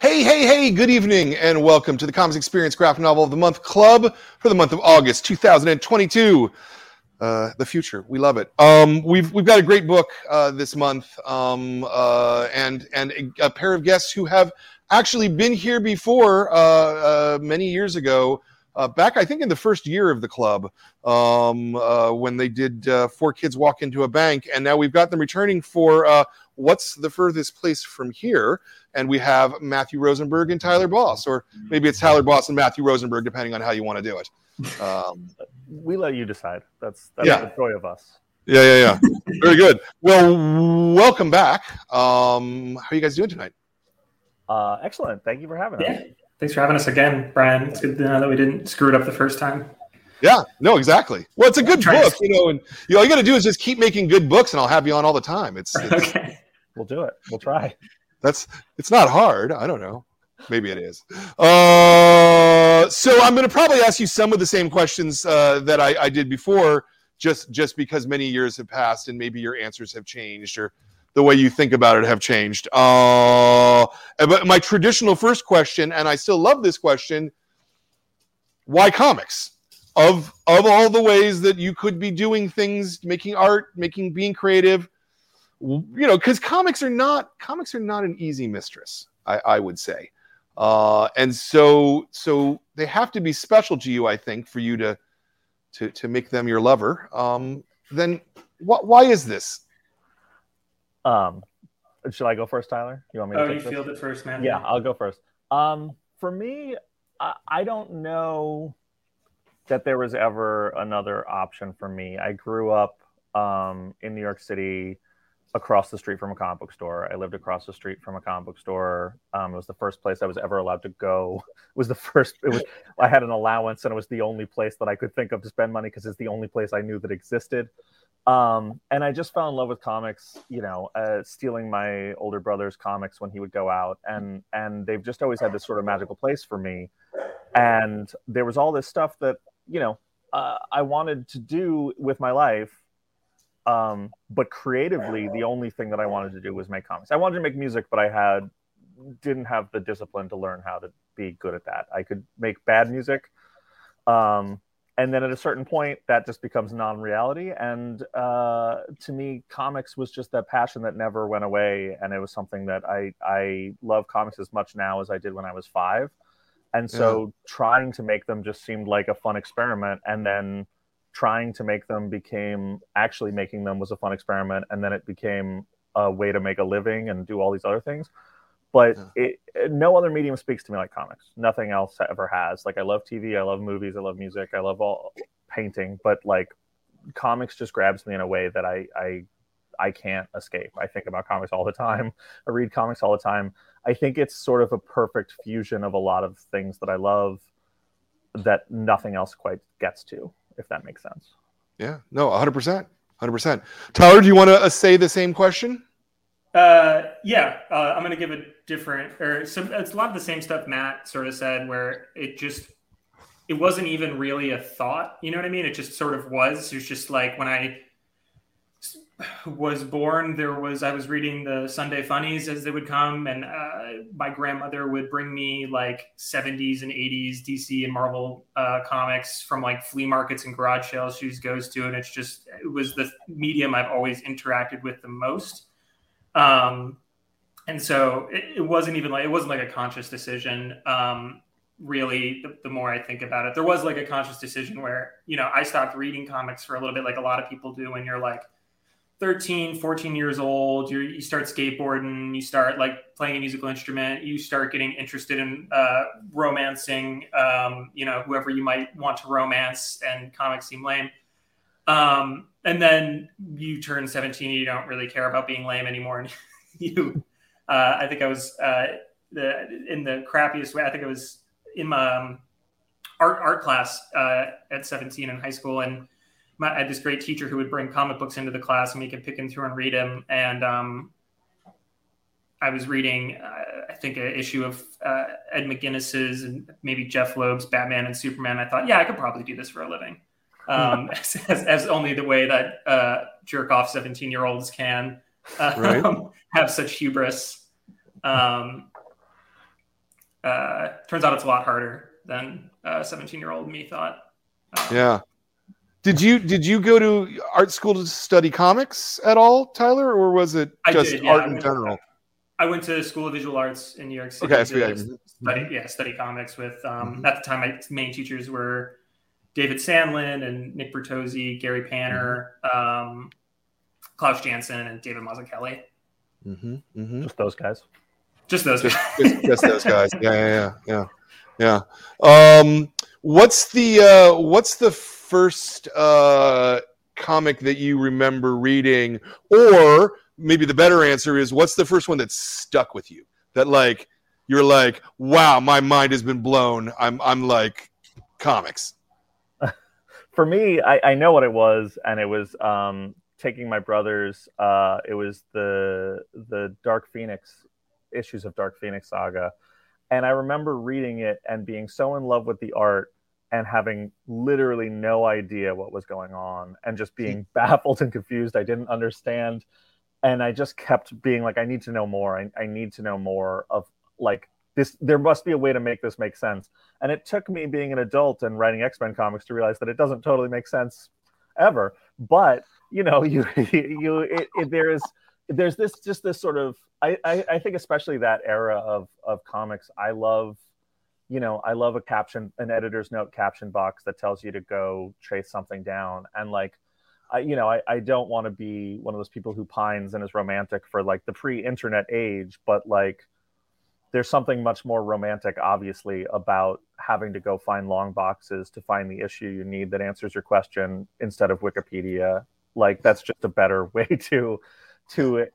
Hey, hey, hey, good evening, and welcome to the Comix Experience Graphic Novel of the Month Club for the month of August 2022. Uh, the future, we love it. Um, we've we've got a great book uh, this month, um, uh, and and a, a, pair of guests who have actually been here before uh, uh, many years ago. Uh, back, I think, in the first year of the club, um, when they did Four Kids Walk into a Bank, and now we've got them returning for What's the Furthest Place from Here? and we have Matthew Rosenberg and Tyler Boss, or maybe it's Tyler Boss and Matthew Rosenberg, depending on how you want to do it. Um, we let you decide. That's that's yeah. the joy of us. Yeah, yeah, yeah. Very good. Well, welcome back. Um, how are you guys doing tonight? Uh, excellent. Thank you for having yeah. Thanks for having us again, Brian. It's good to know that we didn't screw it up the first time. Yeah, no, exactly. Well, it's a good book, you know, and you know, all you got to do is just keep making good books, and I'll have you on all the time. It's, it's okay. We'll do it. We'll try. That's it's not hard. I don't know. Maybe it is. Uh, so I'm going to probably ask you some of the same questions uh, that I, I, did before, just just because many years have passed and maybe your answers have changed or the way you think about it have changed. Uh, but my traditional first question, and I still love this question: Why comics? Of of all the ways that you could be doing things, making art, making being creative you know, because comics are not comics are not an easy mistress. I, I would say, uh, and so so they have to be special to you. I think for you to to to make them your lover. Um, then wh- why is this? Um, should I go first, Tyler? You want me? To oh, you field it first, man. Yeah, I'll go first. Um, for me, I, I don't know that there was ever another option for me. I grew up um, in New York City across the street from a comic book store. I lived across the street from a comic book store. Um, it was the first place I was ever allowed to go. It was the first. It was. I had an allowance, and it was the only place that I could think of to spend money because it's the only place I knew that existed. Um, and I just fell in love with comics. You know, uh, stealing my older brother's comics when he would go out, and and they've just always had this sort of magical place for me. And there was all this stuff that you know uh, I wanted to do with my life um, but creatively, the only thing that I wanted to do was make comics. I wanted to make music, but I had didn't have the discipline to learn how to be good at that. I could make bad music, um, and then at a certain point, that just becomes non-reality. And uh, to me, comics was just that passion that never went away, and it was something that I I love comics as much now as I did when I was five. And so, yeah. trying to make them just seemed like a fun experiment, and then trying to make them became actually making them was a fun experiment and then it became a way to make a living and do all these other things but it, no other medium speaks to me like comics nothing else ever has like i love tv i love movies i love music i love all painting but like comics just grabs me in a way that i i i can't escape i think about comics all the time i read comics all the time i think it's sort of a perfect fusion of a lot of things that i love that nothing else quite gets to if that makes sense. Yeah, no, 100%. 100%. Tyler, do you want to uh, say the same question? Uh, yeah, uh, I'm going to give a different, or some, it's a lot of the same stuff Matt sort of said, where it just, it wasn't even really a thought. You know what I mean? It just sort of was. It was just like when I was born, there was I was reading the Sunday funnies as they would come, and uh, my grandmother would bring me like 70s and 80s DC and Marvel uh, comics from like flea markets and garage sales she goes to, and it's just it was the medium I've always interacted with the most. Um, and so it, it wasn't even like it wasn't like a conscious decision. Um, really, the, the more I think about it, there was like a conscious decision where you know I stopped reading comics for a little bit, like a lot of people do when you're like 13 14 years old you you start skateboarding you start like playing a musical instrument you start getting interested in uh, romancing um, you know whoever you might want to romance and comics seem lame um, and then you turn 17 you don't really care about being lame anymore and you uh, i think i was uh, the, in the crappiest way i think i was in my um, art art class uh, at 17 in high school and my, I had this great teacher who would bring comic books into the class and we could pick them through and read them. And um, I was reading, uh, I think, an issue of uh, Ed McGuinness's and maybe Jeph Loeb's Batman and Superman. I thought, yeah, I could probably do this for a living. Um, as, as, as, only the way that uh, jerk off 17 year olds can um, right. have such hubris. Um, uh, turns out it's a lot harder than 17 year old me thought. Um, yeah. Did you did you go to art school to study comics at all, Tyler, or was it just did, yeah. art in general? I went to School of Visual Arts in New York City. Okay, study, mm-hmm. yeah, study comics with. Um, mm-hmm. At the time, my main teachers were David Sandlin and Nick Bertozzi, Gary Panter, mm-hmm. um, Klaus Janson, and David Mazzucchelli. Mm-hmm. Mm-hmm. Just those guys. Just those. Just, just, just those guys. Yeah, yeah, yeah, yeah. yeah. Um, what's the uh, what's the first uh, comic that you remember reading, or maybe the better answer is, what's the first one that stuck with you? That like you're like, wow, my mind has been blown. I'm I'm like comics. For me, I, I know what it was, and it was um, taking my brothers. Uh, it was the the Dark Phoenix issues of Dark Phoenix Saga, and I remember reading it and being so in love with the art and having literally no idea what was going on and just being baffled and confused. I didn't understand. And I just kept being like, I need to know more. I, I need to know more of like this. There must be a way to make this make sense. And it took me being an adult and writing X Men comics to realize that it doesn't totally make sense ever. But you know, you you it, it, there is there's this just this sort of I, I I think especially that era of of comics. I love you know, I love a caption, an editor's note caption box that tells you to go trace something down. And like, I, you know, I, I don't want to be one of those people who pines and is romantic for like the pre-internet age, but like, there's something much more romantic, obviously, about having to go find long boxes to find the issue you need that answers your question instead of Wikipedia. Like, that's just a better way to to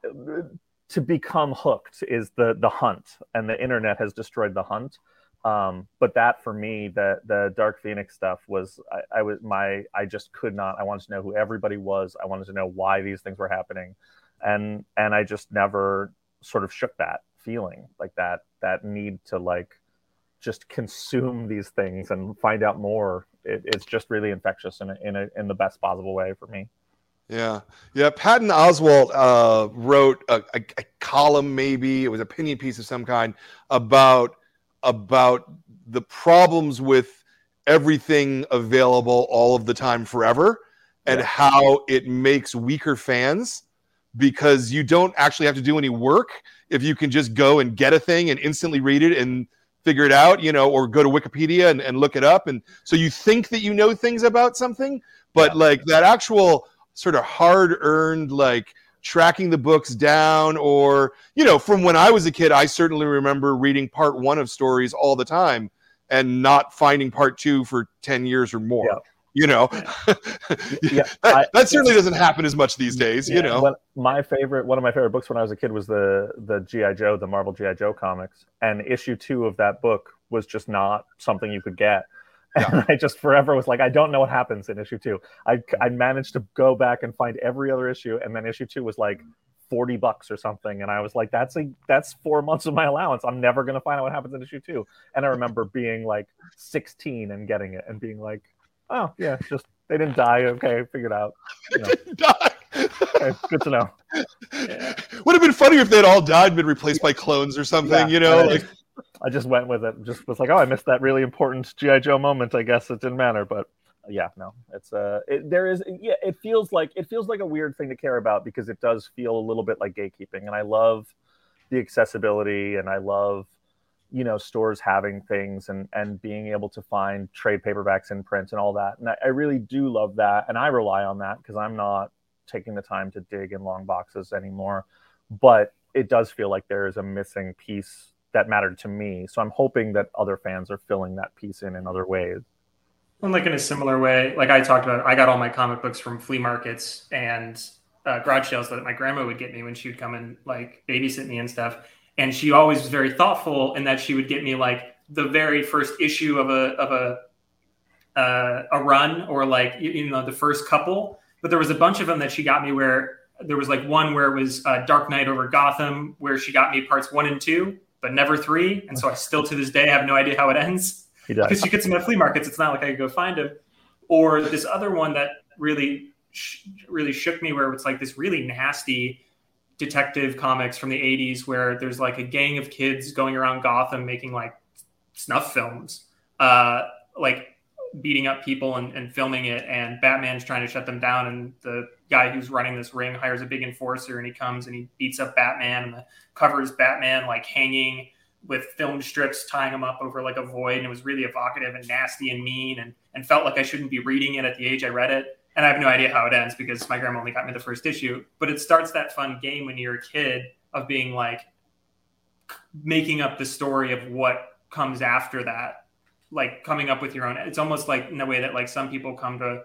to become hooked is the the hunt, and the internet has destroyed the hunt. Um, but that for me, the the Dark Phoenix stuff was I, I, was my I just could not. I wanted to know who everybody was. I wanted to know why these things were happening, and and I just never sort of shook that feeling like that that need to like just consume these things and find out more. It, it's just really infectious in a, in a, in the best possible way for me. Yeah, yeah. Patton Oswalt uh, wrote a, a, a column, maybe it was an opinion piece of some kind about about the problems with everything available all of the time forever and yeah. how it makes weaker fans because you don't actually have to do any work if you can just go and get a thing and instantly read it and figure it out, you know, or go to Wikipedia and, and look it up. And so you think that you know things about something, but yeah. like that actual sort of hard earned, like, tracking the books down or you know from when i was a kid i certainly remember reading part one of stories all the time and not finding part two for 10 years or more yeah. You know yeah, that, I, that, certainly doesn't happen as much these days yeah, you know my favorite one of my favorite books when i was a kid was the the gi joe the marvel gi joe comics and issue two of that book was just not something you could get yeah. And I just forever was like, I don't know what happens in issue two. I, mm-hmm. I managed to go back and find every other issue, and then issue two was like 40 bucks or something. And I was like, that's a that's four months of my allowance. I'm never gonna find out what happens in issue two. And I remember being like 16 and getting it and being like, oh yeah, just they didn't die. Okay, figured out. You know. die. okay, good to know. Yeah. Would have been funnier if they'd all died, and been replaced by clones or something. Yeah, you know, like I just went with it. Just was like, oh, I missed that really important GI Joe moment. I guess it didn't matter, but yeah, no, it's uh, it, there is yeah, it feels like it feels like a weird thing to care about because it does feel a little bit like gatekeeping, and I love the accessibility, and I love you know stores having things and and being able to find trade paperbacks in print and all that, and I, I really do love that, and I rely on that because I'm not taking the time to dig in long boxes anymore, but it does feel like there is a missing piece that mattered to me. So I'm hoping that other fans are filling that piece in in other ways. And like in a similar way, like I talked about, I got all my comic books from flea markets and uh, garage sales that my grandma would get me when she would come and like babysit me and stuff. And she always was very thoughtful in that she would get me like the very first issue of a of a uh, a run or like you know the first couple. But there was a bunch of them that she got me where there was like one where it was uh, Dark Knight over Gotham, where she got me parts one and two, but never three. And so I still to this day have no idea how it ends. Because you get some at flea markets, it's not like I could go find them. Or this other one that really, really shook me, where it's like this really nasty detective comics from the 80s, where there's like a gang of kids going around Gotham making like snuff films, uh, like beating up people and, and filming it, and Batman's trying to shut them down, and the guy who's running this ring hires a big enforcer, and he comes and he beats up Batman, and the cover is Batman like hanging with film strips tying him up over like a void, and it was really evocative and nasty and mean, and and felt like I shouldn't be reading it at the age I read it. And I have no idea how it ends because my grandma only got me the first issue. But it starts that fun game when you're a kid of being like making up the story of what comes after that, like coming up with your own. It's almost like in the way that like some people come to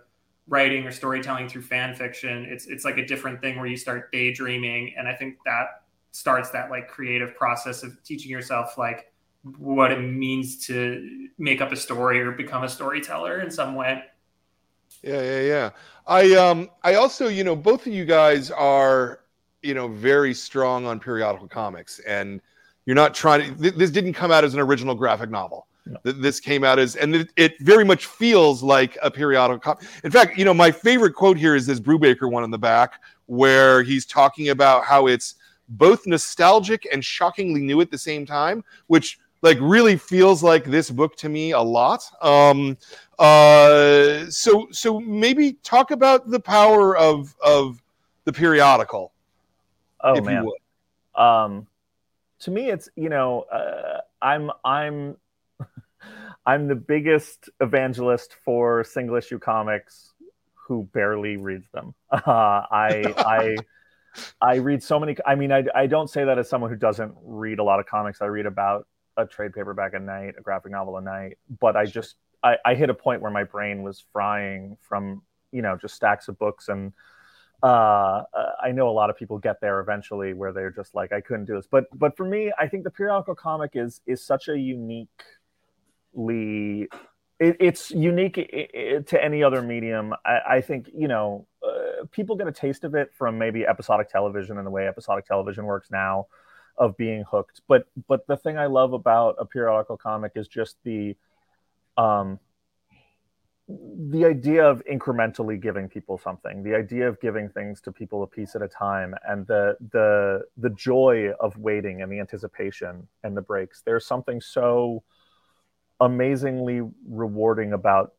writing or storytelling through fan fiction. It's it's like a different thing where you start daydreaming, and I think that starts that like creative process of teaching yourself like what it means to make up a story or become a storyteller in some way. Yeah, yeah, yeah. I um I also, you know, both of you guys are, you know, very strong on periodical comics and you're not trying to th- this didn't come out as an original graphic novel. No. This came out as, and it, it, very much feels like a periodical comic. In fact, you know, my favorite quote here is this Brubaker one in the back, where he's talking about how it's both nostalgic and shockingly new at the same time, which like really feels like this book to me a lot. Um, uh, so so maybe talk about the power of of the periodical. Oh man. Um, to me, it's you know uh, I'm I'm I'm the biggest evangelist for single issue comics who barely reads them. Uh, I I. I read so many. I mean, I, I don't say that as someone who doesn't read a lot of comics. I read about a trade paperback a night, a graphic novel a night. But I just I, I hit a point where my brain was frying from you know just stacks of books and uh, I know a lot of people get there eventually where they're just like I couldn't do this. But but for me, I think the periodical comic is is such a uniquely it, it's unique to any other medium. I, I think you know uh, people get a taste of it from maybe episodic television and the way episodic television works now, of being hooked. But but the thing I love about a periodical comic is just the um the idea of incrementally giving people something the idea of giving things to people a piece at a time and the the the joy of waiting and the anticipation and the breaks there's something so amazingly rewarding about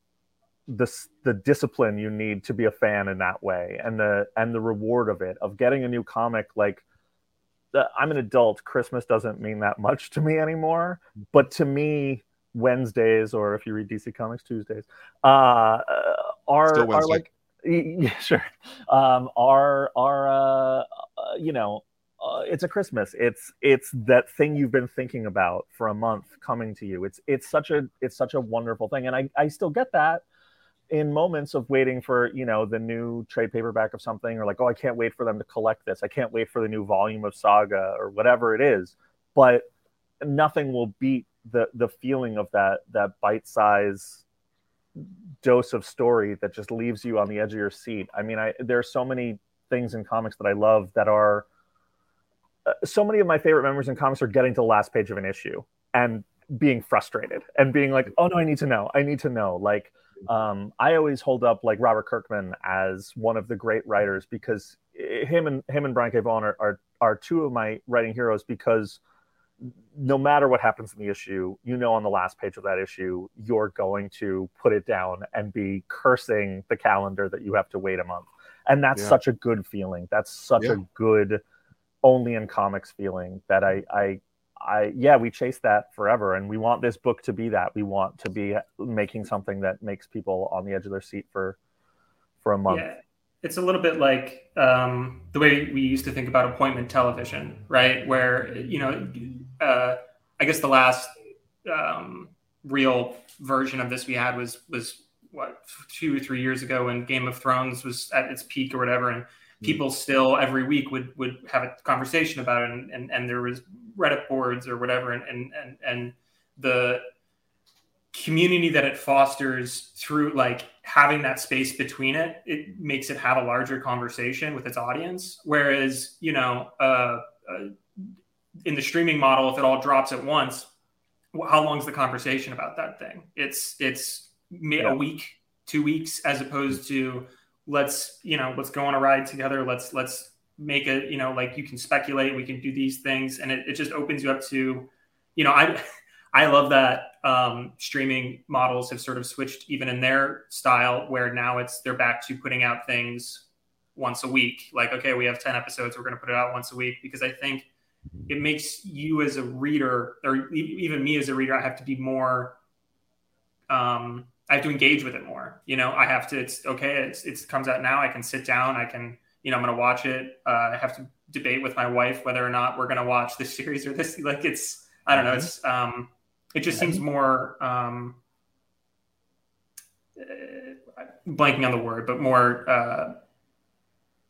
this the discipline you need to be a fan in that way and the and the reward of it of getting a new comic like I'm an adult christmas doesn't mean that much to me anymore. But to me wednesdays or if you read dc comics tuesdays uh are, are like yeah sure. Um are are uh, uh you know uh, it's a Christmas. It's it's that thing you've been thinking about for a month coming to you. It's it's such a it's such a wonderful thing, and I I still get that in moments of waiting for you know the new trade paperback of something, or like oh I can't wait for them to collect this. I can't wait for the new volume of Saga or whatever it is. But nothing will beat the the feeling of that that bite size dose of story that just leaves you on the edge of your seat. I mean, I there are so many things in comics that I love that are uh, so many of my favorite memories in comics are getting to the last page of an issue and being frustrated and being like, oh no, I need to know. I need to know. Like, um, I always hold up like Robert Kirkman as one of the great writers because him and him and Brian K. Vaughan are, are are two of my writing heroes because no matter what happens in the issue, you know, on the last page of that issue, you're going to put it down and be cursing the calendar that you have to wait a month. And that's yeah. such a good feeling. That's such yeah. a good only in comics feeling that I, I, I, yeah, we chase that forever, and we want this book to be that. We want to be making something that makes people on the edge of their seat for, for a month. Yeah. It's a little bit like um, the way we used to think about appointment television, right? Where you know, uh, I guess the last um, real version of this we had was was what two or three years ago when Game of Thrones was at its peak or whatever, and people still every week would would have a conversation about it and, and, and there was reddit boards or whatever and, and and and the community that it fosters through like having that space between it it makes it have a larger conversation with its audience. Whereas you know uh, uh, in the streaming model if it all drops at once how long's the conversation about that thing? It's it's yeah. a week two weeks as opposed to let's you know let's go on a ride together let's let's make it you know like you can speculate we can do these things and it, it just opens you up to you know i I love that um, streaming models have sort of switched even in their style, where now it's they're back to putting out things once a week. Like, okay, we have 10 episodes, we're going to put it out once a week because I think it makes you as a reader, or even me as a reader, I have to be more. Um, I have to engage with it more. You know, I have to. It's okay. It's it comes out now. I can sit down. I can. You know, I'm going to watch it. Uh, I have to debate with my wife whether or not we're going to watch this series or this. Like, it's. I don't know. It's. Um, it just seems more. Um, uh, blanking on the word, but more. Uh,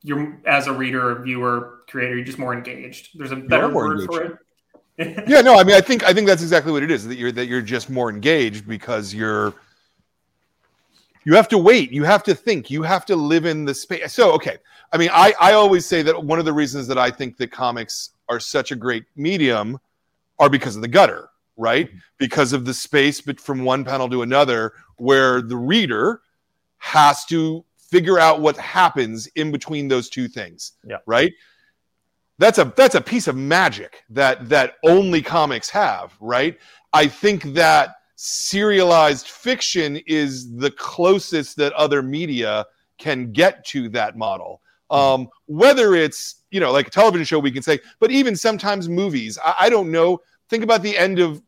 you're as a reader, viewer, creator, you're just more engaged. There's a better word engaged. for it. yeah, no, I mean, I think I think that's exactly what it is. That you're that you're just more engaged because you're you have to wait you have to think you have to live in the space so okay i mean i i always say that one of the reasons that i think that comics are such a great medium are because of the gutter right mm-hmm. because of the space but from one panel to another where the reader has to figure out what happens in between those two things. Yeah. Right. That's a that's a piece of magic that that only comics have. Right. I think that serialized fiction is the closest that other media can get to that model. Um, whether it's you know like a television show, we can say, but even sometimes movies. I, I don't know. Think about the end of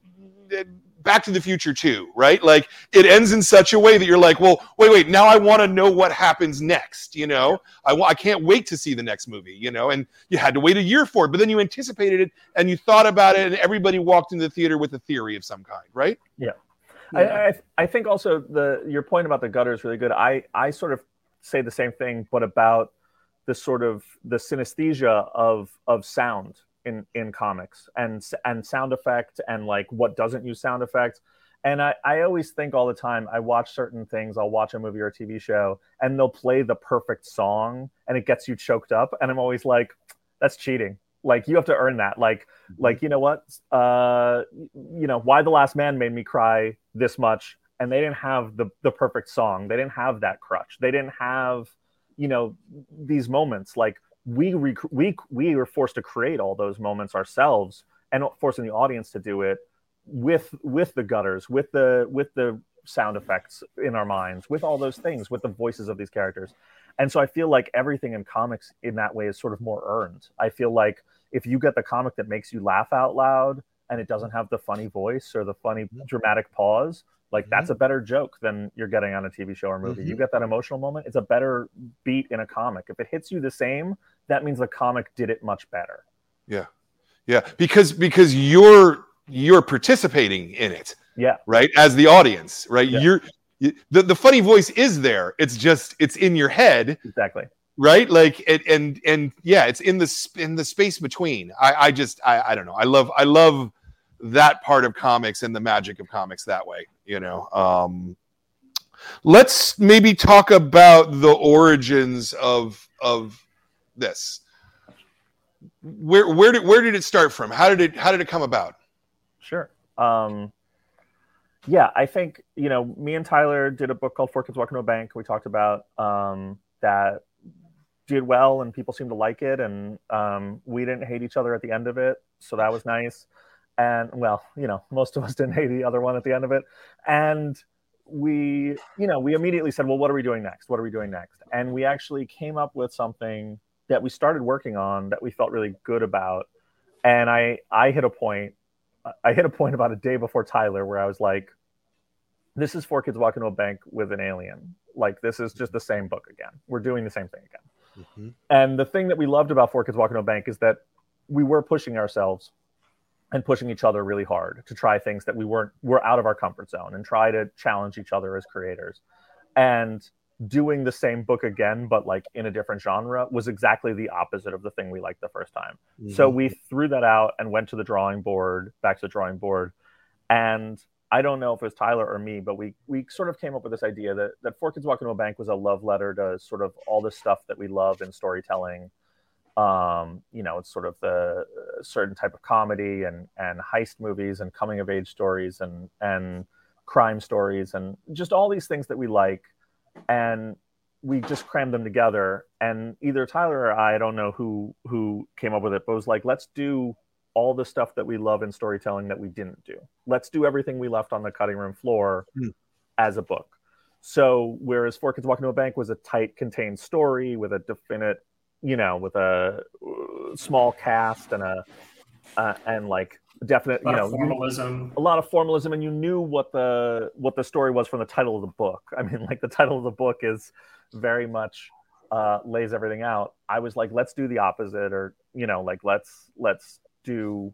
Back to the Future 2, right? Like it ends in such a way that you're like, well, wait, wait, now I want to know what happens next, you know? I, I can't wait to see the next movie, you know? And you had to wait a year for it, but then you anticipated it and you thought about it and everybody walked into the theater with a theory of some kind, right? Yeah. yeah. I, I, I think also the your point about the gutter is really good. I, I sort of say the same thing, but about the sort of the synesthesia of of sound in in comics and and sound effect and like what doesn't use sound effects. And I, I always think all the time i watch certain things i'll watch a movie or a tv show and they'll play the perfect song and it gets you choked up and i'm always like that's cheating. Like you have to earn that. Like mm-hmm. like you know what? Uh you know Y the Last Man made me cry this much and they didn't have the the perfect song. They didn't have that crutch. They didn't have you know these moments. Like we rec- we we were forced to create all those moments ourselves and forcing the audience to do it with with the gutters with the with the sound effects in our minds with all those things with the voices of these characters. And so i feel like everything in comics in that way is sort of more earned. I feel like if you get the comic that makes you laugh out loud and it doesn't have the funny voice or the funny dramatic pause like that's mm-hmm. a better joke than you're getting on a tv show or movie mm-hmm. you get that emotional moment it's a better beat in a comic if it hits you the same that means the comic did it much better. Yeah. Yeah, because because you're you're participating in it. Yeah. Right? As the audience, right? Yeah. You're the, the funny voice is there. It's just it's in your head. Exactly. Right? Like it, and and yeah, it's in the in the space between. I I just I I don't know. I love I love that part of comics and the magic of comics that way, you know. Um let's maybe talk about the origins of of this? Where where did where did it start from? How did it how did it come about? Sure. Um, yeah, I think you know me and Tyler did a book called Four Kids Walk into a Bank. We talked about um, that did well and people seemed to like it, and um, we didn't hate each other at the end of it, so that was nice. And well, you know, most of us didn't hate the other one at the end of it, and we, you know, we immediately said, well, what are we doing next? What are we doing next? And we actually came up with something that we started working on that we felt really good about. And I I hit a point I hit a point about a day before Tyler where I was like, this is four kids walk into a bank with an alien. Like this is just the same book again. We're doing the same thing again. Mm-hmm. And the thing that we loved about four kids walk into a bank is that we were pushing ourselves and pushing each other really hard to try things that we weren't were out of our comfort zone and try to challenge each other as creators. And doing the same book again, but like in a different genre, was exactly the opposite of the thing we liked the first time. Mm-hmm. So we threw that out and went to the drawing board, back to the drawing board. And I don't know if it was Tyler or me, but we we sort of came up with this idea that that Four Kids Walk into a Bank was a love letter to sort of all the stuff that we love in storytelling. Um, you know, it's sort of the uh, certain type of comedy and and heist movies and coming of age stories and and crime stories and just all these things that we like and we just crammed them together. And either Tyler or I, I don't know who who came up with it, but was like, let's do all the stuff that we love in storytelling that we didn't do. Let's do everything we left on the cutting room floor Mm. as a book. So whereas Four Kids Walk into a Bank was a tight, contained story with a definite, you know, with a uh, small cast and a uh, and like definite, you know, formalism. a lot of formalism and you knew what the what the story was from the title of the book i mean like the title of the book is very much uh lays everything out i was like let's do the opposite or you know like let's let's do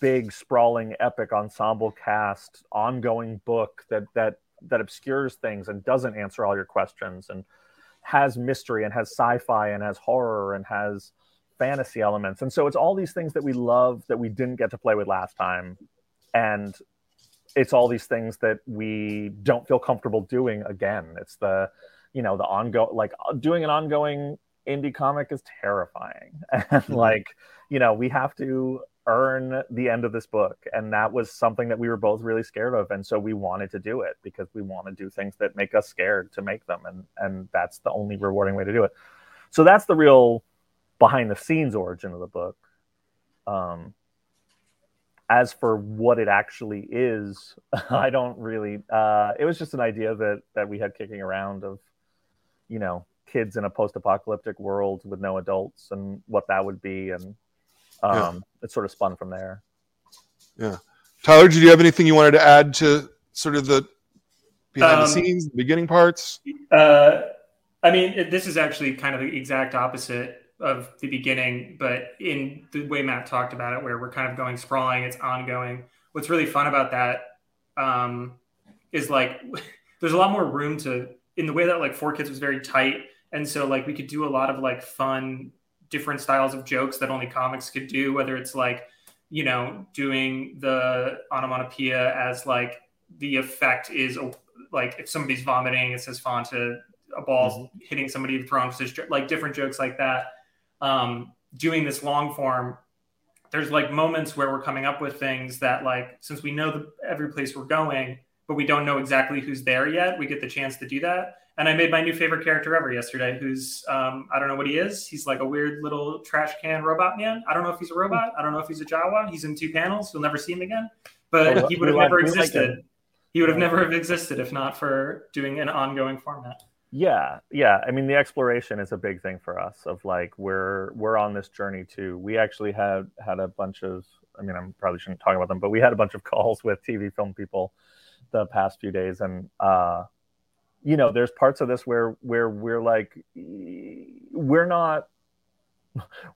big sprawling epic ensemble cast ongoing book that that that obscures things and doesn't answer all your questions and has mystery and has sci-fi and has horror and has fantasy elements. And so it's all these things that we love that we didn't get to play with last time. And it's all these things that we don't feel comfortable doing again. It's the you know the ongoing like doing an ongoing indie comic is terrifying. And mm-hmm. like you know we have to earn the end of this book. And that was something that we were both really scared of. And so we wanted to do it because we want to do things that make us scared to make them. And and that's the only rewarding way to do it. So that's the real behind the scenes origin of the book. Um as for what it actually is i don't really uh it was just an idea that that we had kicking around of you know kids in a post-apocalyptic world with no adults and what that would be. And um Yeah. it sort of spun from there Yeah, Tyler, did you have anything you wanted to add to sort of the behind the Um, scenes, the beginning parts? Uh, I mean, it, this is actually kind of the exact opposite of the beginning, but in the way Matt talked about it, where we're kind of going sprawling, it's ongoing. What's really fun about that um, is like there's a lot more room to in the way that like Four Kids was very tight, and so like we could do a lot of like fun, different styles of jokes that only comics could do. Whether it's like you know doing the onomatopoeia as like the effect is like if somebody's vomiting, it says Fanta, a ball hitting somebody with wrong position, like different jokes like that. Um, doing this long form, there's like moments where we're coming up with things that like since we know the, every place we're going, but we don't know exactly who's there yet, we get the chance to do that. And I made my new favorite character ever yesterday, who's um, I don't know what he is. He's like a weird little trash can robot man. I don't know if he's a robot. I don't know if he's a Jawa. He's in two panels. You'll never see him again. But he would have never existed. He would have never have existed if not for doing an ongoing format. yeah yeah i mean the exploration is a big thing for us of like we're we're on this journey too we actually had had a bunch of i mean i probably shouldn't talk about them but we had a bunch of calls with tv film people the past few days and uh you know there's parts of this where where we're like we're not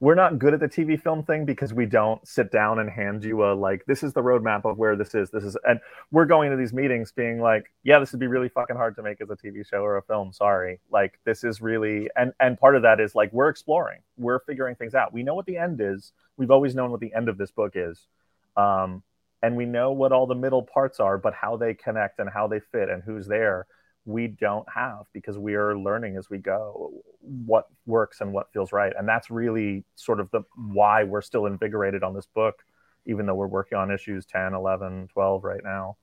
we're not good at the TV film thing because we don't sit down and hand you a like this is the roadmap of where this is this is and we're going to these meetings being like yeah this would be really fucking hard to make as a TV show or a film sorry. Like this is really and and part of that is like we're exploring we're figuring things out. We know what the end is. We've always known what the end of this book is. Um and we know what all the middle parts are but how they connect and how they fit and who's there we don't have because we are learning as we go what works and what feels right and that's really sort of the why we're still invigorated on this book even though we're working on issues 10 11 12 right now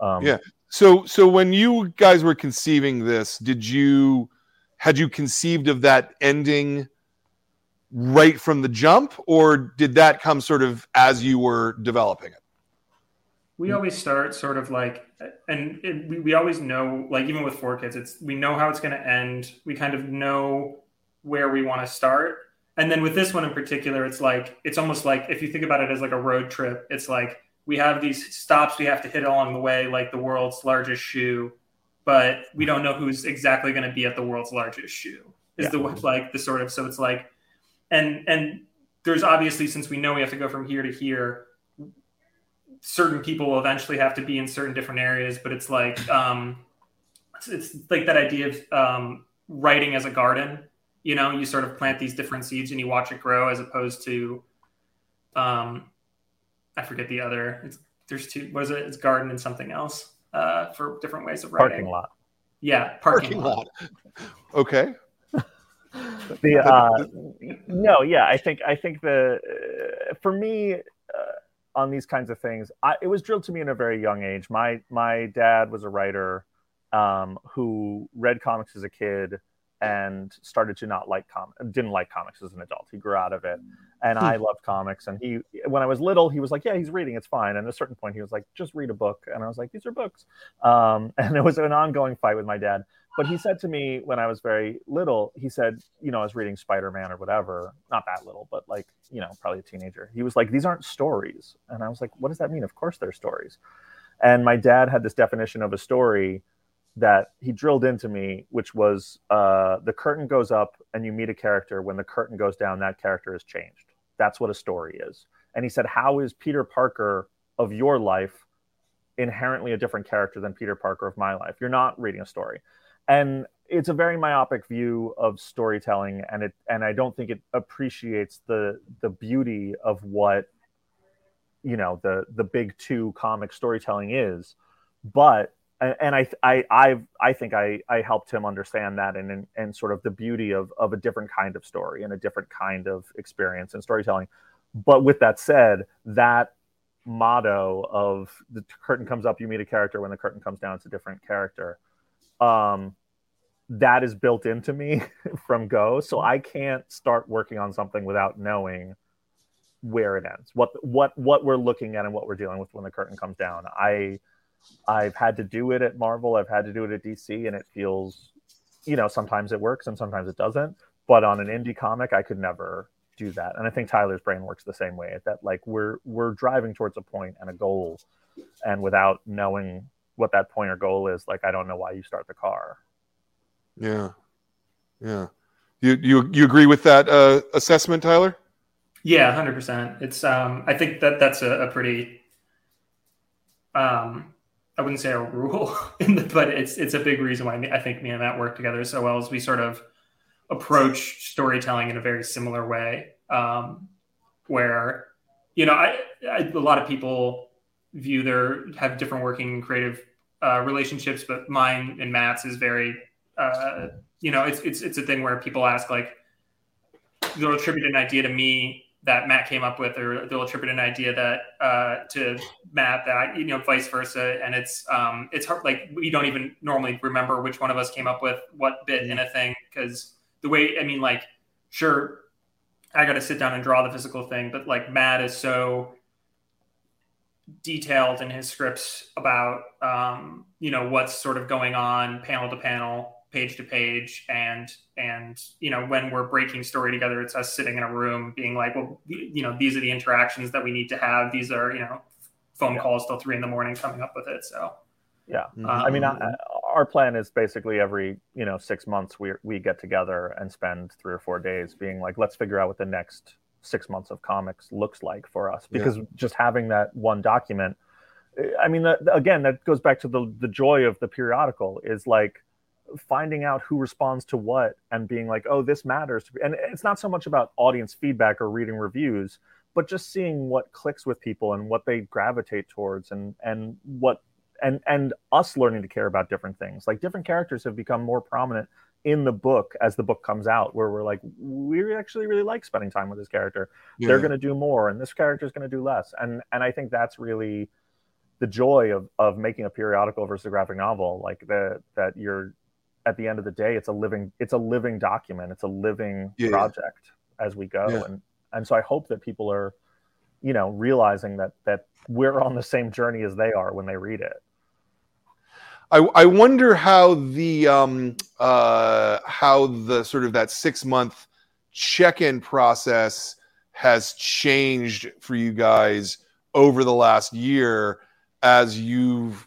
um, Yeah. So so when you guys were conceiving this, did you had you conceived of that ending right from the jump, or did that come sort of as you were developing it? We hmm. always start sort of like, and it, we, we always know, like even with four kids, it's we know how it's going to end. We kind of know where we want to start, and then with this one in particular, it's like it's almost like if you think about it as like a road trip, it's like we have these stops we have to hit along the way, like the world's largest shoe, but we don't know who's exactly going to be at the world's largest shoe. Is Yeah. the like the sort of so it's like, and and there's obviously since we know we have to go from here to here certain people will eventually have to be in certain different areas but it's like um it's, it's like that idea of um writing as a garden. You know you sort of plant these different seeds and you watch it grow as opposed to um i forget the other. It's, there's two what is it? It's garden and something else uh for different ways of writing. Parking lot. Yeah parking, lot. Okay. the uh, no yeah i think i think the uh, for me uh, on these kinds of things. I, it was drilled to me in a very young age. My my dad was a writer um, who read comics as a kid and started to not like comics didn't like comics as an adult. He grew out of it. And i loved comics. And he when i was little he was like yeah he's reading. It's fine. And at a certain point he was like just read a book. And i was like these are books. Um, and it was an ongoing fight with my dad but he said to me when i was very little he said you know i was reading spider-man or whatever not that little but like you know probably a teenager he was like these aren't stories and i was like what does that mean of course they're stories and my dad had this definition of a story that he drilled into me, which was uh, the curtain goes up and you meet a character. When the curtain goes down, that character is changed. That's what a story is. And he said, How is Peter Parker of your life inherently a different character than Peter Parker of my life? You're not reading a story. And it's a very myopic view of storytelling and it and I don't think it appreciates the the beauty of what you know the the big two comic storytelling is but and I I I I think I I helped him understand that and, and and sort of the beauty of of a different kind of story and a different kind of experience and storytelling. But with that said, that motto of the curtain comes up, you meet a character. When the curtain comes down, it's a different character. Um, that is built into me from Go, so I can't start working on something without knowing where it ends, what what what we're looking at, and what we're dealing with when the curtain comes down. I I've had to do it at Marvel, I've had to do it at DC, and it feels, you know, sometimes it works and sometimes it doesn't. But on an indie comic, I could never do that. And I think Tyler's brain works the same way. That like we're we're driving towards a point and a goal, and without knowing what that point or goal is, like I don't know why you start the car. Yeah, yeah. You you you agree with that uh, assessment, Tyler? Yeah, hundred percent. It's um, I think that that's a, a pretty um, I wouldn't say a rule, the, but it's it's a big reason why I think me and Matt work together so well. Is we sort of approach storytelling in a very similar way, um, where you know I, I, a lot of people view their have different working creative uh, relationships, but mine and Matt's is very uh, you know it's it's it's a thing where people ask like they'll attribute an idea to me that Matt came up with, or they'll attribute an idea that uh, to Matt that you know, vice versa, and it's um, it's hard. Like we don't even normally remember which one of us came up with what bit in a thing because the way I mean, like, sure, I got to sit down and draw the physical thing, but like Matt is so detailed in his scripts about um, you know what's sort of going on panel to panel page to page and and you know when we're breaking story together it's us sitting in a room being like well you know these are the interactions that we need to have. These are you know phone yeah. calls till three in the morning coming up with it so. Yeah. Um, i mean I, our plan is basically every you know six months we we get together and spend three or four days being like let's figure out what the next six months of comics looks like for us because yeah. just having that one document eh, i mean that, again that goes back to the the joy of the periodical is like finding out who responds to what and being like, oh, this matters. And it's not so much about audience feedback or reading reviews, but just seeing what clicks with people and what they gravitate towards and and what and and us learning to care about different things. Like different characters have become more prominent in the book as the book comes out where we're like we actually really like spending time with this character. Yeah. they're going to do more and this character is going to do less. And and i think that's really the joy of of making a periodical versus a graphic novel like the that you're at the end of the day it's a living it's a living document. It's a living yeah, project yeah. as we go. And and so i hope that people are you know realizing that that we're on the same journey as they are when they read it I, I wonder how the um, uh, how the sort of that six month check-in process has changed for you guys over the last year as you've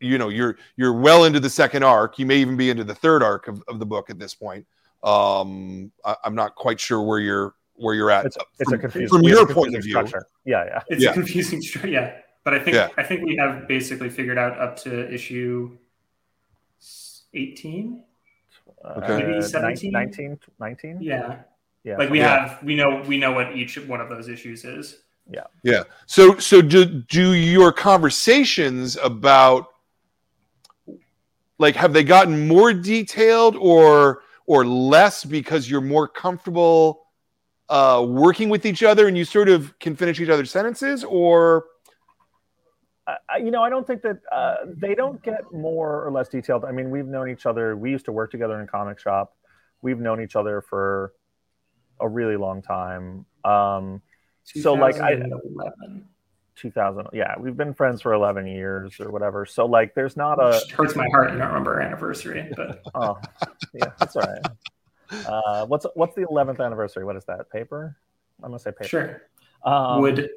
you know you're you're well into the second arc. You may even be into the third arc of, of the book at this point. Um I, am not quite sure where you're where you're at. It's, it's from, a confusing, from your point of view. structure. yeah yeah. It's yeah. a confusing yeah but i think yeah. i think we have basically figured out up to issue 18 okay. maybe 17 19 19 yeah. Yeah. Like we yeah. have we know we know what each one of those issues is. Yeah. Yeah. So so do do your conversations about like have they gotten more detailed or or less because you're more comfortable uh, working with each other and you sort of can finish each other's sentences or uh, you know i don't think that uh, they don't get more or less detailed. I mean we've known each other we used to work together in comic shop. We've known each other for a really long time. Um, so like I 2000 yeah we've been friends for 11 years or whatever. So like there's not a it hurts my heart i don't remember our anniversary but oh yeah that's all right. Uh, what's what's the 11th anniversary? What is that paper? I'm gonna say paper. Sure. Um, wood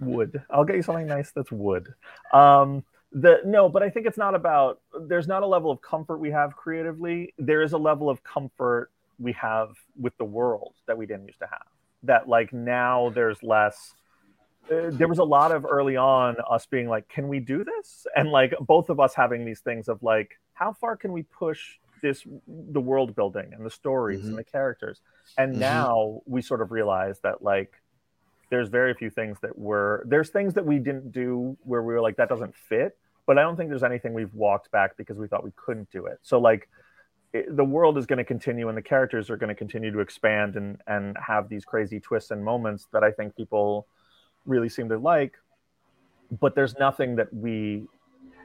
wood. I'll get you something nice that's wood. Um, the no but i think it's not about there's not a level of comfort we have creatively. There is a level of comfort we have with the world that we didn't used to have. That like now there's less uh, there was a lot of early on us being like can we do this? And like both of us having these things of like how far can we push this the world building and the stories mm-hmm. and the characters? And mm-hmm. now we sort of realize that like there's very few things that were there's things that we didn't do where we were like that doesn't fit but i don't think there's anything we've walked back because we thought we couldn't do it so like it, the world is going to continue and the characters are going to continue to expand and and have these crazy twists and moments that i think people really seem to like but there's nothing that we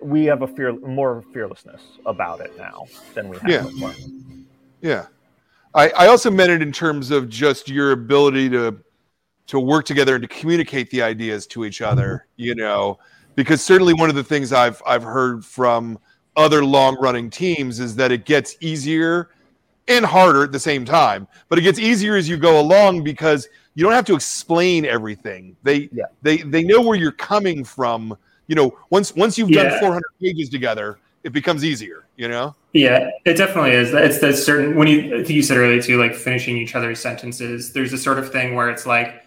we have a fear more fearlessness about it now than we have yeah. before. Yeah. I, I also meant it in terms of just your ability to to work together and to communicate the ideas to each mm-hmm. other, you know, because certainly one of the things I've I've heard from other long running teams is that it gets easier and harder at the same time, but it gets easier as you go along because you don't have to explain everything. They yeah. they they know where you're coming from. You know, once once you've yeah. done 400 pages together, it becomes easier. You know. Yeah, it definitely is. It's that certain when you I think you said earlier too, like finishing each other's sentences. There's a sort of thing where it's like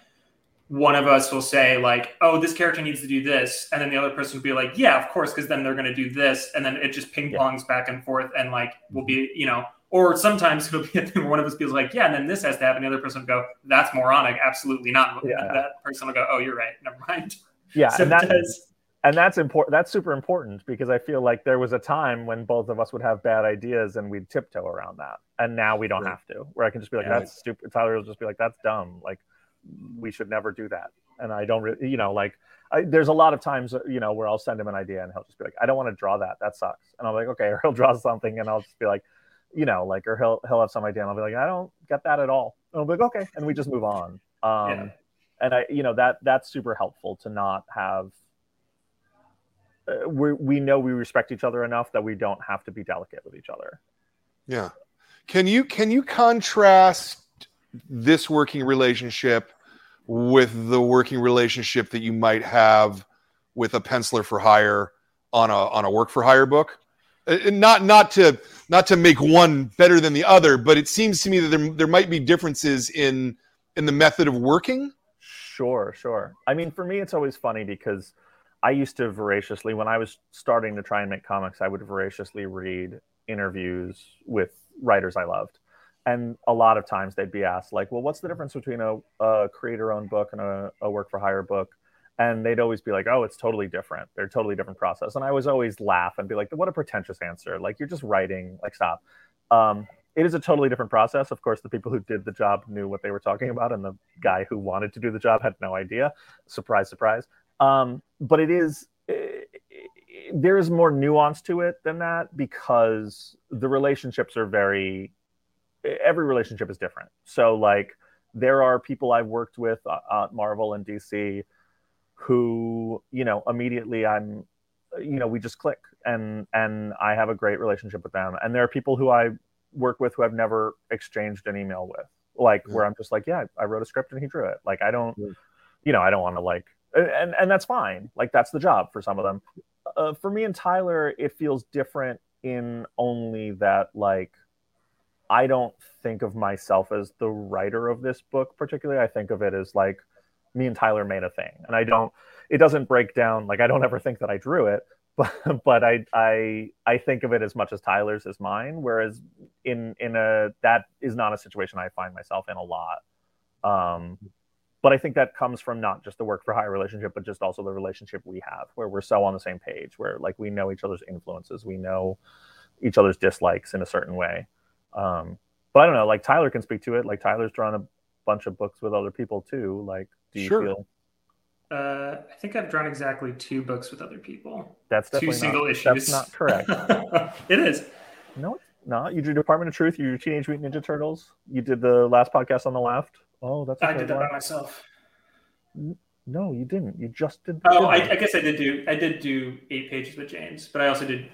one of us will say like, "Oh, this character needs to do this," and then the other person will be like, "Yeah, of course," because then they're going to do this, and then it just ping pongs yeah. back and forth, and like will be mm-hmm. you know or sometimes it'll be a thing where one of us feels like, yeah, and then this has to happen. The other person will go, that's moronic. Absolutely not. Yeah. That person will go, oh, you're right. Never mind. Yeah. So and, that, and that's important. That's super important because I feel like there was a time when both of us would have bad ideas and we'd tiptoe around that. And now we don't have to, where I can just be like, yeah. that's stupid. Tyler will just be like, that's dumb. Like, we should never do that. And I don't really, you know, like, I, there's a lot of times, you know, where I'll send him an idea and he'll just be like, I don't want to draw that. That sucks. And I'm like, okay. Or he'll draw something and I'll just be like, you know, like, or he'll he'll have some idea, and I'll be like, I don't get that at all. And I'll be like, okay, and we just move on. Um, yeah. And I, you know, that that's super helpful to not have. Uh, we we know we respect each other enough that we don't have to be delicate with each other. Yeah, can you can you contrast this working relationship with the working relationship that you might have with a penciler for hire on a on a work for hire book? Uh, not not to not to make one better than the other, but it seems to me that there there might be differences in in the method of working. Sure, sure. I mean, for me, it's always funny because I used to voraciously, when I was starting to try and make comics, I would voraciously read interviews with writers I loved. And a lot of times they'd be asked, like, well, what's the difference between a, a creator owned book and a, a work for hire book? and they'd always be like, "Oh, it's totally different. They're totally different process." And I was always laugh and be like, "What a pretentious answer! Like you're just writing. Like stop." Um, it is a totally different process. Of course, the people who did the job knew what they were talking about, and the guy who wanted to do the job had no idea. Surprise, surprise. Um, but it is it, it, there is more nuance to it than that because the relationships are very. Every relationship is different. So, like, there are people I've worked with at Marvel and DC who you know immediately i'm you know we just click and and i have a great relationship with them and there are people who i work with who i've never exchanged an email with like yeah. where i'm just like yeah i wrote a script and he drew it like i don't yeah. you know i don't want to like and and that's fine like that's the job for some of them uh, for me and tyler it feels different in only that like i don't think of myself as the writer of this book particularly i think of it as like me and Tyler made a thing. And I don't, it doesn't break down. Like I don't ever think that I drew it, but, but I, I, I think of it as much as Tyler's as mine. Whereas in, in a, that is not a situation I find myself in a lot. Um, but I think that comes from not just the work for hire relationship, but just also the relationship we have where we're so on the same page, where like we know each other's influences, we know each other's dislikes in a certain way. Um, but I don't know, like Tyler can speak to it. Like Tyler's drawn a bunch of books with other people too. Like do you sure. feel? Uh, I think I've drawn exactly two books with other people. That's two single not, issues. That's not correct. it is. No, No, you did Department of Truth. You did Teenage Mutant Ninja Turtles. You did the last podcast on the left. Oh, that's. I did that one. by myself. No, you didn't. You just did. Oh, I, I, guess I did do. I did do eight pages with James, but I also did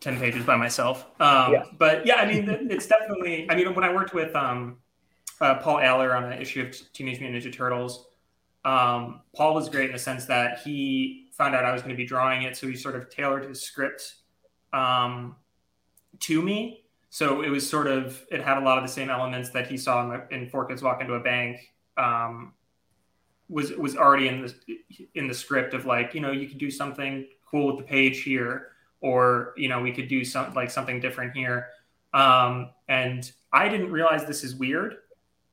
ten pages by myself. Um, yeah. But yeah, I mean, it's definitely. I mean, when I worked with um, uh, Paul Allor on an issue of Teenage Mutant Ninja Turtles, um, Paul was great in the sense that he found out I was going to be drawing it, so he sort of tailored his script um, to me. So it was sort of it had a lot of the same elements that he saw in, the, in Four Kids Walk into a Bank. Um, was was already in the in the script of like you know you could do something cool with the page here, or you know we could do something like something different here. Um, and I didn't realize this is weird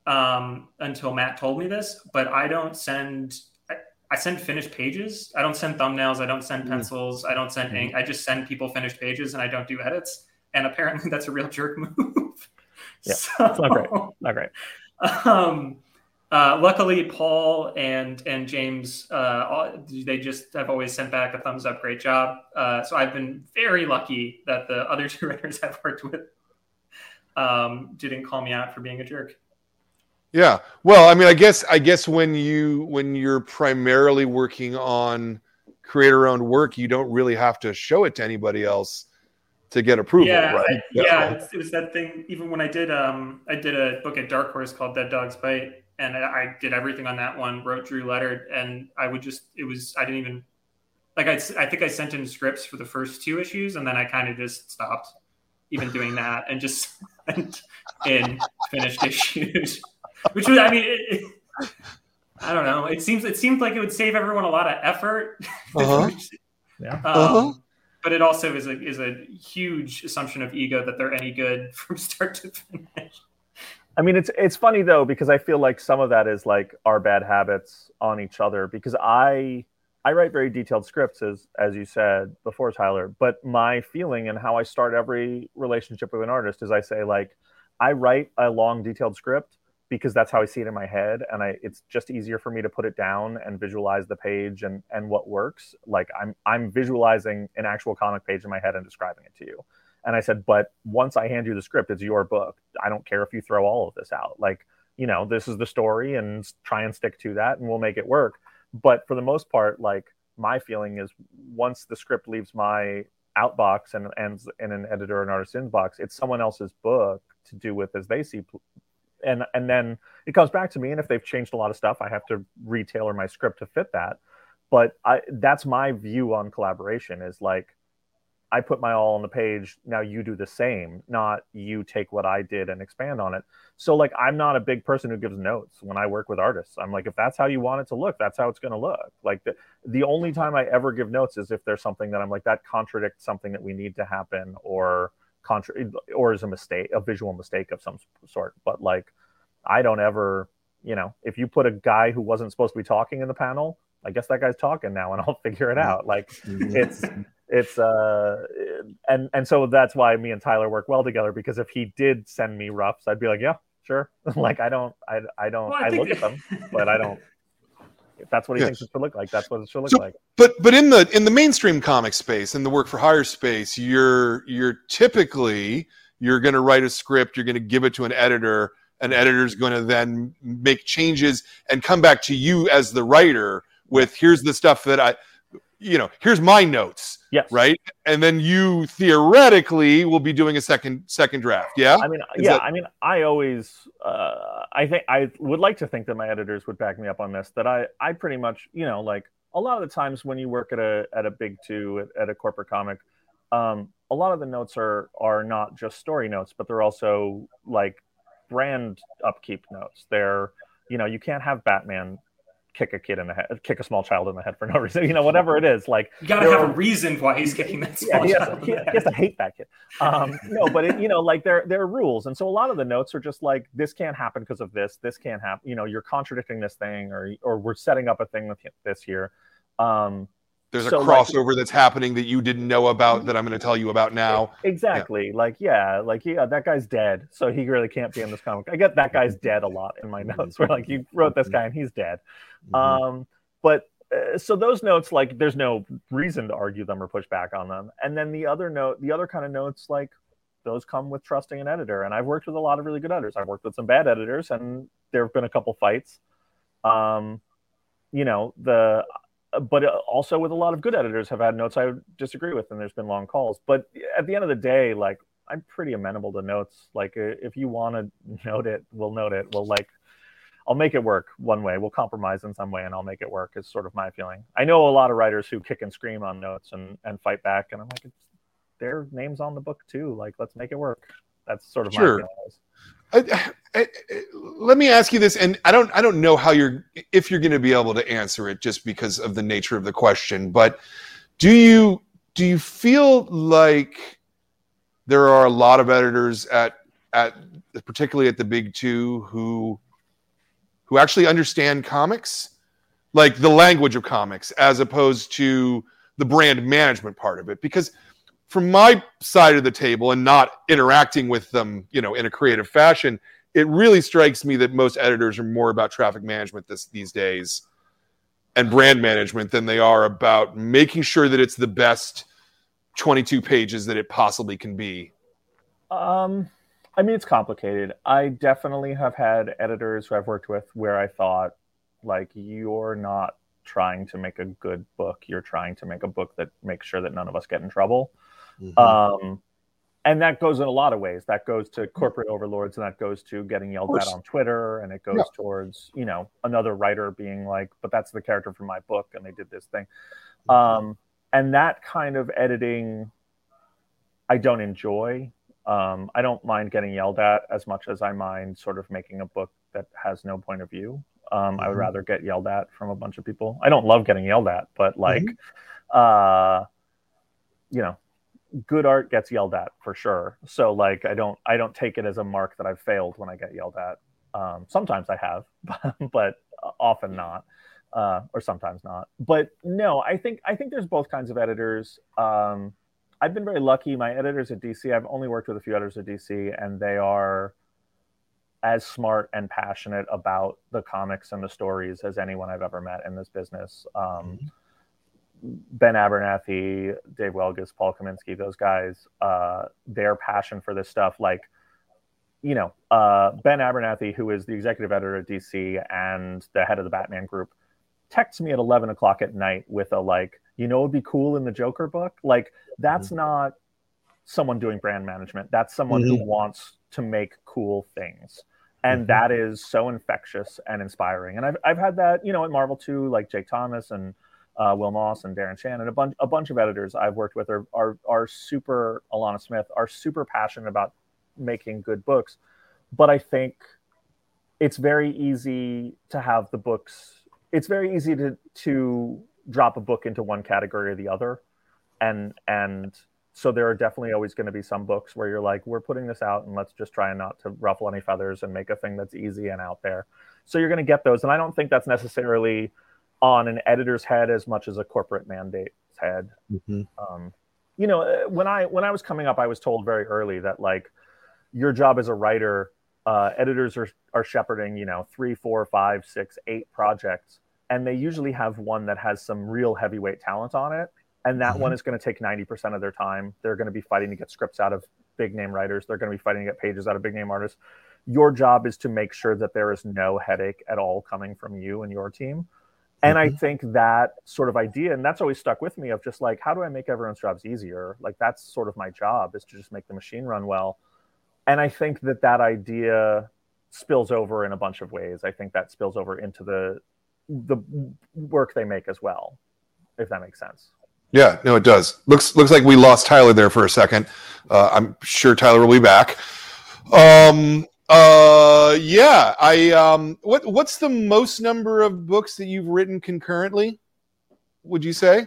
um, until Matt told me this, but I don't send. I, I send finished pages. I don't send thumbnails. I don't send mm. pencils. I don't send ink. I just send people finished pages, and I don't do edits. And apparently, that's a real jerk move. yeah, so, not great. Not great. Um, uh, luckily, Paul and and James, uh, they just have always sent back a thumbs up. Great job. Uh, so I've been very lucky that the other two writers I've worked with um, didn't call me out for being a jerk. Yeah. Well, I mean, I guess I guess when you when you're primarily working on creator owned work, you don't really have to show it to anybody else to get approval, yeah, right? I, yeah, it was that thing. Even when I did, um, I did a book at Dark Horse called Dead Dogs Bite, and I, did everything on that one. Wrote, drew, lettered, and I would just. It was. I didn't even like. I I think I sent in scripts for the first two issues, and then I kind of just stopped even doing that, and just sent in finished issues. Which was, I mean, it, it, I don't know. It seems it seemed like it would save everyone a lot of effort. Uh-huh. yeah. Um, uh-huh. But it also is a is a huge assumption of ego that they're any good from start to finish. I mean, it's it's funny though because I feel like some of that is like our bad habits on each other. Because I I write very detailed scripts as as you said before, Tyler. But my feeling and how I start every relationship with an artist is I say like I write a long detailed script because that's how I see it in my head, and I it's just easier for me to put it down and visualize the page and and what works. Like I'm I'm visualizing an actual comic page in my head and describing it to you. And I said, but once I hand you the script, it's your book. I don't care if you throw all of this out. Like you know, this is the story, and try and stick to that, and we'll make it work. But for the most part, like my feeling is once the script leaves my outbox and ends in an editor and artist inbox, it's someone else's book to do with as they see and and then it comes back to me and if they've changed a lot of stuff i have to retailer my script to fit that but i that's my view on collaboration is like i put my all on the page now you do the same not you take what i did and expand on it so like i'm not a big person who gives notes when i work with artists i'm like if that's how you want it to look that's how it's going to look like the, the only time i ever give notes is if there's something that i'm like that contradicts something that we need to happen or contra or is a mistake, a visual mistake of some sort. But like, I don't ever, you know, if you put a guy who wasn't supposed to be talking in the panel, I guess that guy's talking now, and I'll figure it out. Like, mm-hmm. it's it's uh and and so that's why me and Tyler work well together because if he did send me roughs, I'd be like, yeah, sure. like I don't I I don't well, I, I look at them, but I don't if that's what he thinks it should look like, that's what it should look so, like. But but in the in the mainstream comic space, in the work for hire space, you're you're typically you're going to write a script, you're going to give it to an editor, an editor's going to then make changes and come back to you as the writer with here's the stuff that I you know, here's my notes. Yes. Right. And then you theoretically will be doing a second second draft. Yeah. I mean, Is yeah. That... I mean, I always, uh, I think I would like to think that my editors would back me up on this. That I, I pretty much, you know, like a lot of the times when you work at a at a big two at, at a corporate comic, um, a lot of the notes are are not just story notes, but they're also like brand upkeep notes. They're you know you can't have Batman kick a kid in the head, kick a small child in the head for no reason, you know, whatever it is. Like you got to have are, a reason why he's kicking that yeah. He has, he, he has to hate that kid. Um, no, but it, you know, like there there are rules, and so a lot of the notes are just like this can't happen because of this. This can't happen. You know, you're contradicting this thing, or or we're setting up a thing with this here. Um, there's so a crossover like, that's happening that you didn't know about that I'm going to tell you about now. Exactly. Yeah. Like, yeah, like, yeah, that guy's dead. So he really can't be in this comic. I get that guy's dead a lot in my notes where like you wrote this guy and he's dead. Mm-hmm. Um, but uh, so those notes, like, there's no reason to argue them or push back on them. And then the other note, the other kind of notes, like, those come with trusting an editor. And I've worked with a lot of really good editors. I've worked with some bad editors, and there have been a couple fights. Um, you know, the Uh, but uh, also with a lot of good editors have had notes I disagree with, and there's been long calls. But at the end of the day, like I'm pretty amenable to notes. Like uh, if you want to note it, we'll note it. We'll like I'll make it work one way. We'll compromise in some way, and I'll make it work. Is sort of my feeling. I know a lot of writers who kick and scream on notes and and fight back, and I'm like, it's their names on the book too. Like, let's make it work. That's sort of sure. my feeling. I, I, let me ask you this, and I don't I don't know how you're if you're going to be able to answer it just because of the nature of the question, but do you do you feel like there are a lot of editors at at particularly at the big two who who actually understand comics, like the language of comics, as opposed to the brand management part of it. Because from my side of the table and not interacting with them, you know, in a creative fashion, it really strikes me that most editors are more about traffic management this, these days and brand management than they are about making sure that it's the best 22 pages that it possibly can be. Um, I mean, it's complicated. I definitely have had editors who I've worked with where I thought, like, you're not trying to make a good book. You're trying to make a book that makes sure that none of us get in trouble. Mm-hmm. Um, and that goes in a lot of ways. That goes to corporate overlords, and that goes to getting yelled at on Twitter, and it goes yeah. towards you know another writer being like, "But that's the character from my book, and they did this thing." Mm-hmm. Um, and that kind of editing, I don't enjoy um, I don't mind getting yelled at as much as I mind sort of making a book that has no point of view. Um, mm-hmm. I would mm-hmm. rather get yelled at from a bunch of people. I don't love getting yelled at, but like, mm-hmm. uh, you know, good art gets yelled at for sure. So like, I don't, I don't take it as a mark that I've failed when I get yelled at. Um, sometimes I have, but often not, uh, or sometimes not. But no, I think I think there's both kinds of editors. Um, I've been very lucky. My editors at DC, I've only worked with a few editors at DC, and they are as smart and passionate about the comics and the stories as anyone I've ever met in this business. Um, mm-hmm. Ben Abernathy, Dave Wielgosz, Paul Kaminski, those guys, uh, their passion for this stuff, like, you know, uh, Ben Abernathy, who is the executive editor at DC and the head of the Batman group, texts me at 11 o'clock at night with a like, you know, it'd be cool in the Joker book. Like, that's mm-hmm. not someone doing brand management. That's someone mm-hmm. who wants to make cool things. And mm-hmm. that is so infectious and inspiring. And I've, I've had that, you know, at Marvel too, like Jake Thomas and uh, Will Moss and Darren Shannon, a bunch, a bunch of editors I've worked with are, are, are super, Alanna Smith, are super passionate about making good books. But I think it's very easy to have the books, it's very easy to, to drop a book into one category or the other. And and so there are definitely always going to be some books where you're like we're putting this out and let's just try not to ruffle any feathers and make a thing that's easy and out there. So you're going to get those. And i don't think that's necessarily on an editor's head as much as a corporate mandate's head. Mm-hmm. um, you know uh, when i when i was coming up i was told very early that like your job as a writer uh, editors are, are shepherding you know three four five six eight projects and they usually have one that has some real heavyweight talent on it and that mm-hmm. one is going to take 90% of their time. They're going to be fighting to get scripts out of big name writers. They're going to be fighting to get pages out of big name artists. Your job is to make sure that there is no headache at all coming from you and your team and mm-hmm. i think that sort of idea and that's always stuck with me of just like how do i make everyone's jobs easier like that's sort of my job is to just make the machine run well and i think that that idea spills over in a bunch of ways i think that spills over into the the work they make as well if that makes sense yeah, no, it does. Looks looks like we lost Tyler there for a second. Uh, I'm sure Tyler will be back. Um, uh, yeah, I um, what what's the most number of books that you've written concurrently? Would you say?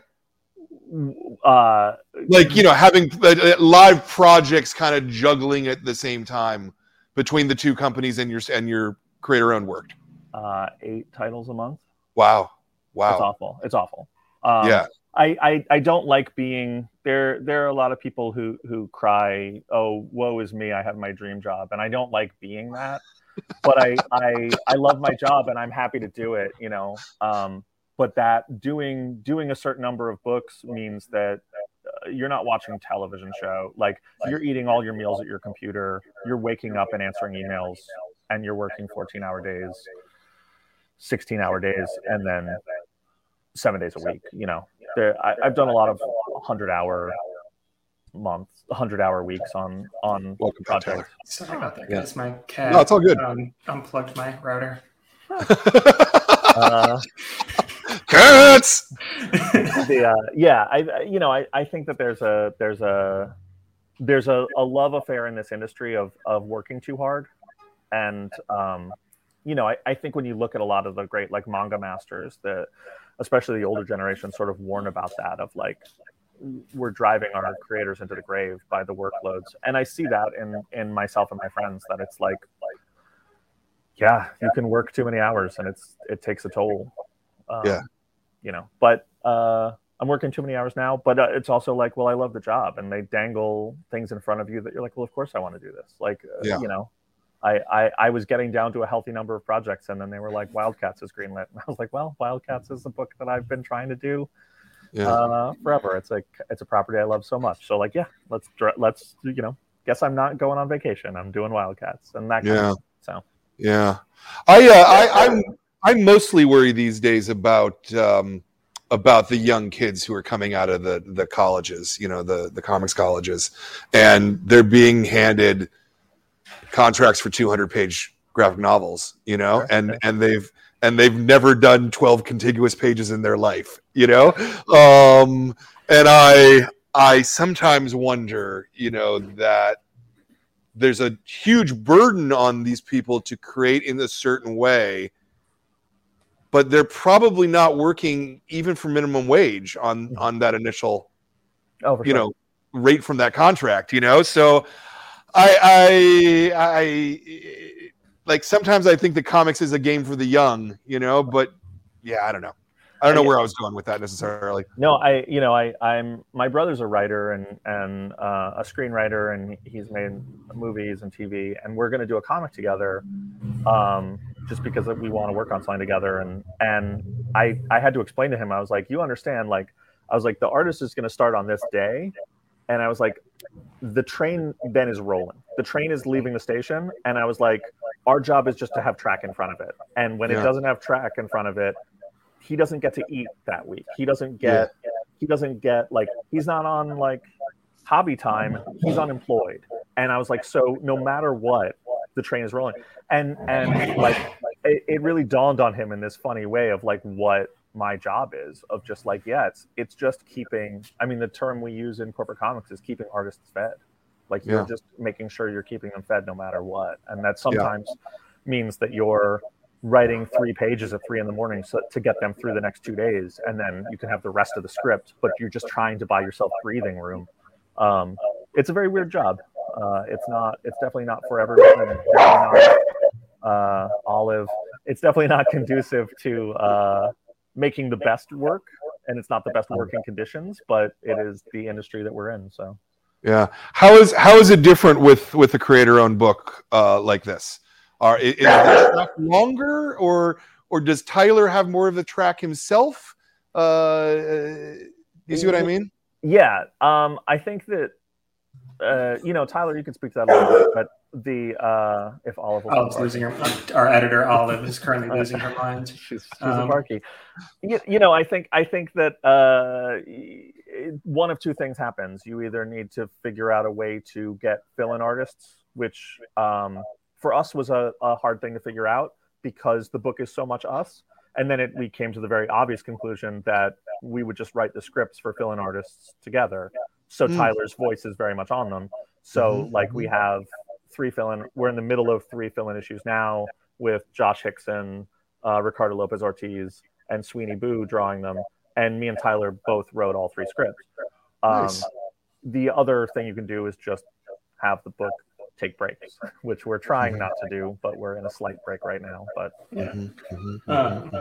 Uh, like you know, having uh, uh live projects kind of juggling at the same time between the two companies and your and your creator owned work. Uh, eight titles a month. Wow, wow, it's awful. It's awful. Um, yeah, I, I, I don't like being there. There are a lot of people who who cry, "Oh, woe is me! I have my dream job," and I don't like being that. but I I I love my job and I'm happy to do it. You know, um, but that doing doing a certain number of books means that you're not watching a television show. Like you're eating all your meals at your computer. You're waking up and answering emails, and you're working 14 hour days, 16 hour days, and then seven days a week. You know, there, I, have done a lot of 100 hour months, 100 hour weeks on on Welcome projects. Sorry about that, yeah. My cat. No, it's all good. Um, unplugged my router. uh, Cats. the, uh, yeah, I you know I, I think that there's a there's a there's a, a love affair in this industry of of working too hard, and um, you know I, I think when you look at a lot of the great like manga masters that especially the older generation sort of warn about that of like we're driving our creators into the grave by the workloads. And i see that in in myself and my friends that it's like like yeah you can work too many hours and it's it takes a toll. Um, yeah. you know but uh i'm working too many hours now but uh, it's also like well i love the job and they dangle things in front of you that you're like well of course i want to do this. Like uh, yeah. you know I, I, I was getting down to a healthy number of projects and then they were like wildcats is greenlit and i was like well wildcats is the book that i've been trying to do yeah. uh, forever. It's like it's a property I love so much. So like, yeah, let's let's you know, guess I'm not going on vacation. I'm doing Wildcats and that. yeah. Of, so yeah, I uh, I I'm I'm mostly worried these days about. Um, about the young kids who are coming out of the the colleges, you know, the the comics colleges, and they're being handed contracts for 200 page graphic novels, you know, and and they've and they've never done 12 contiguous pages in their life you know um, and i i sometimes wonder you know that there's a huge burden on these people to create in a certain way but they're probably not working even for minimum wage on mm-hmm. on that initial oh, you sure. know rate from that contract you know so i i i like sometimes I think the comics is a game for the young, you know, but yeah, I don't know. I don't know where I was going with that necessarily. No, I, you know, I, I'm my brother's a writer and and uh, a screenwriter, and he's made movies and TV, and we're going to do a comic together, um, just because we want to work on something together. And and I I had to explain to him, I was like, you understand, like, I was like, the artist is going to start on this day, and I was like, the train then is rolling. The train is leaving the station, and I was like, our job is just to have track in front of it. And when yeah. it doesn't have track in front of it, he doesn't get to eat that week. He doesn't get yeah. he doesn't get like he's not on like hobby time. He's unemployed. And I was like, so no matter what, the train is rolling. And and like it, it really dawned on him in this funny way of like what my job is of just like yeah it's it's just keeping i mean the term we use in corporate comics is keeping artists fed like you're just making sure you're keeping them fed no matter what. And that sometimes yeah. means that you're writing three pages at three in the morning so, to get them through the next two days. And then you can have the rest of the script, but you're just trying to buy yourself breathing room. Um, it's a very weird job. Uh, it's not, it's definitely not for everyone. Not, uh, Olive, it's definitely not conducive to uh, making the best work and it's not the best working conditions, but it is the industry that we're in. So. Yeah. How is how is it different with with a creator owned book uh, like this? Are is, is the track longer, or or does Tyler have more of the track himself? Uh, you see what I mean? Yeah. Um, I think that uh, you know, Tyler, you can speak to that a little bit, but the uh, if Olive Olive's losing her, our editor Olive is currently losing her mind. she's she's um, a marquee. You, you, know, I think I think that uh, one of two things happens. You either need to figure out a way to get fill-in artists, which um, for us was a, a hard thing to figure out because the book is so much us. And then it, we came to the very obvious conclusion that we would just write the scripts for fill-in artists together. So mm. Tyler's voice is very much on them. So mm-hmm. like we have three fill-in. We're in the middle of three fill-in issues now with Josh Hixson, uh, Ricardo Lopez Ortiz, and Sweeney Boo drawing them and me and Tyler both wrote all three scripts. Um, nice. The other thing you can do is just have the book take breaks, which we're trying not to do, but we're in a slight break right now. But yeah. Mm-hmm, mm-hmm, um,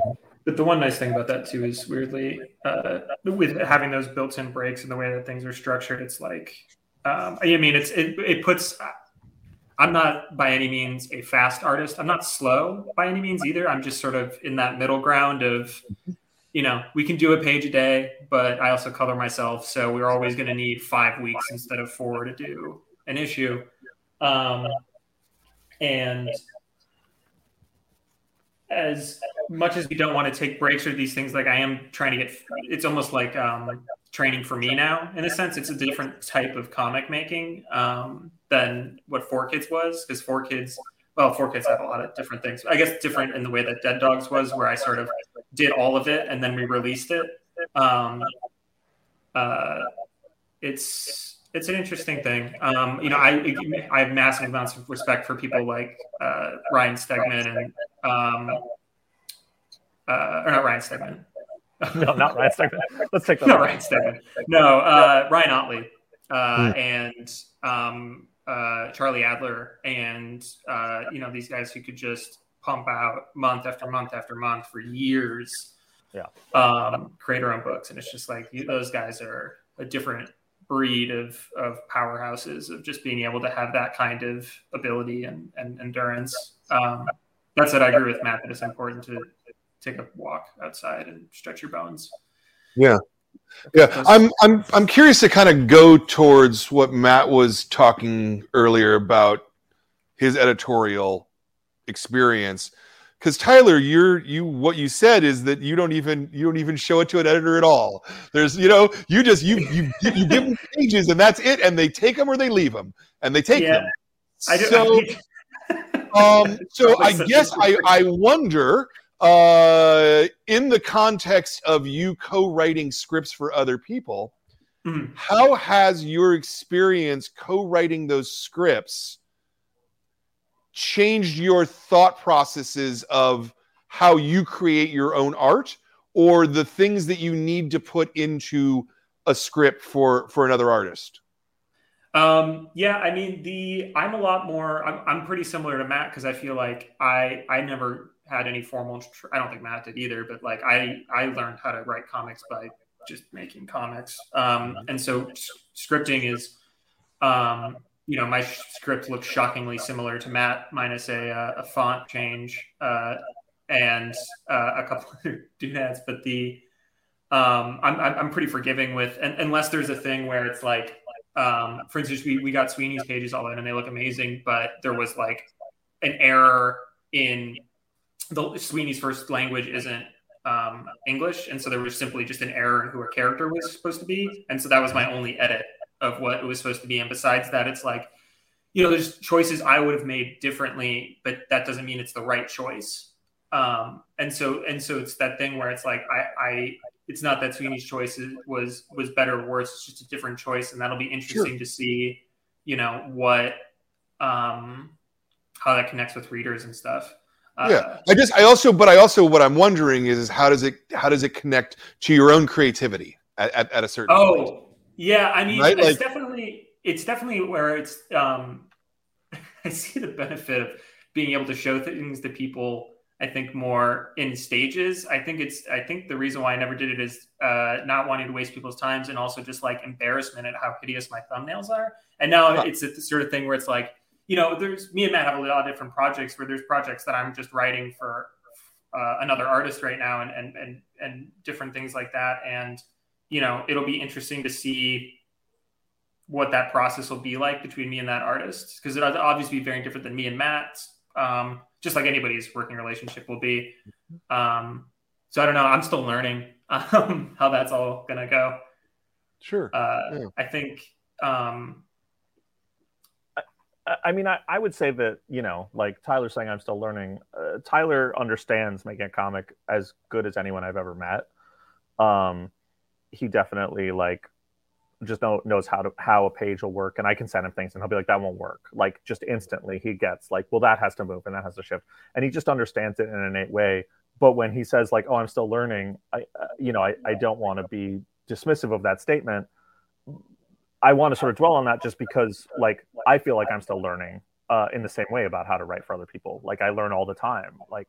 but the one nice thing about that too is weirdly uh, with having those built-in breaks and the way that things are structured, it's like um, I mean, it's it, it puts. I'm not by any means a fast artist. I'm not slow by any means either. I'm just sort of in that middle ground of you know, we can do a page a day, but I also color myself, so we're always going to need five weeks instead of four to do an issue. Um, and as much as we don't want to take breaks or these things, like I am trying to get, it's almost like um, training for me now. In a sense, it's a different type of comic making um, than what 4Kids was, because 4Kids, well, 4Kids have a lot of different things. I guess different in the way that Dead Dogs was, where I sort of did all of it and then we released it. Um, uh, it's it's an interesting thing. Um, you know, I I have massive amounts of respect for people like uh, Ryan Stegman and um, uh, or not Ryan Stegman. no, not Ryan Stegman. Let's take that. No, Ryan Stegman. No, uh, Ryan Ottley uh, hmm. and um, uh, Charlie Adlard, and uh, you know these guys who could just pump out month after month after month for years. Yeah. Um, create our own books, and it's just like those guys are a different breed of of powerhouses of just being able to have that kind of ability and, and endurance. Um, that's what I agree with Matt that it's important to take a walk outside and stretch your bones. Yeah. Yeah, I'm I'm I'm curious to kind of go towards what Matt was talking earlier about his editorial experience because Tyler, you're you what you said is that you don't even you don't even show it to an editor at all. There's you know you just you you you give them pages and that's it, and they take them or they leave them, and they take yeah, them. I do, so, um, so I guess I I wonder uh, in the context of you co-writing scripts for other people, mm-hmm. how has your experience co-writing those scripts? Changed your thought processes of how you create your own art or the things that you need to put into a script for for another artist? Um yeah i mean the i'm a lot more i'm, I'm pretty similar to matt because i feel like i i never had any formal i don't think matt did either but like i i learned how to write comics by just making comics. Um and so scripting is um you know, my script looks shockingly similar to Matt, minus a, uh, a font change uh, and uh, a couple of doodads. But the um, I'm, I'm pretty forgiving with, and, unless there's a thing where it's like, um, for instance, we, we got Sweeney's pages all in and they look amazing, but there was like an error in the Sweeney's first language isn't um, English, and so there was simply just an error in who a character was supposed to be, and so that was my only edit of what it was supposed to be. And besides that, it's like, you know, there's choices I would have made differently, but that doesn't mean it's the right choice. Um, and so, and so it's that thing where it's like, I, I, it's not that Sweeney's choice was, was better or worse. It's just a different choice. And that'll be interesting sure. to see, you know, what, um, how that connects with readers and stuff. Uh, yeah, I just, I also, but I also, what I'm wondering is, is how does it, how does it connect to your own creativity at, at, at a certain oh, point? Yeah, I mean, right? it's like, definitely it's definitely where it's. um I see the benefit of being able to show things to people. I think more in stages. I think it's. I think the reason why I never did it is uh, not wanting to waste people's times, and also just like embarrassment at how hideous my thumbnails are. And now huh. it's the sort of thing where it's like, you know, there's me and Matt have a lot of different projects where there's projects that I'm just writing for uh, another artist right now, and and and and different things like that, and you know, it'll be interesting to see what that process will be like between me and that artist because it'll obviously be very different than me and Matt, um, just like anybody's working relationship will be. Um, so I don't know. I'm still learning um, how that's all gonna go. Sure. Uh, yeah. I think. Um, I, I mean, I, I would say that you know, like Tyler saying, I'm still learning. Uh, Tyler understands making a comic as good as anyone I've ever met. Um, he definitely like just know, knows how to how a page will work and i can send him things and he'll be like that won't work. Like just instantly he gets like well that has to move and that has to shift. And he just understands it in an innate way. But when he says like oh i'm still learning i uh, you know i, I don't want to be dismissive of that statement. I want to sort of dwell on that just because like i feel like i'm still learning uh, in the same way about how to write for other people. Like i learn all the time. Like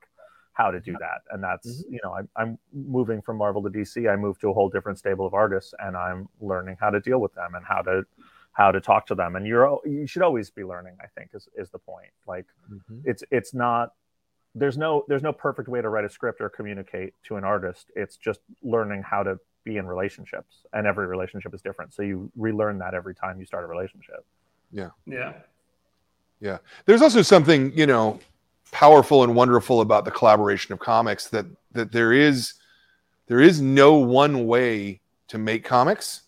how to do that. And that's, mm-hmm. you know, I'm, I'm moving from Marvel to DC. I moved to a whole different stable of artists and I'm learning how to deal with them and how to, how to talk to them. And you're, you should always be learning, I think is, is the point. Like mm-hmm. it's, it's not, there's no there's no perfect way to write a script or communicate to an artist. It's just learning how to be in relationships, and every relationship is different. So you relearn that every time you start a relationship. Yeah. Yeah. Yeah. There's also something, you know, powerful and wonderful about the collaboration of comics that that there is there is no one way to make comics.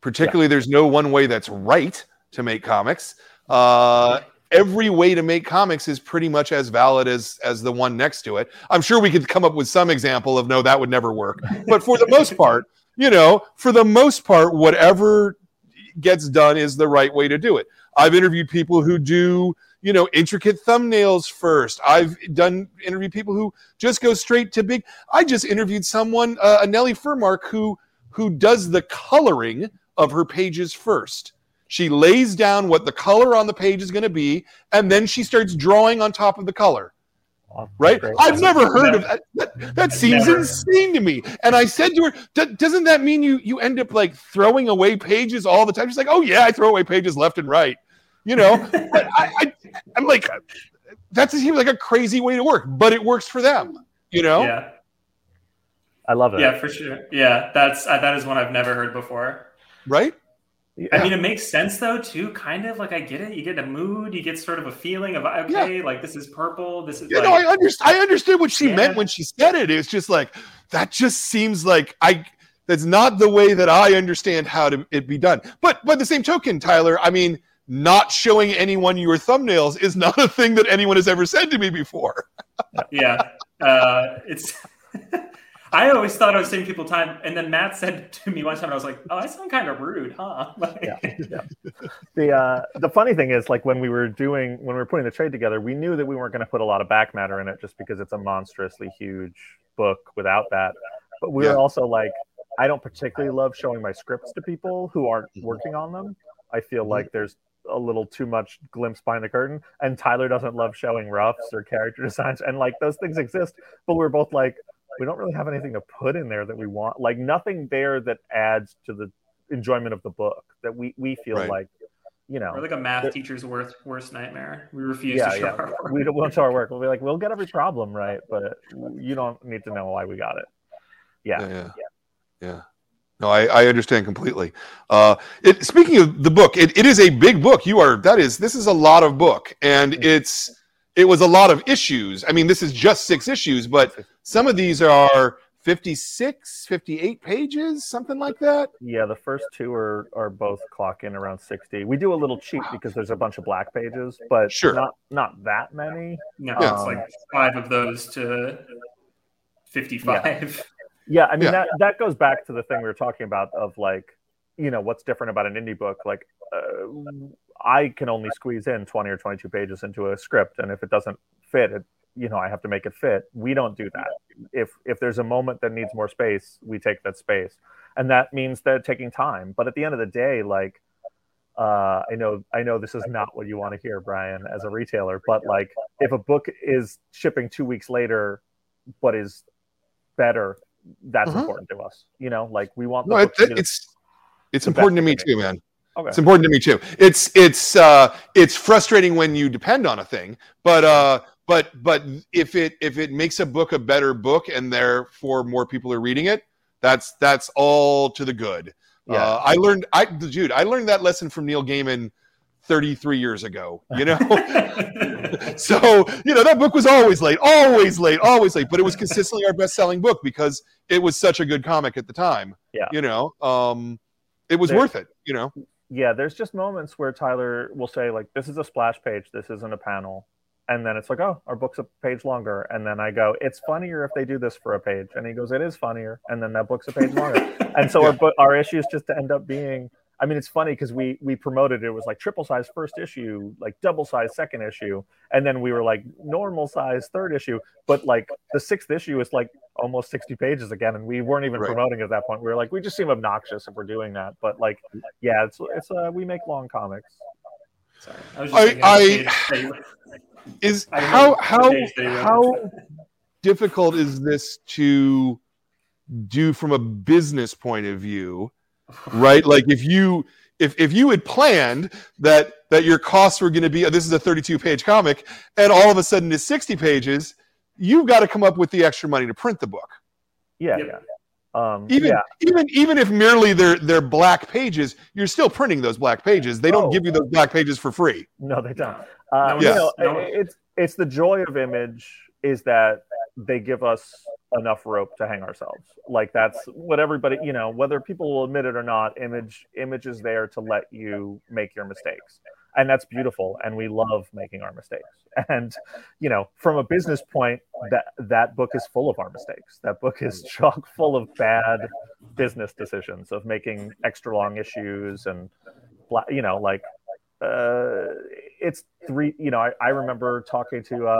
Particularly, yeah. there's no one way that's right to make comics. Uh, every way to make comics is pretty much as valid as as the one next to it. I'm sure we could come up with some example of no, that would never work. But for the most part, you know, for the most part, whatever gets done is the right way to do it. I've interviewed people who do, you know, intricate thumbnails first. I've done interview people who just go straight to big. I just interviewed someone, uh, Nellie Furmark, who who does the coloring of her pages first. She lays down what the color on the page is going to be, and then she starts drawing on top of the color. right? I've never heard of that. That, that seems never. insane to me. And I said to her, "Doesn't that mean you you end up like throwing away pages all the time?" She's like, "Oh yeah, I throw away pages left and right." You know, I, I, I'm like, that seems like a crazy way to work, but it works for them. You know? Yeah. I love it. Yeah, for sure. Yeah, that's uh, that is one I've never heard before. Right? Yeah. I mean, it makes sense though, too. Kind of like I get it. You get a mood. You get sort of a feeling of okay, yeah. like this is purple. This is. You like, know, I understand. I understood what she yeah. meant when she said it. It's just like that. Just seems like I. That's not the way that I understand how to it be done. But by the same token, Tyler, I mean, not showing anyone your thumbnails is not a thing that anyone has ever said to me before. yeah, uh, it's. I always thought I was saving people time, and then Matt said to me one time, and I was like, "Oh, I sound kind of rude, huh?" Like, yeah, yeah. The uh, the funny thing is, like when we were doing when we were putting the trade together, we knew that we weren't going to put a lot of back matter in it, just because it's a monstrously huge book without that. But we yeah. were also like, I don't particularly love showing my scripts to people who aren't working on them. I feel mm-hmm. like there's a little too much glimpse behind the curtain. And Tyler doesn't love showing roughs or character designs, and like those things exist, but we're both like, we don't really have anything to put in there that we want like nothing there that adds to the enjoyment of the book that we we feel right. like you know we're like a math teacher's worst worst nightmare we refuse yeah, to show yeah. our work we don't want to show our work we'll be like we'll get every problem right but you don't need to know why we got it yeah yeah, yeah. yeah. No, I, I understand completely. Uh, it, speaking of the book, it, it is a big book. You are that is this is a lot of book, and it's it was a lot of issues. I mean, this is just six issues, but some of these are 56, 58 pages, something like that. Yeah, the first two are are both clocking around 60. We do a little cheat because there's a bunch of black pages, but sure. not not that many. No, yeah. it's like five of those to 55. Yeah, yeah I mean yeah. that that goes back to the thing we were talking about of like, you know, what's different about an indie book? Like uh, I can only squeeze in 20 or 22 pages into a script and if it doesn't fit, it you know, I have to make it fit. We don't do that. If if there's a moment that needs more space, we take that space, and that means that taking time. But at the end of the day, like uh, I know I know this is not what you want to hear, Brian, as a retailer, but like if a book is shipping two weeks later, but is better, that's uh-huh. important to us. You know, like we want. no, it, it's it's important to me too, man. Okay. It's important to me too. It's it's uh, it's frustrating when you depend on a thing, but uh, but but if it if it makes a book a better book and therefore more people are reading it that's that's all to the good yeah uh, i learned i dude i learned that lesson from neil gaiman 33 years ago you know? So you know that book was always late always late always late but it was consistently our best selling book because it was such a good comic at the time yeah. you know? Um it was worth it you know? Yeah there's just moments where tyler will say like this is a splash page this isn't a panel and then it's like oh our book's a page longer and then i go it's funnier if they do this for a page and he goes it is funnier and then that book's a page longer. And so yeah. our, our issues just end up being i mean it's funny because we we promoted it was like triple size first issue like double size second issue and then we were like normal size third issue but like the sixth issue is like almost 60 pages again and we weren't even right. promoting at that point we were like we just seem obnoxious if we're doing that but like yeah it's it's uh we make long comics Sorry. I, I, I is how how how difficult is this to do from a business point of view right like if you if if you had planned that that your costs were going to be this is a 32 page comic and all of a sudden it's 60 pages you've got to come up with the extra money to print the book Yeah, Yep. yeah. Um, even yeah, even even if merely they're they're black pages you're still printing those black pages they don't Oh. give you those black pages for free no, they don't. No Uh, you know, no it's it's the joy of image is that they give us enough rope to hang ourselves. Like that's what everybody, you know, whether people will admit it or not. Image image is there to let you make your mistakes, and that's beautiful. And we love making our mistakes. And you know, from a business point, that that book is full of our mistakes. That book is chock full of bad business decisions of making extra long issues and you know like uh, it's three. You know, I, I remember talking to uh,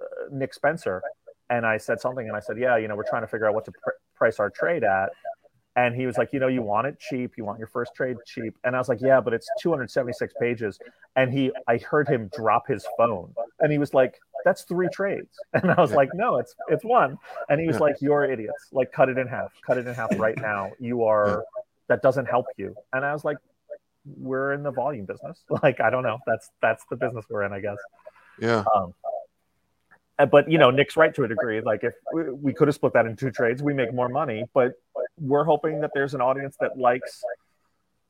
uh, Nick Spencer, and I said something, and I said, "Yeah, you know, we're trying to figure out what to pr- price our trade at." And he was like, "You know, you want it cheap. You want your first trade cheap." And I was like, "Yeah, but it's 276 pages." And he, I heard him drop his phone, and he was like, "That's three trades." And I was like, "No, it's it's one." And he was like, "You're idiots. Like, cut it in half. Cut it in half right now. You are." That doesn't help you. And I was like, we're in the volume business. Like I don't know. That's that's the business we're in, I guess. yeah Um, but you know, Nick's right to a degree. Like if we, we could have split that in two trades, we make more money. But we're hoping that there's an audience that likes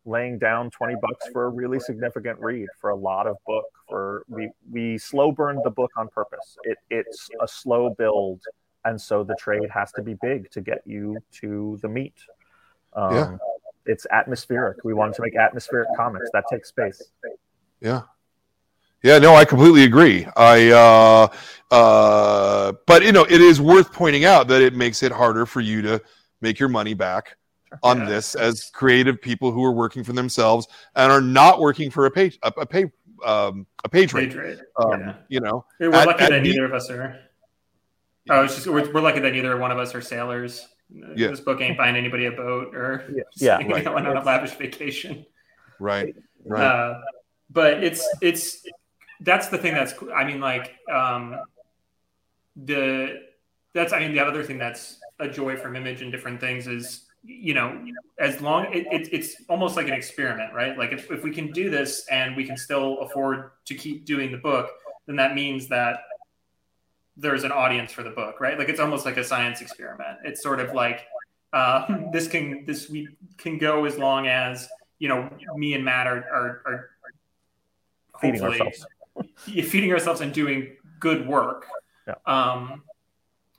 laying down 20 bucks for a really significant read for a lot of book for we we slow burned the book on purpose it it's a slow build and so the trade has to be big to get you to the meat um, Yeah. it's atmospheric we wanted to make atmospheric comics that takes space Yeah. Yeah, no, I completely agree. I uh uh but you know, it is worth pointing out that it makes it harder for you to make your money back on Yeah. this as creative people who are working for themselves and are not working for a pay a, a pay um a page rate. Page rate. Um, Yeah. you know. We're At- lucky at that the- neither of us are. Oh, it's just we're, we're lucky that neither one of us are sailors. Yeah. This book ain't buying anybody a boat or Yeah. Yeah, going right. on a lavish vacation. Right. Right. Uh, but it's it's that's the thing that's I mean like um, the that's I mean the other thing that's a joy from image and different things is you know as long it, it, it's almost like an experiment right? Like if, if we can do this and we can still afford to keep doing the book then that means that there's an audience for the book right? Like it's almost like a science experiment. It's sort of like uh, this can this we can go as long as you know me and matt are are, are feeding hopefully- ourselves feeding ourselves and doing good work. Yeah. Um,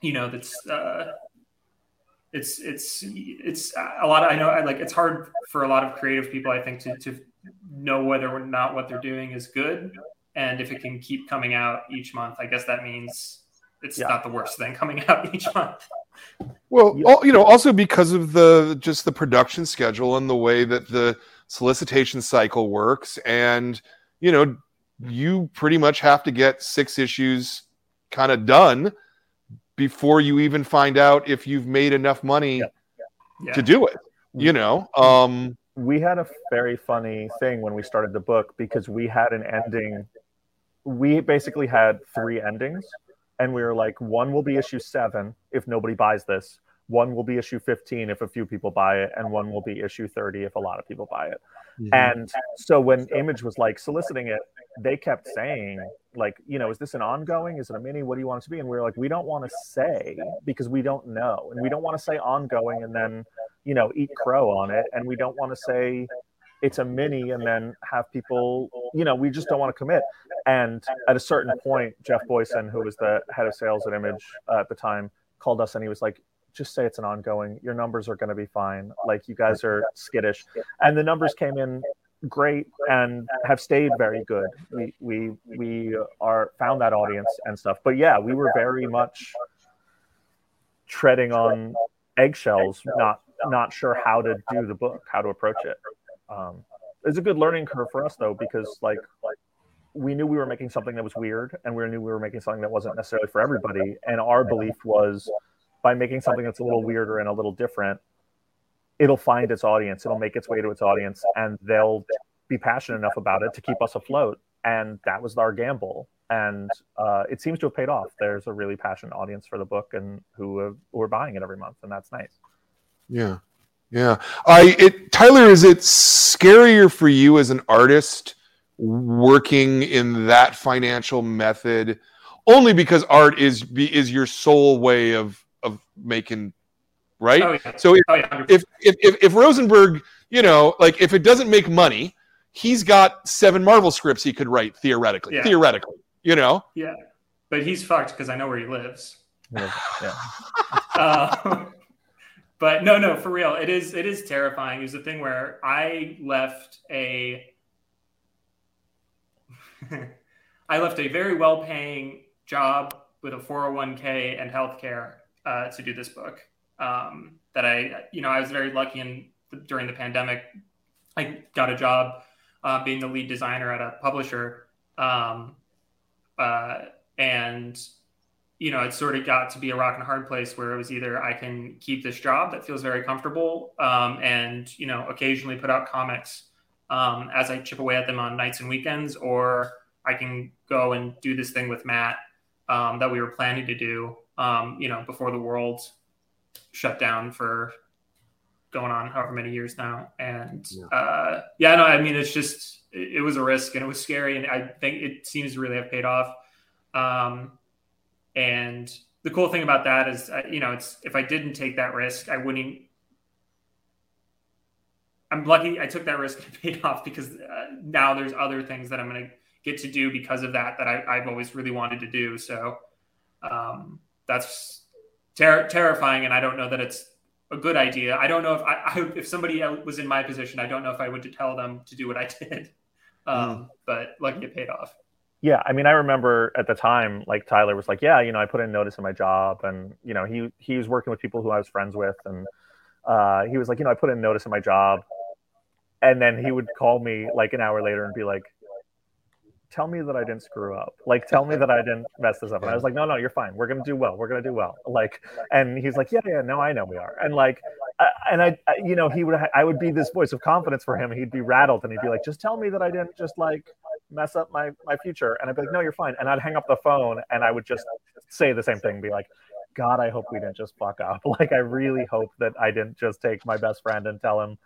you know, that's uh, it's it's it's a lot. Of, I know, I like it's hard for a lot of creative people. I think to to know whether or not what they're doing is good, and if it can keep coming out each month, I guess that means it's Yeah. not the worst thing coming out each month. Well, Yeah. al- you know, also because of the just the production schedule and the way that the solicitation cycle works, and you know, you pretty much have to get six issues kind of done before you even find out if you've made enough money Yeah. Yeah. to do it. You know, um, we had a very funny thing when we started the book because we had an ending we basically had three endings and we were like one will be issue 7 if nobody buys this one will be issue 15 if a few people buy it and one will be issue 30 if a lot of people buy it and so when image was like soliciting it they kept saying like you know is this an ongoing? Is it a mini? What do you want it to be? And we were like we don't want to say because we don't know. And we don't want to say ongoing and then you know eat crow on it. And we don't want to say it's a mini and then have people you know we just don't want to commit. And at a certain point Jeff Boison who was the head of sales at image uh, at the time called us and he was like just say it's an ongoing your numbers are going to be fine like you guys are skittish. And the numbers came in great and have stayed very good. We we we are found that audience and stuff. But yeah we were very much treading on eggshells not not sure how to do the book how to approach it. Um, it's a good learning curve for us though because like we knew we were making something that was weird and we knew we were making something that wasn't necessarily for everybody. And our belief was by making something that's a little weirder and a little different it'll find its audience it'll make its way to its audience and they'll be passionate enough about it to keep us afloat. And that was our gamble. And uh, it seems to have paid off. There's a really passionate audience for the book and who, have, who are buying it every month and that's nice. Yeah, Yeah. I it Tyler, is it scarier for you as an artist working in that financial method only because art is is your sole way of of making right? Oh, yeah. So if, Oh, yeah, if, if if if Rosenberg, you know, like if it doesn't make money, he's got seven Marvel scripts he could write theoretically. Yeah. Theoretically, you know. yeah. But he's fucked because I know where he lives. Yeah. Uh, but no, no, for real, it is it is terrifying. It was a thing where I left a I left a very well paying job with a 401k and healthcare uh, to do this book. Um, that I, you know, I was very lucky in during the pandemic. I got a job uh, being the lead designer at a publisher. Um, uh, and you know, it sort of got to be a rock and hard place where it was either I can keep this job that feels very comfortable um, and, you know, occasionally put out comics um, as I chip away at them on nights and weekends, or I can go and do this thing with Matt um, that we were planning to do, um, you know, before the world shut down for going on however many years now. And Yeah. uh, yeah, no, I mean, it's just, it, it was a risk and it was scary. And I think it seems to really have paid off. Um, and the cool thing about that is, uh, you know, it's if I didn't take that risk, I wouldn't. I'm lucky I took that risk and it paid off because uh, now there's other things that I'm going to get to do because of that that I, I've always really wanted to do. So um, that's ter- terrifying, and I don't know that it's a good idea. I don't know if I, I if somebody was in my position, I don't know if I would tell them to do what I did. Um, But lucky it paid off. Yeah, I mean, I remember at the time, like Tyler was like, "Yeah, you know, I put in notice in my job, and you know, he he was working with people who I was friends with, and uh, he was like, you know, I put in notice in my job, and then he would call me like an hour later and be like, "Tell me that I didn't screw up, like, tell me that I didn't mess this up." And I was like, "No, no, you're fine. We're gonna do well. We're gonna do well." Like, and he's like, "Yeah, yeah, no, I know we are," and like, I, and I, I, you know, he would, I would be this voice of confidence for him. He'd be rattled, and he'd be like, "Just tell me that I didn't just like." mess up my my future and i'd be like no you're fine and i'd hang up the phone and i would just say the same thing be like god i hope we didn't just fuck up like i really hope that i didn't just take my best friend and tell him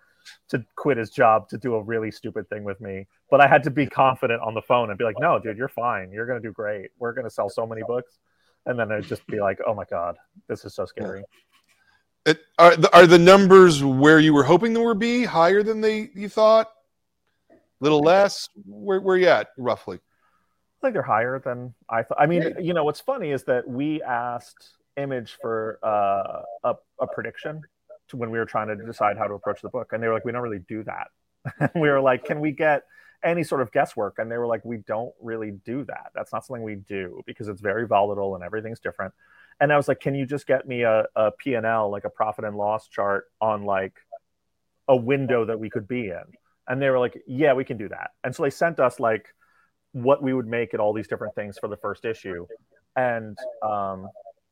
to quit his job to do a really stupid thing with me but i had to be confident on the phone and be like no dude you're fine you're going to do great we're going to sell so many books and then it'd just be like oh my god this is so scary It, are the, are the numbers where you were hoping they would be higher than they you thought? A little less? Where where you at roughly? I think they're higher than I thought. I mean, you know, what's funny is that we asked Image for uh, a, a prediction to when we were trying to decide how to approach the book, and they were like, "We don't really do that." we were like, "Can we get any sort of guesswork?" And they were like, "We don't really do that. That's not something we do because it's very volatile and everything's different." And I was like, "Can you just get me a, a P and L, like a profit and loss chart on like a window that we could be in?" And they were like, "Yeah, we can do that." And so they sent us like what we would make at all these different things for the first issue, and um,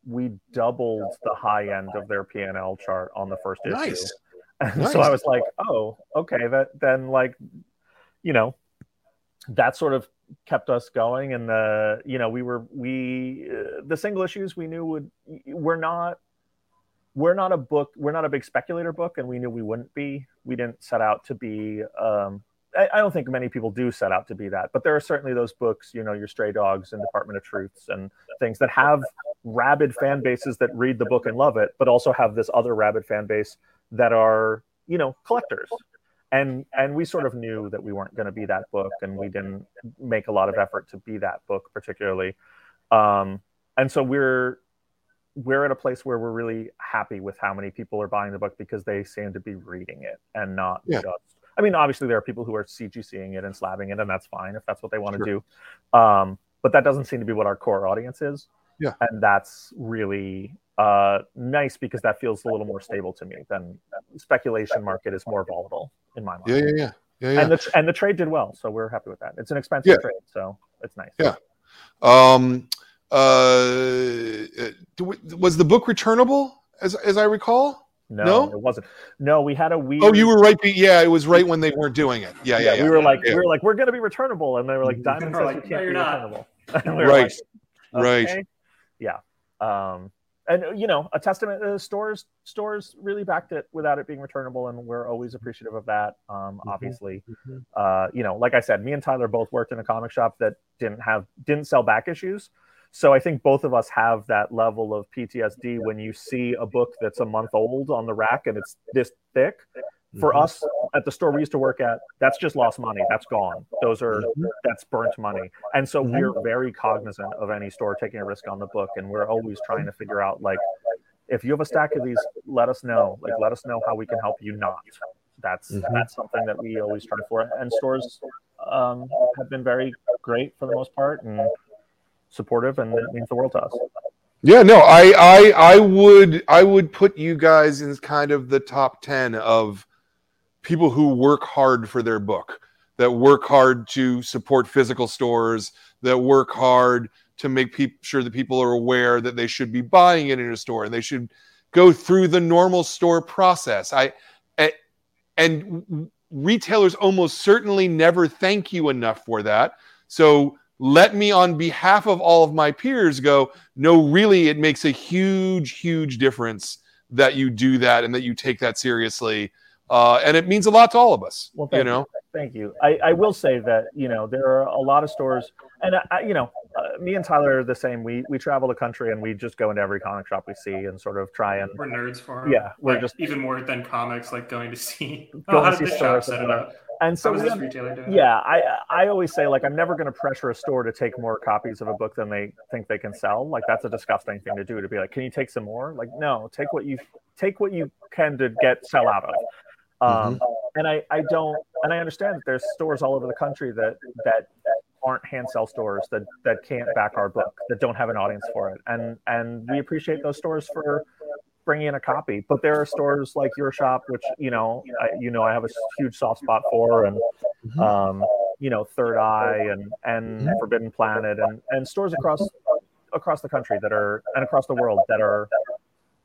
we doubled the high end of their P and L chart on the first issue. Nice. And Nice. so I was like, "Oh, okay." That then like, you know, that sort of kept us going, and the you know we were we uh, the single issues we knew would we're not we're not a book we're not a big speculator book and we knew we wouldn't be we didn't set out to be um I, I don't think many people do set out to be that but there are certainly those books you know your stray dogs and department of truths and things that have rabid fan bases that read the book and love it but also have this other rabid fan base that are you know collectors and and we sort of knew that we weren't going to be that book and we didn't make a lot of effort to be that book particularly um and so we're we're at a place where we're really happy with how many people are buying the book because they seem to be reading it and not Yeah. just I mean obviously there are people who are CGCing it and slabbing it and that's fine if that's what they want to Sure. do um but that doesn't seem to be what our core audience is Yeah. and that's really uh nice because that feels a little more stable to me than speculation market is more volatile in my mind Yeah, yeah, yeah. Yeah, yeah. and the and the trade did well so we're happy with that it's an expensive Yeah. trade so it's nice Yeah. Um, uh, do we- was the book returnable as as I recall? No, No? it wasn't no we had a weird Oh, you were right. Yeah, it was right when they weren't doing it. Yeah, yeah, yeah. we were like Yeah. we were like we're gonna be returnable and they were like diamond We're says like, you can't you're be not." returnable we right, like, right. "Okay." yeah um and you know, a testament uh, stores stores really backed it without it being returnable, and we're always appreciative of that. Um, mm-hmm. Obviously, mm-hmm. Uh, you know, like I said, me and Tyler both worked in a comic shop that didn't have didn't sell back issues. So I think both of us have that level of PTSD when you see a book that's a month old on the rack and it's this thick for mm-hmm. us at the store we used to work at that's just lost money that's gone those are mm-hmm. that's burnt money and so mm-hmm. we're very cognizant of any store taking a risk on the book and we're always trying to figure out like if you have a stack of these let us know like let us know how we can help you not that's mm-hmm. that's something that we always try for and stores um, have been very great for the most part and supportive and it means the world to us yeah, no, I, I, I would, I would put you guys in kind of the top ten of people who work hard for their book, that work hard to support physical stores, that work hard to make pe- sure that people are aware that they should be buying it in a store and they should go through the normal store process. I and retailers almost certainly never thank you enough for that. So let me on behalf of all of my peers go, no, really, it makes a huge, huge difference that you do that and that you take that seriously uh, and it means a lot to all of us. Well, you know. You. Thank you. I, I will say that you know there are a lot of stores, and I, you know, uh, me and Tyler are the same. We we travel the country and we just go into every comic shop we see and sort of try and. We're nerds for them. Yeah, we're like, just even more than comics, like going to see. Oh, how did this shop set it up? And so, this retailer doing? Yeah, I I always say like I'm never going to pressure a store to take more copies of a book than they think they can sell. Like that's a disgusting thing to do. To be like, can you take some more? Like, no, take what you take what you can to get sell out of. Um, mm-hmm. And I, I don't, and I understand that there's stores all over the country that that aren't hand sell stores that that can't back our book, that don't have an audience for it, and and we appreciate those stores for bringing in a copy. But there are stores like your shop, which you know, I, you know, I have a huge soft spot for, and mm-hmm. um, you know, Third Eye and and mm-hmm. Forbidden Planet, and and stores across across the country that are and across the world that are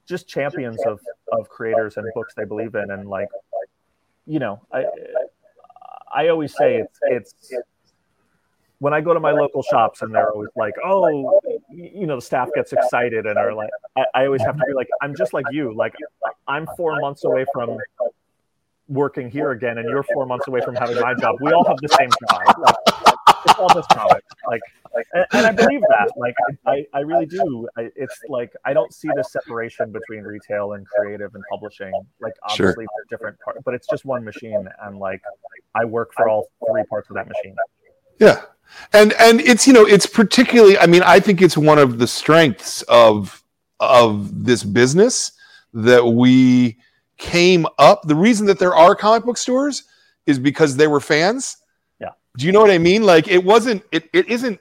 just champions of of creators and books they believe in and like you know i i always say it's it's when i go to my local shops and they're always like oh you know the staff gets excited and are like i, I always have to be like i'm just like you like i'm four months away from working here again and you're four months away from having my job we all have the same job like, it's all just comics like and, and, I believe that. Like, I, I really do. I, it's like I don't see the separation between retail and creative and publishing. Like, obviously, sure. they're different parts, but it's just one machine, and like I work for all three parts of that machine. Yeah, and and it's you know it's particularly. I mean, I think it's one of the strengths of of this business that we came up. The reason that there are comic book stores is because they were fans. Yeah. Do you know what I mean? Like it wasn't. It it isn't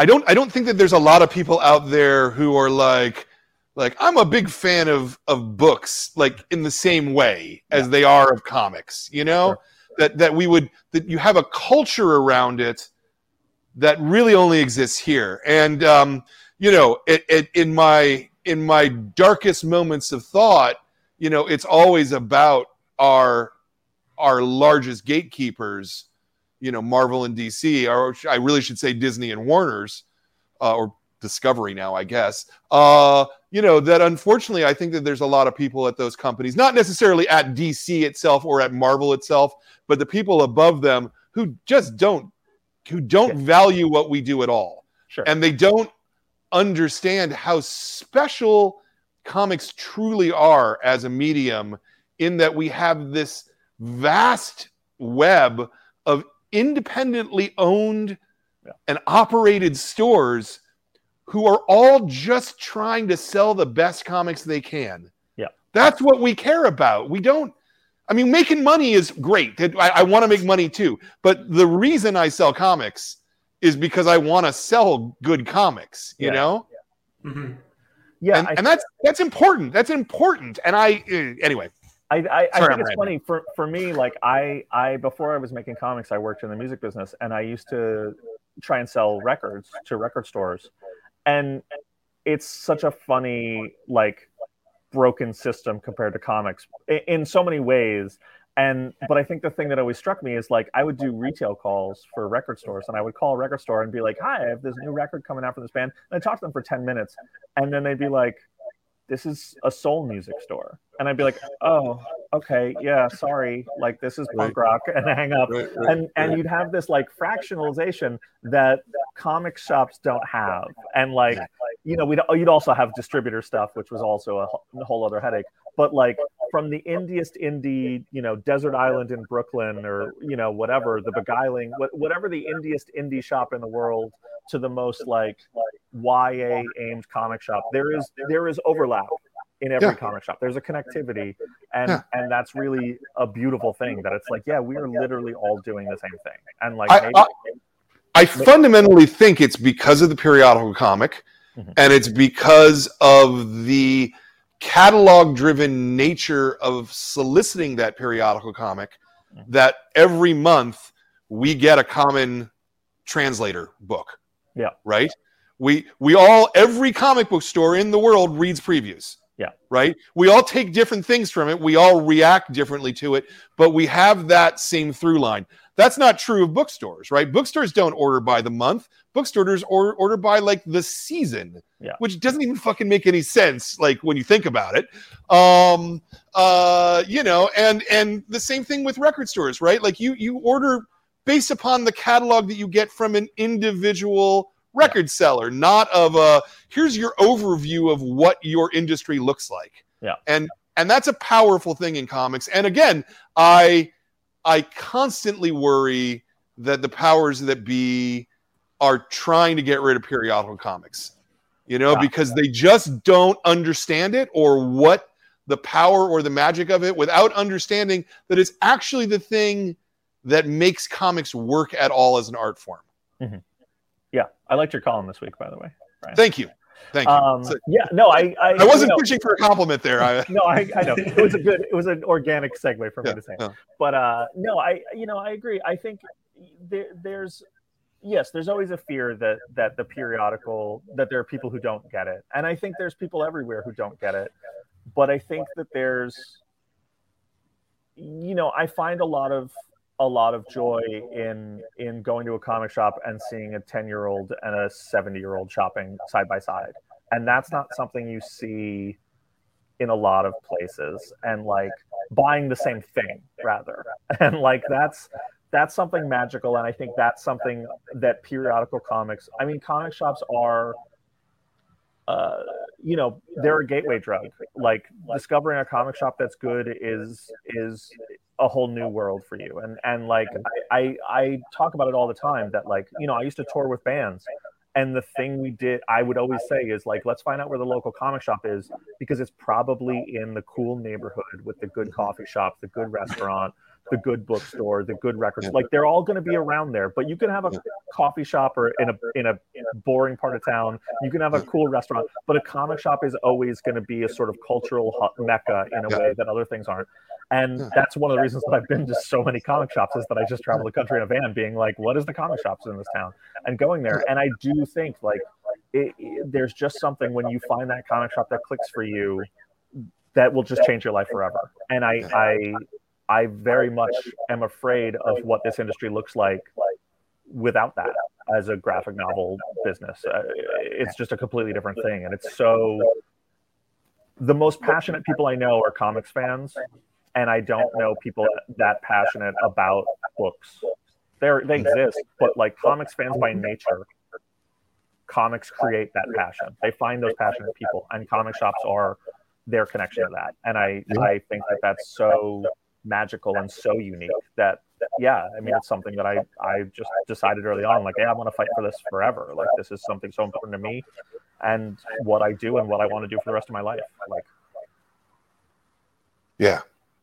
I don't I don't think that there's a lot of people out there who are like like I'm a big fan of of books like in the same way as they are of comics, you know? Sure. That that we would that you have a culture around it that really only exists here. And um, you know, it, it, in my in my darkest moments of thought, you know, it's always about our our largest gatekeepers you know Marvel and DC, or I really should say Disney and Warner's, uh, or Discovery now, I guess. Uh, you know that unfortunately, I think that there's a lot of people at those companies, not necessarily at DC itself or at Marvel itself, but the people above them who just don't, who don't yeah. value what we do at all, sure. and they don't understand how special comics truly are as a medium in that we have this vast web of independently owned yeah. and operated stores who are all just trying to sell the best comics they can. Yeah. That's what we care about. We don't, I mean, making money is great. I, I want to make money too. But the reason I sell comics is because I want to sell good comics, you yeah. know? Yeah. Mm-hmm. yeah and, I, and, that's that's important. That's important. And I uh, anyway. I, I, I think it's funny for, for me. Like I, I before I was making comics, I worked in the music business, and I used to try and sell records to record stores, and it's such a funny like broken system compared to comics in, so many ways. and but I think the thing that always struck me is like I would do retail calls for record stores, and I would call a record store and be like, "Hi, I have this new record coming out from this band," and I talk to them for ten minutes, and then they'd be like, "This is a soul music store," and I'd be like, "Oh, okay, yeah, sorry, like this is punk Right. rock," and hang up, Right, right, and and you'd have this like fractionalization that comic shops don't have, and like you know we'd you'd also have distributor stuff, which was also a wh- whole other headache, but like from the indiest indie, you know, desert island in Brooklyn or, you know, whatever, the beguiling, whatever the indiest indie shop in the world to the most like YA aimed comic shop, there is, there is overlap in every Yeah. comic shop. There's a connectivity and, Yeah. and that's really a beautiful thing that it's like, yeah, we are literally all doing the same thing. And like, I- maybe, I- I fundamentally think it's because of the periodical comic, Mhm. and it's because of the catalog driven nature of soliciting that periodical comic Mhm. that every month we get a common translator book. Yeah. Right? We we all every comic book store in the world reads previews. Yeah. Right? We all take different things from it. We all react differently to it, but we have that same through line. That's not true of bookstores, right? Bookstores don't order by the month. Bookstores order, order by like the season, Yeah. which doesn't even fucking make any sense, like when you think about it. Um, uh, you know, and and the same thing with record stores, right? Like you you order based upon the catalog that you get from an individual record seller, not of a here's your overview of what your industry looks like. Yeah. And and that's a powerful thing in comics. And again, I I constantly worry that the powers that be are trying to get rid of periodical comics. You know, Yeah. because they just don't understand it or what the power or the magic of it without understanding that it's actually the thing that makes comics work at all as an art form. yeah, I liked your column this week, by the way. Brian. Thank you. Thank you. Um, So- yeah, no, I, I, I wasn't you know, pushing for a compliment there. I, no, I, I know it was a good, it was an organic segue for me to say. yeah. But uh, no, I, you know, I agree. I think there, there's, yes, there's always a fear that that the periodical that there are people who don't get it, and I think there's people everywhere who don't get it. But I think that there's, you know, I find a lot of a lot of joy in in going to a comic shop and seeing a 10 year old and a 70 year old shopping side by side. And that's not something you see in a lot of places and like buying the same thing rather. And like that's that's something magical. And i think that's something that periodical comics i mean comic shops are uh, you know they're a gateway drug. Like discovering a comic shop that's good is is a whole new world for you. And and like I, I i talk about it all the time that like you know i used to tour with bands. And the thing we did i would always say is like let's find out where the local comic shop is because it's probably in the cool neighborhood with the good coffee shop the good restaurant the good bookstore the good records Yeah. like they're all going to be around there but you can have a coffee shop or in a in a boring part of town you can have a cool restaurant but a comic shop is always going to be a sort of cultural mecca in a Yeah. way that other things aren't and that's one of the reasons that I've been to so many comic shops is that I just travel the country in a van, being like, "What is the comic shops in this town?" and going there. And I do think like it, it- there's just something when you find that comic shop that clicks for you that will just change your life forever. And I I I very much am afraid of what this industry looks like without that as a graphic novel business. Uh, it's just a completely different thing, and it's so. The most passionate people I know are comics fans, and I don't know people that passionate about books. They're, they exist, but like comics fans by nature, comics create that passion. They find those passionate people, and comic shops are their connection to that. And I, I think that that's so magical and so unique that, yeah, I mean, it's something that I, I just decided early on, like, hey, I want to fight for this forever. Like, this is something so important to me, and what I do and what I want to do for the rest of my life. Like, Yeah.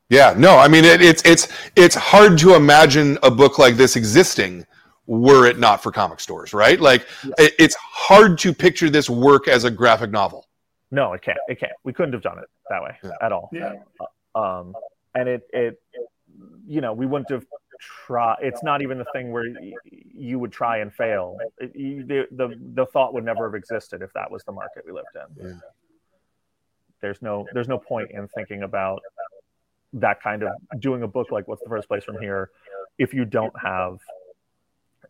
Yeah. No, I mean it, it's it's it's hard to imagine a book like this existing were it not for comic stores, right? Like it, it's hard to picture this work as a graphic novel. No, it can't. It can't. We couldn't have done it that way Yeah. at all. Yeah. Um, and it, it, you know, we wouldn't have tried. It's not even the thing where you would try and fail. It, you, the, the the thought would never have existed if that was the market we lived in. Yeah. There's no there's no point in thinking about that kind of doing a book like what's the furthest place from here if you don't have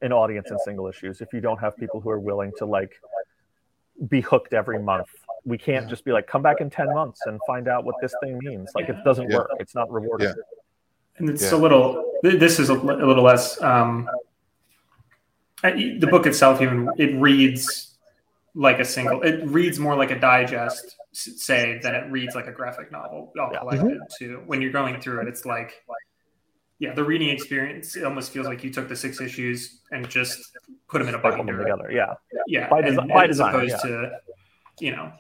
an audience in single issues if you don't have people who are willing to like be hooked every month we can't just be like come back in 10 months and find out what this thing means like it doesn't Yeah. work it's not rewarding Yeah. and it's Yeah. a little this is a, little less um the book itself even it reads like a single it reads more like a digest say than it reads like a graphic novel all Yeah. collected too when you're going through it it's like yeah the reading experience it almost feels like you took the six issues and just put them in a Staple them binder together yeah yeah By and- desi- by as design, opposed yeah. to you know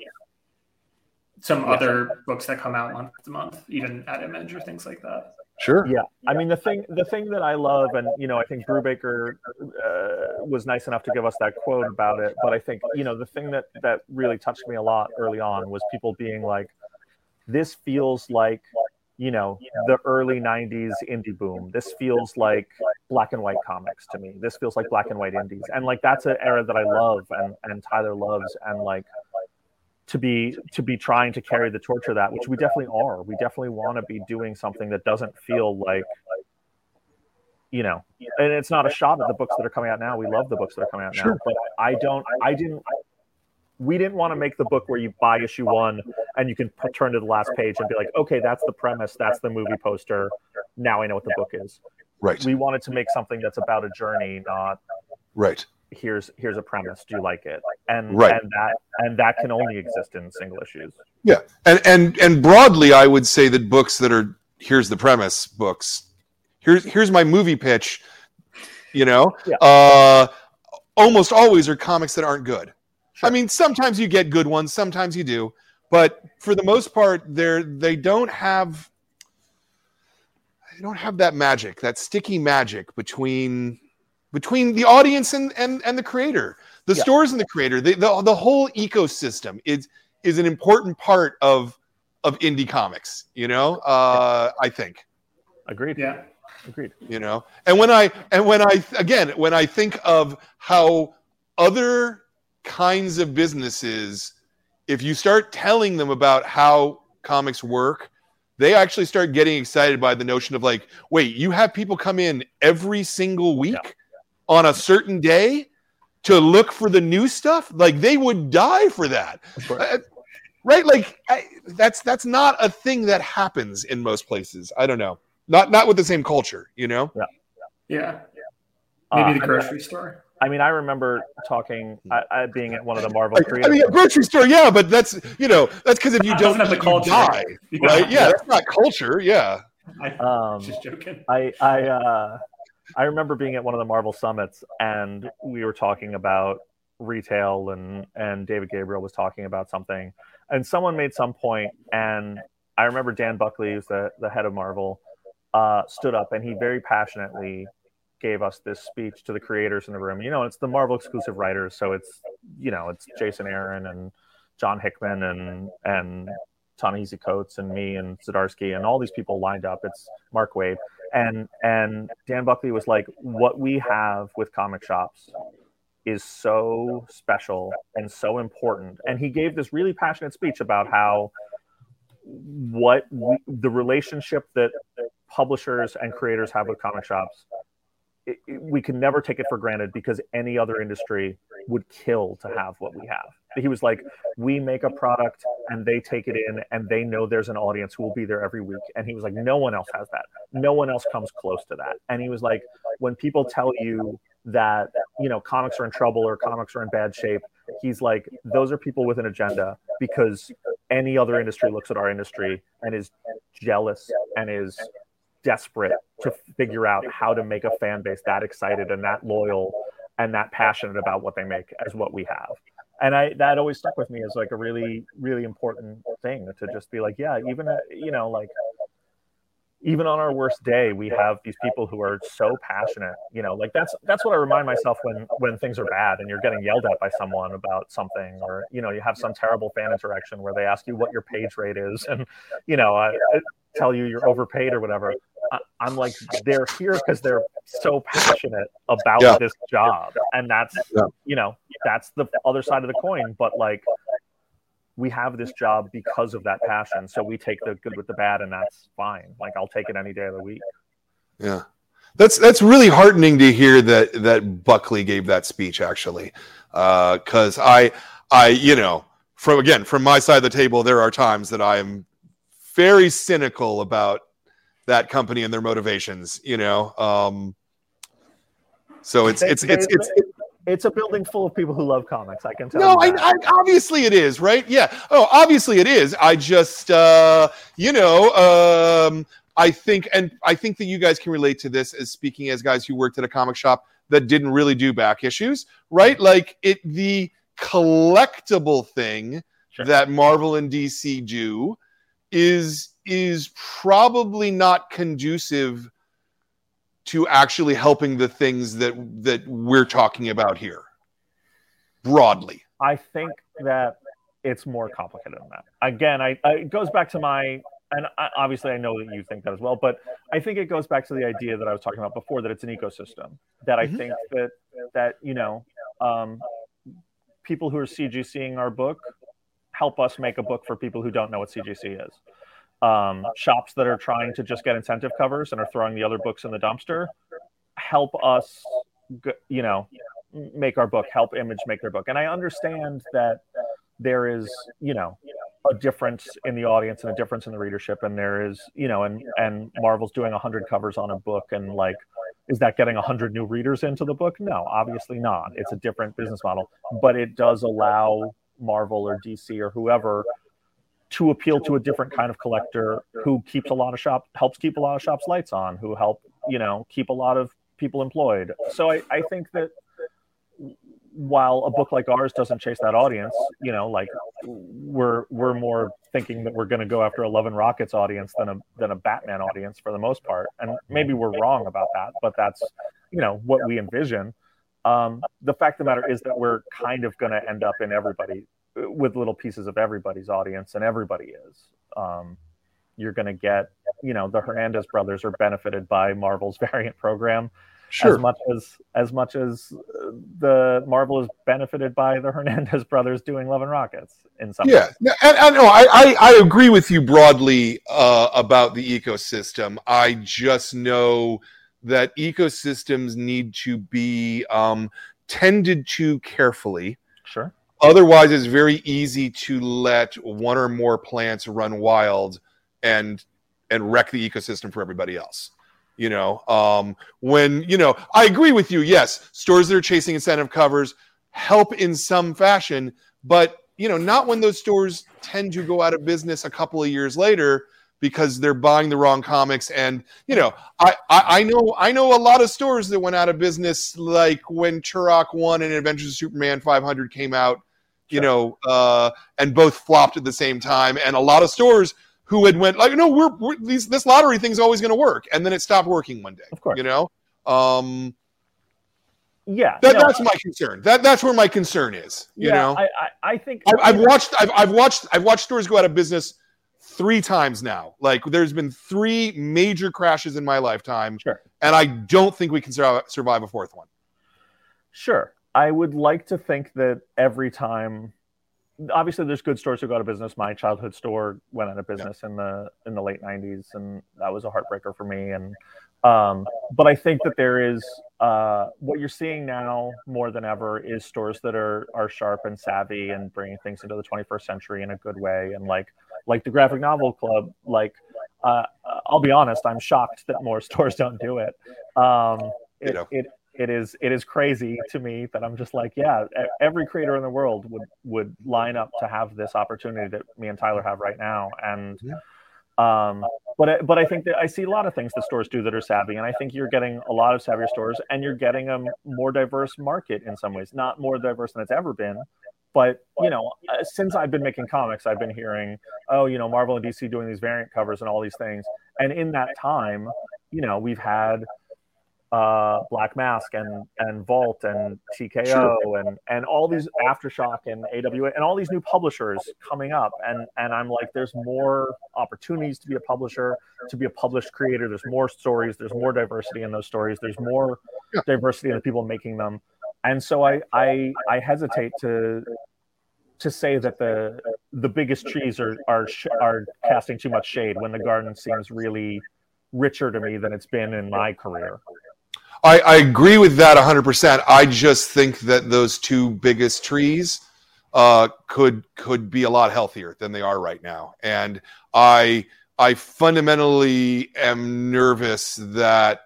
some Yeah. other books that come out month to month even at image or things like that Sure. Yeah, I mean the thing the thing that I love, and you know, I think Brubaker uh, was nice enough to give us that quote about it. But I think you know the thing that that really touched me a lot early on was people being like, "This feels like." You know, the early 90s indie boom. This feels like black and white comics to me. This feels like black and white indies. And like that's an era that I love and, and Tyler loves. And like to be to be trying to carry the torch of that, which we definitely are. We definitely want to be doing something that doesn't feel like, you know, and it's not a shot at the books that are coming out now. We love the books that are coming out now, Sure. but I don't. I didn't. We didn't want to make the book where you buy issue one and you can turn to the last page and be like, okay, that's the premise, that's the movie poster. Now I know what the book is. Right. We wanted to make something that's about a journey, not Right. Here's here's a premise. Do you like it? And Right. and that and that can only exist in single issues. Yeah. And and and broadly, I would say that books that are here's the premise books. Here's here's my movie pitch. You know, Yeah. uh, almost always are comics that aren't good. Sure. I mean, sometimes you get good ones, sometimes you do, but for the most part, they're they don't have they don't have that magic, that sticky magic between between the audience and and, and the creator, the Yeah. stores and the creator, the, the the whole ecosystem is is an important part of of indie comics. You know, uh, I think Agreed. yeah Agreed. you know and when i and when i again when i think of how other kinds of businesses if you start telling them about how comics work they actually start getting excited by the notion of like wait you have people come in every single week on a certain day to look for the new stuff like they would die for that. Sure. Uh, right? Like I, that's that's not a thing that happens in most places. I don't know. Not not with the same culture you know? Yeah. Yeah, maybe Uh, the grocery store. I mean, I remember talking, I, I being at one of the Marvel Like, I mean, a grocery store, yeah, but that's you know that's because if you don't have the eat, you culture. die, right? Yeah, that's not culture. Yeah, I, um, just joking. I I uh, I remember being at one of the Marvel summits, and we were talking about retail, and and David Gabriel was talking about something, and someone made some point, and I remember Dan Buckley, who's the the head of Marvel, uh, stood up, and he very passionately gave us this speech to the creators in the room. You know, it's the Marvel exclusive writers, so it's you know it's Jason Aaron and John Hickman and and Ta-Nehisi Coates and me and Zdarsky and all these people lined up. It's Mark Waid and and Dan Buckley was like, "What we have with comic shops is so special and so important." And he gave this really passionate speech about how what we, the relationship that publishers and creators have with comic shops it, it- we can never take it for granted because any other industry would kill to have what we have. He was like, we make a product and they take it in and they know there's an audience who will be there every week. And he was like, no one else has that. No one else comes close to that. And he was like, when people tell you that, you know, comics are in trouble or comics are in bad shape, he's like, those are people with an agenda because any other industry looks at our industry and is jealous and is desperate to figure out how to make a fan base that excited and that loyal and that passionate about what they make as what we have. And I that always stuck with me as like a really really important thing to just be like, yeah, even uh, you know like even on our worst day, we have these people who are so passionate. You know, like that's that's what I remind myself when when things are bad and you're getting yelled at by someone about something, or you know, you have some terrible fan interaction where they ask you what your page rate is, and you know, I, I tell you you're overpaid or whatever. I, I'm like, they're here because they're so passionate about Yeah. this job, and that's Yeah. you know, that's the other side of the coin. But like, we have this job because of that passion. So we take the good with the bad, and that's fine. Like I'll take it any day of the week. Yeah. That's that's really heartening to hear that that Buckley gave that speech actually, because uh, I I you know from again from my side of the table there are times that I am very cynical about that company and their motivations. You know, um, so it's it's it's it's. it's it's a building full of people who love comics. I can tell. No, I, I, obviously it is, right? Yeah. Oh, obviously it is. I just, uh, you know, um, I think, and I think that you guys can relate to this as speaking as guys who worked at a comic shop that didn't really do back issues, right? Like it, the collectible thing sure. that Marvel and DC do is is probably not conducive to actually helping the things that that we're talking about here broadly. I think that it's more complicated than that. Again, I, I it goes back to my and I, obviously I know that you think that as well, but I think it goes back to the idea that I was talking about before that it's an ecosystem. That I mm-hmm. think that that you know um, people who are CGCing our book help us make a book for people who don't know what CGC is. Um, shops that are trying to just get incentive covers and are throwing the other books in the dumpster help us, you know, make our book, help Image make their book. And I understand that there is, you know, a difference in the audience and a difference in the readership. And there is you know and and marvel's doing 100 covers on a book and like is that getting 100 new readers into the book? No obviously not. It's a different business model. But it does allow marvel or dc or whoever to appeal to a different kind of collector who keeps a lot of shop helps keep a lot of shops lights on who help you know keep a lot of people employed so i, I think that while a book like ours doesn't chase that audience, you know, like we're we're more thinking that we're going to go after a Love and Rockets audience than a than a Batman audience for the most part, and maybe we're wrong about that, but that's you know what we envision. Um, the fact of the matter is that we're kind of going to end up in everybody with little pieces of everybody's audience, and everybody is. Um, you're going to get, you know, the Hernandez brothers are benefited by Marvel's variant program Sure. As much as as much as uh, the Marvel is benefited by the Hernandez brothers doing Love and Rockets in some. Yeah, way. and, and no, I, I, I agree with you broadly uh, about the ecosystem. I just know that ecosystems need to be um, tended to carefully. Sure. Otherwise, it's very easy to let one or more plants run wild and and wreck the ecosystem for everybody else you know? Um, when you know i agree with you yes stores that are chasing incentive covers help in some fashion but you know not when those stores tend to go out of business a couple of years later because they're buying the wrong comics. And you know I, I, I know i know a lot of stores that went out of business like when turok 1 and adventures of superman 500 came out you know uh, and both flopped at the same time and a lot of stores who had went like, no, we're, we're these, this lottery thing's always going to work, and then it stopped working one day. Of course, you know. Um, yeah, that, no, that's my concern. That that's where my concern is. You yeah, know, I, I, I think I, have watched I've, I've watched I've watched stores go out of business three times now. Like there's been three major crashes in my lifetime, sure. and I don't think we can survive, survive a fourth one. Sure, I would like to think that every time obviously there's good stores who go out of business. My childhood store went out of business yeah. in the in the late '90s, and that was a heartbreaker for me. And um, but I think that there is uh, what you're seeing now more than ever is stores that are are sharp and savvy and bringing things into the 21st century in a good way. And like like the graphic novel club, like uh, I'll be honest, I'm shocked that more stores don't do it. Um, it, it, it is it is crazy to me that I'm just like, yeah, every creator in the world would would line up to have this opportunity that me and Tyler have right now, and. Um, but but I think that I see a lot of things that stores do that are savvy, and I think you're getting a lot of savvier stores, and you're getting a more diverse market in some ways. Not more diverse than it's ever been, but you know, uh, since I've been making comics, I've been hearing, oh, you know, Marvel and DC doing these variant covers and all these things, and in that time, you know, we've had uh, Black Mask and and Vault and TKO sure. and and all these Aftershock and AWA and all these new publishers coming up and and I'm like there's more opportunities to be a publisher to be a published creator there's more stories there's more diversity in those stories there's more yeah. diversity in the people making them and so I I I hesitate to to say that the the biggest trees are are are casting too much shade when the garden seems really richer to me than it's been in my career. I, I agree with that 100%. I just think that those two biggest trees uh, could could be a lot healthier than they are right now, and I I fundamentally am nervous that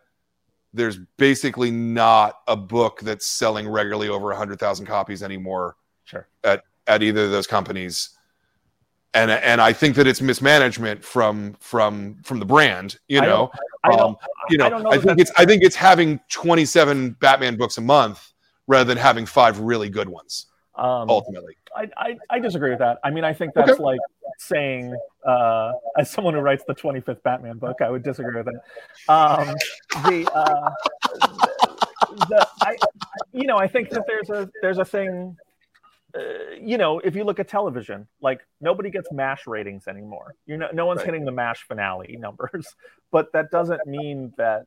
there's basically not a book that's selling regularly over 100,000 copies anymore sure. at, at either of those companies. And, and I think that it's mismanagement from from from the brand, you know. I um, you know, I, know I think it's I think it's having 27 Batman books a month rather than having five really good ones. Um, ultimately, I, I, I disagree with that. I mean, I think that's okay. like saying, uh, as someone who writes the 25th Batman book, I would disagree with it. Um, the, uh, the, the I, you know, I think that there's a there's a thing. Uh, you know, if you look at television, like nobody gets MASH ratings anymore. You know, no one's right. hitting the MASH finale numbers, but that doesn't mean that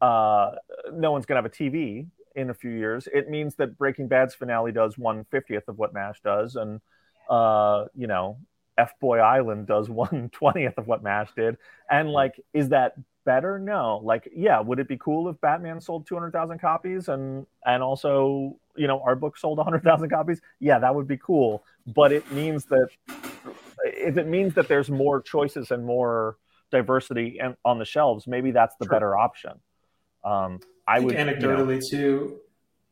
uh, no one's gonna have a TV in a few years. It means that Breaking Bad's finale does one fiftieth of what MASH does, and uh, you know, F Boy Island does one twentieth of what MASH did. And like, is that better? No. Like, yeah, would it be cool if Batman sold two hundred thousand copies and and also you know our book sold hundred thousand copies? Yeah, that would be cool. But it means that if it means that there's more choices and more diversity and on the shelves, maybe that's the sure. better option. Um, I, I would anecdotally you know, too.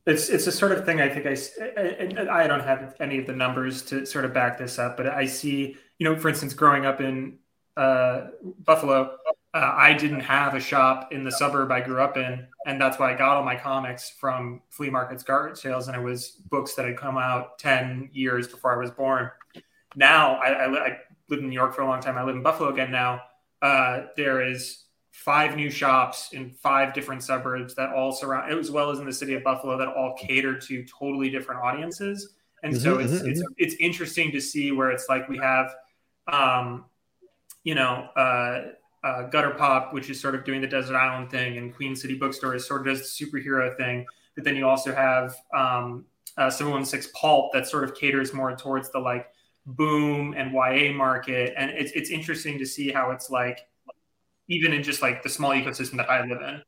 It's it's a sort of thing I think I, I, I don't have any of the numbers to sort of back this up, but I see you know for instance growing up in uh, Buffalo, uh, I didn't have a shop in the suburb I grew up in, and that's why I got all my comics from flea markets, garage sales, and it was books that had come out ten years before I was born. Now I, I, I lived in New York for a long time. I live in Buffalo again now. Uh, there is five new shops in five different suburbs that all surround, as well as in the city of Buffalo, that all cater to totally different audiences. And mm-hmm, so it's, mm-hmm, it's, mm-hmm. it's interesting to see where it's like we have, um, you know, uh, uh, Gutter Pop, which is sort of doing the Desert Island thing, and Queen City Bookstore is sort of does the superhero thing. But then you also have um, uh, 716 Pulp that sort of caters more towards the like boom and YA market. And it's, it's interesting to see how it's like, even in just like the small ecosystem that I live in,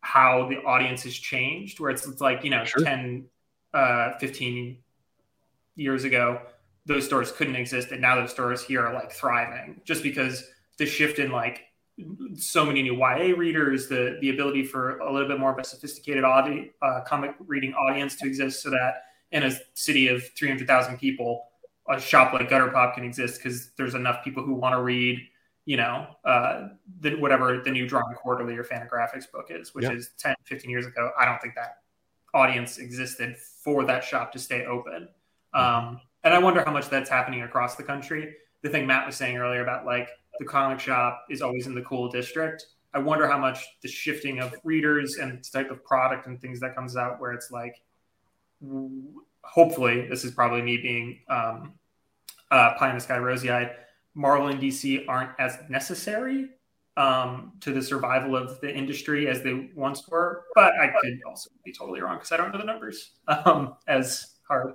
how the audience has changed, where it's, it's like, you know, sure. 10, uh, 15 years ago, those stores couldn't exist. And now those stores here are like thriving just because the shift in like so many new YA readers, the, the ability for a little bit more of a sophisticated audi- uh, comic reading audience to exist so that in a city of 300,000 people, a shop like Gutter Pop can exist because there's enough people who want to read you know, uh, the, whatever the new Drawn Quarterly or Fantagraphics book is, which yeah. is 10, 15 years ago. I don't think that audience existed for that shop to stay open. Mm-hmm. Um, and I wonder how much that's happening across the country. The thing Matt was saying earlier about like the comic shop is always in the cool district. I wonder how much the shifting of readers and type of product and things that comes out where it's like, hopefully, this is probably me being um, uh, pie in the sky, rosy eyed Marvel and DC aren't as necessary um, to the survival of the industry as they once were. But I could also be totally wrong because I don't know the numbers um, as hard.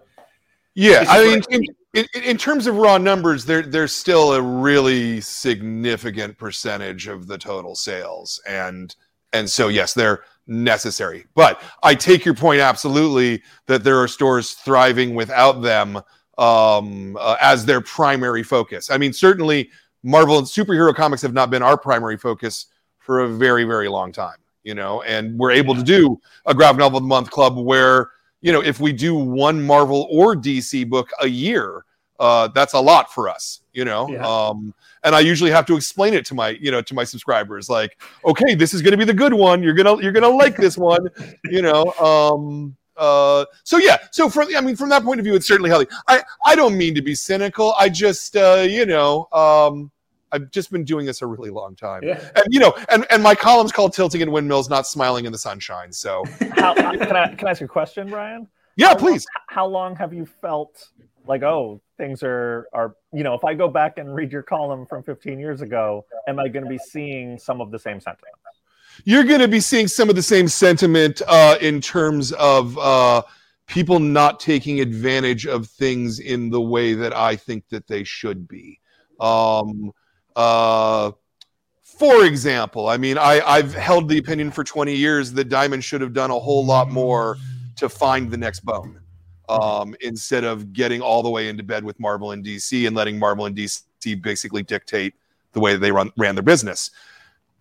Yeah, I mean, in, in, in, terms of raw numbers, there there's still a really significant percentage of the total sales, and and so yes, they're necessary. But I take your point absolutely that there are stores thriving without them um, uh, as their primary focus. I mean, certainly Marvel and superhero comics have not been our primary focus for a very, very long time, you know, and we're able to do a graphic novel of the month club where, you know, if we do one Marvel or DC book a year, uh, that's a lot for us, you know. Yeah. Um, and I usually have to explain it to my, you know, to my subscribers, like, okay, this is going to be the good one. You're gonna, you're gonna like this one, you know. Um, uh, so yeah, so from I mean from that point of view, it's certainly healthy. I I don't mean to be cynical. I just uh, you know um, I've just been doing this a really long time, yeah. and you know, and and my column's called "Tilting in Windmills, Not Smiling in the Sunshine." So how, can I can I ask you a question, Brian? Yeah, how please. Long, how long have you felt like oh things are are you know if I go back and read your column from 15 years ago, am I going to be seeing some of the same sentiment? you're going to be seeing some of the same sentiment uh, in terms of uh, people not taking advantage of things in the way that I think that they should be. Um, uh, for example, I mean, I, I've held the opinion for 20 years that Diamond should have done a whole lot more to find the next bone um, instead of getting all the way into bed with Marvel and DC and letting Marvel and DC basically dictate the way they run ran their business.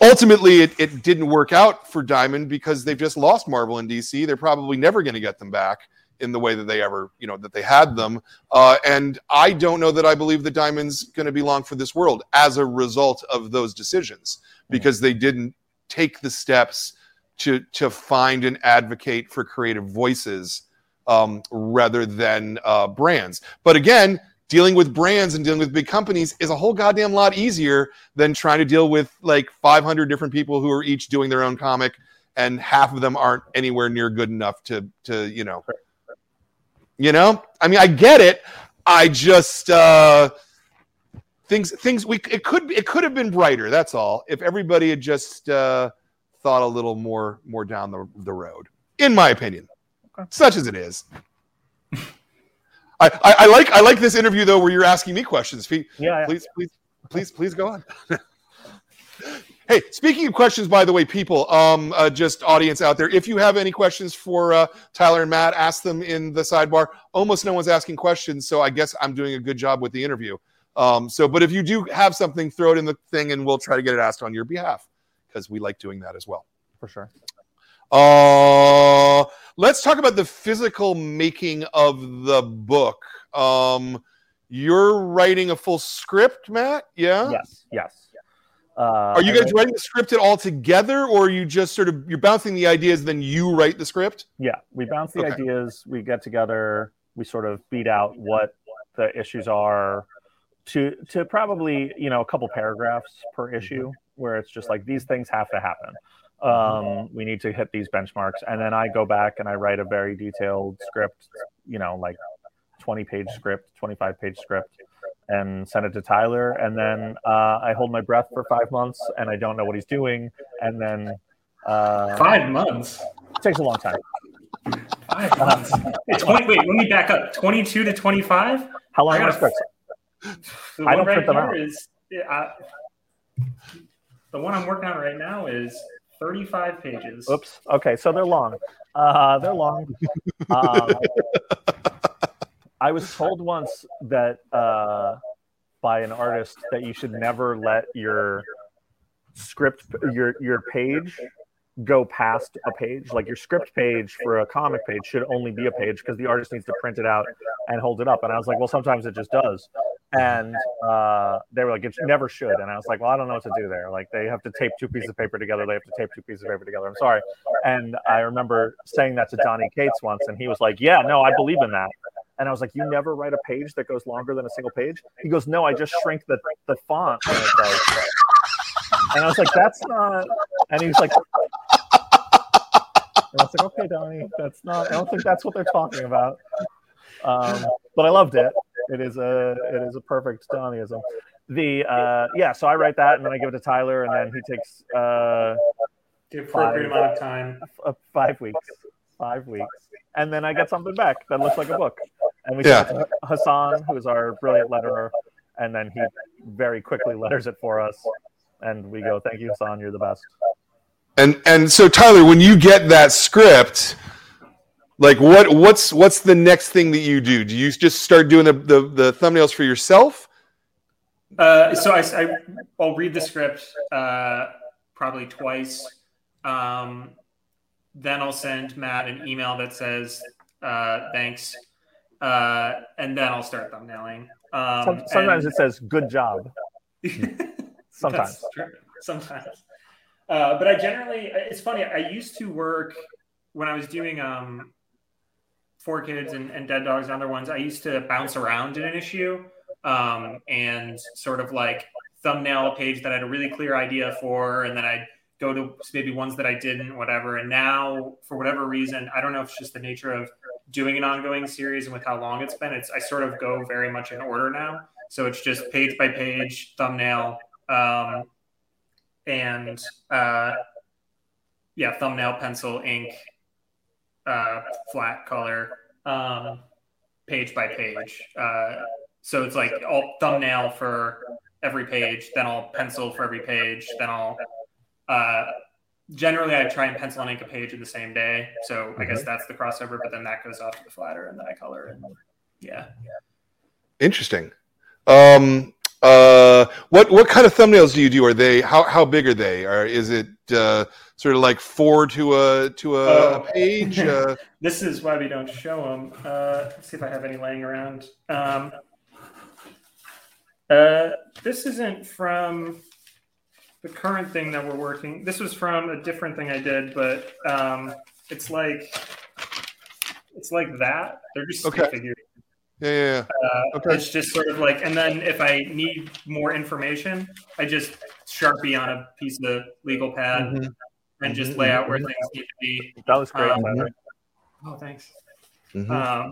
Ultimately, it, it didn't work out for Diamond because they've just lost Marvel and DC. They're probably never going to get them back in the way that they ever, you know, that they had them. Uh, and I don't know that I believe the Diamond's going to be long for this world as a result of those decisions because they didn't take the steps to to find and advocate for creative voices um, rather than uh, brands. But again, dealing with brands and dealing with big companies is a whole goddamn lot easier than trying to deal with like 500 different people who are each doing their own comic and half of them aren't anywhere near good enough to to you know you know i mean i get it i just uh things things we it could it could have been brighter that's all if everybody had just uh thought a little more more down the, the road in my opinion okay. such as it is I, I, I, like I like this interview though where you're asking me questions. Please, yeah, yeah. please, please, please, please go on. hey, speaking of questions, by the way, people, um, uh, just audience out there, if you have any questions for uh, Tyler and Matt, ask them in the sidebar. Almost no one's asking questions, so I guess I'm doing a good job with the interview. Um, so, but if you do have something, throw it in the thing, and we'll try to get it asked on your behalf because we like doing that as well. For sure. Uh, let's talk about the physical making of the book. Um, you're writing a full script, Matt? Yeah. Yes. Yes. Uh, are you guys writing the script at all together, or are you just sort of you're bouncing the ideas, then you write the script? Yeah, we bounce the okay. ideas. We get together. We sort of beat out what the issues are to to probably you know a couple paragraphs per issue, where it's just like these things have to happen um, we need to hit these benchmarks and then i go back and i write a very detailed script you know like 20 page script 25 page script and send it to tyler and then uh, i hold my breath for five months and i don't know what he's doing and then uh, five months it takes a long time five months 20, wait let me back up 22 to 25 how long are scripts i don't right print them out is, uh, the one i'm working on right now is 35 pages. Oops. Okay, so they're long. Uh, they're long. Um, I was told once that uh, by an artist that you should never let your script your your page go past a page. Like your script page for a comic page should only be a page because the artist needs to print it out and hold it up. And I was like, well, sometimes it just does and uh, they were like, "It never should." And I was like, "Well, I don't know what to do there. Like, they have to tape two pieces of paper together. They have to tape two pieces of paper together. I'm sorry." And I remember saying that to Donny Cates once, and he was like, "Yeah, no, I believe in that." And I was like, "You never write a page that goes longer than a single page?" He goes, "No, I just shrink the the font." And, and I was like, "That's not." And he was like. And I was like, okay, Donny, that's not. I don't think that's what they're talking about. Um, but I loved it. It is a it is a perfect Donnyism. The uh, yeah, so I write that and then I give it to Tyler, and then he takes uh, the appropriate amount of time, uh, five weeks, five weeks, and then I get something back that looks like a book, and we yeah. send Hassan, who is our brilliant letterer, and then he very quickly letters it for us, and we go, "Thank you, Hassan, you're the best." And and so Tyler, when you get that script like what what's what's the next thing that you do? Do you just start doing the the, the thumbnails for yourself? Uh, so I, I will read the script uh, probably twice. Um, then I'll send Matt an email that says uh, thanks, uh, and then I'll start thumbnailing. Um, Sometimes and... it says good job. Sometimes. Sometimes. Uh, but I generally, it's funny. I used to work when I was doing um, Four Kids and, and Dead Dogs and other ones, I used to bounce around in an issue um, and sort of like thumbnail a page that I had a really clear idea for, and then I'd go to maybe ones that I didn't, whatever. And now, for whatever reason, I don't know if it's just the nature of doing an ongoing series and with how long it's been, it's I sort of go very much in order now. So it's just page by page thumbnail, um, and uh, yeah, thumbnail, pencil, ink, uh, flat color, um, page by page. Uh, so it's like all thumbnail for every page, then I'll pencil for every page, then I'll. Uh, generally, I try and pencil and ink a page in the same day. So I guess that's the crossover, but then that goes off to the flatter and then I color and yeah. Interesting. Um, uh, what what kind of thumbnails do you do? Are they how how big are they? Or is it uh, sort of like four to a to a, Oh. page? Uh, this is why we don't show them. Uh, let's see if I have any laying around. Um, uh, this isn't from the current thing that we're working. This was from a different thing I did, but um, it's like it's like that. They're just Okay. figures. yeah, yeah, yeah. Uh, Okay. It's just sort of like, and then if I need more information, I just sharpie on a piece of legal pad Mhm. and just Mhm, lay out where mhm. things need to be. That was great. Um, by the. Oh, thanks. Mhm. Um,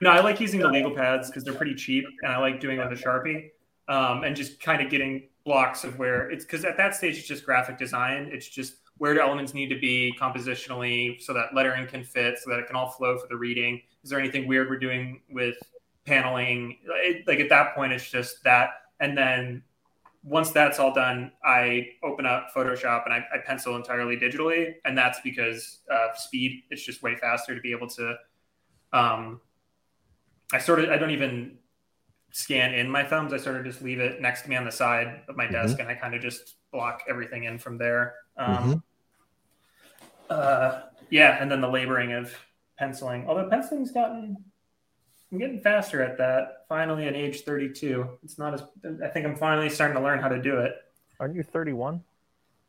no, I like using the legal pads because they're pretty cheap, and I like doing it with a sharpie, um, and just kind of getting blocks of where it's because at that stage it's just graphic design. It's just where do elements need to be compositionally so that lettering can fit, so that it can all flow for the reading. Is there anything weird we're doing with paneling? It, like at that point, it's just that, and then once that's all done, I open up Photoshop and I, I pencil entirely digitally, and that's because of speed. It's just way faster to be able to. Um, I sort of I don't even scan in my thumbs. I sort of just leave it next to me on the side of my desk, and I kind of just block everything in from there. Um, uh, yeah, and then the laboring of penciling. Although penciling's gotten, I'm getting faster at that. Finally, at age 32, it's not as. I think I'm finally starting to learn how to do it. Aren't you 31?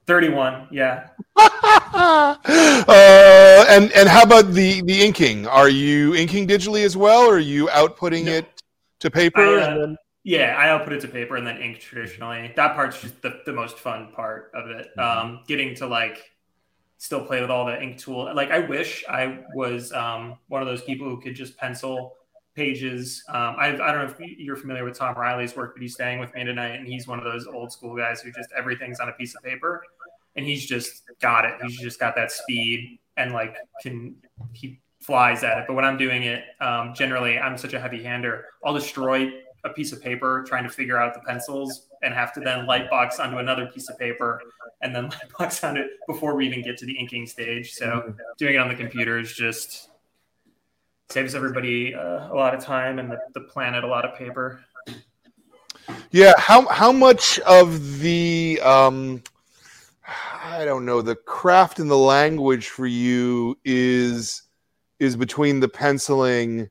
31, yeah. uh, and and how about the the inking? Are you inking digitally as well, or are you outputting No. it to paper? I, uh, and then- Yeah, I output it to paper and then ink traditionally. That part's just the, the most fun part of it. Um, getting to like still play with all the ink tool. Like I wish I was um, one of those people who could just pencil pages. Um, I, I don't know if you're familiar with Tom Riley's work, but he's staying with me tonight, and he's one of those old school guys who just everything's on a piece of paper, and he's just got it. He's just got that speed and like can he flies at it. But when I'm doing it, um, generally I'm such a heavy hander. I'll destroy a piece of paper trying to figure out the pencils and have to then light box onto another piece of paper and then light box on it before we even get to the inking stage. So doing it on the computer is just saves everybody uh, a lot of time and the, the planet a lot of paper. Yeah, how how much of the um I don't know, the craft and the language for you is is between the penciling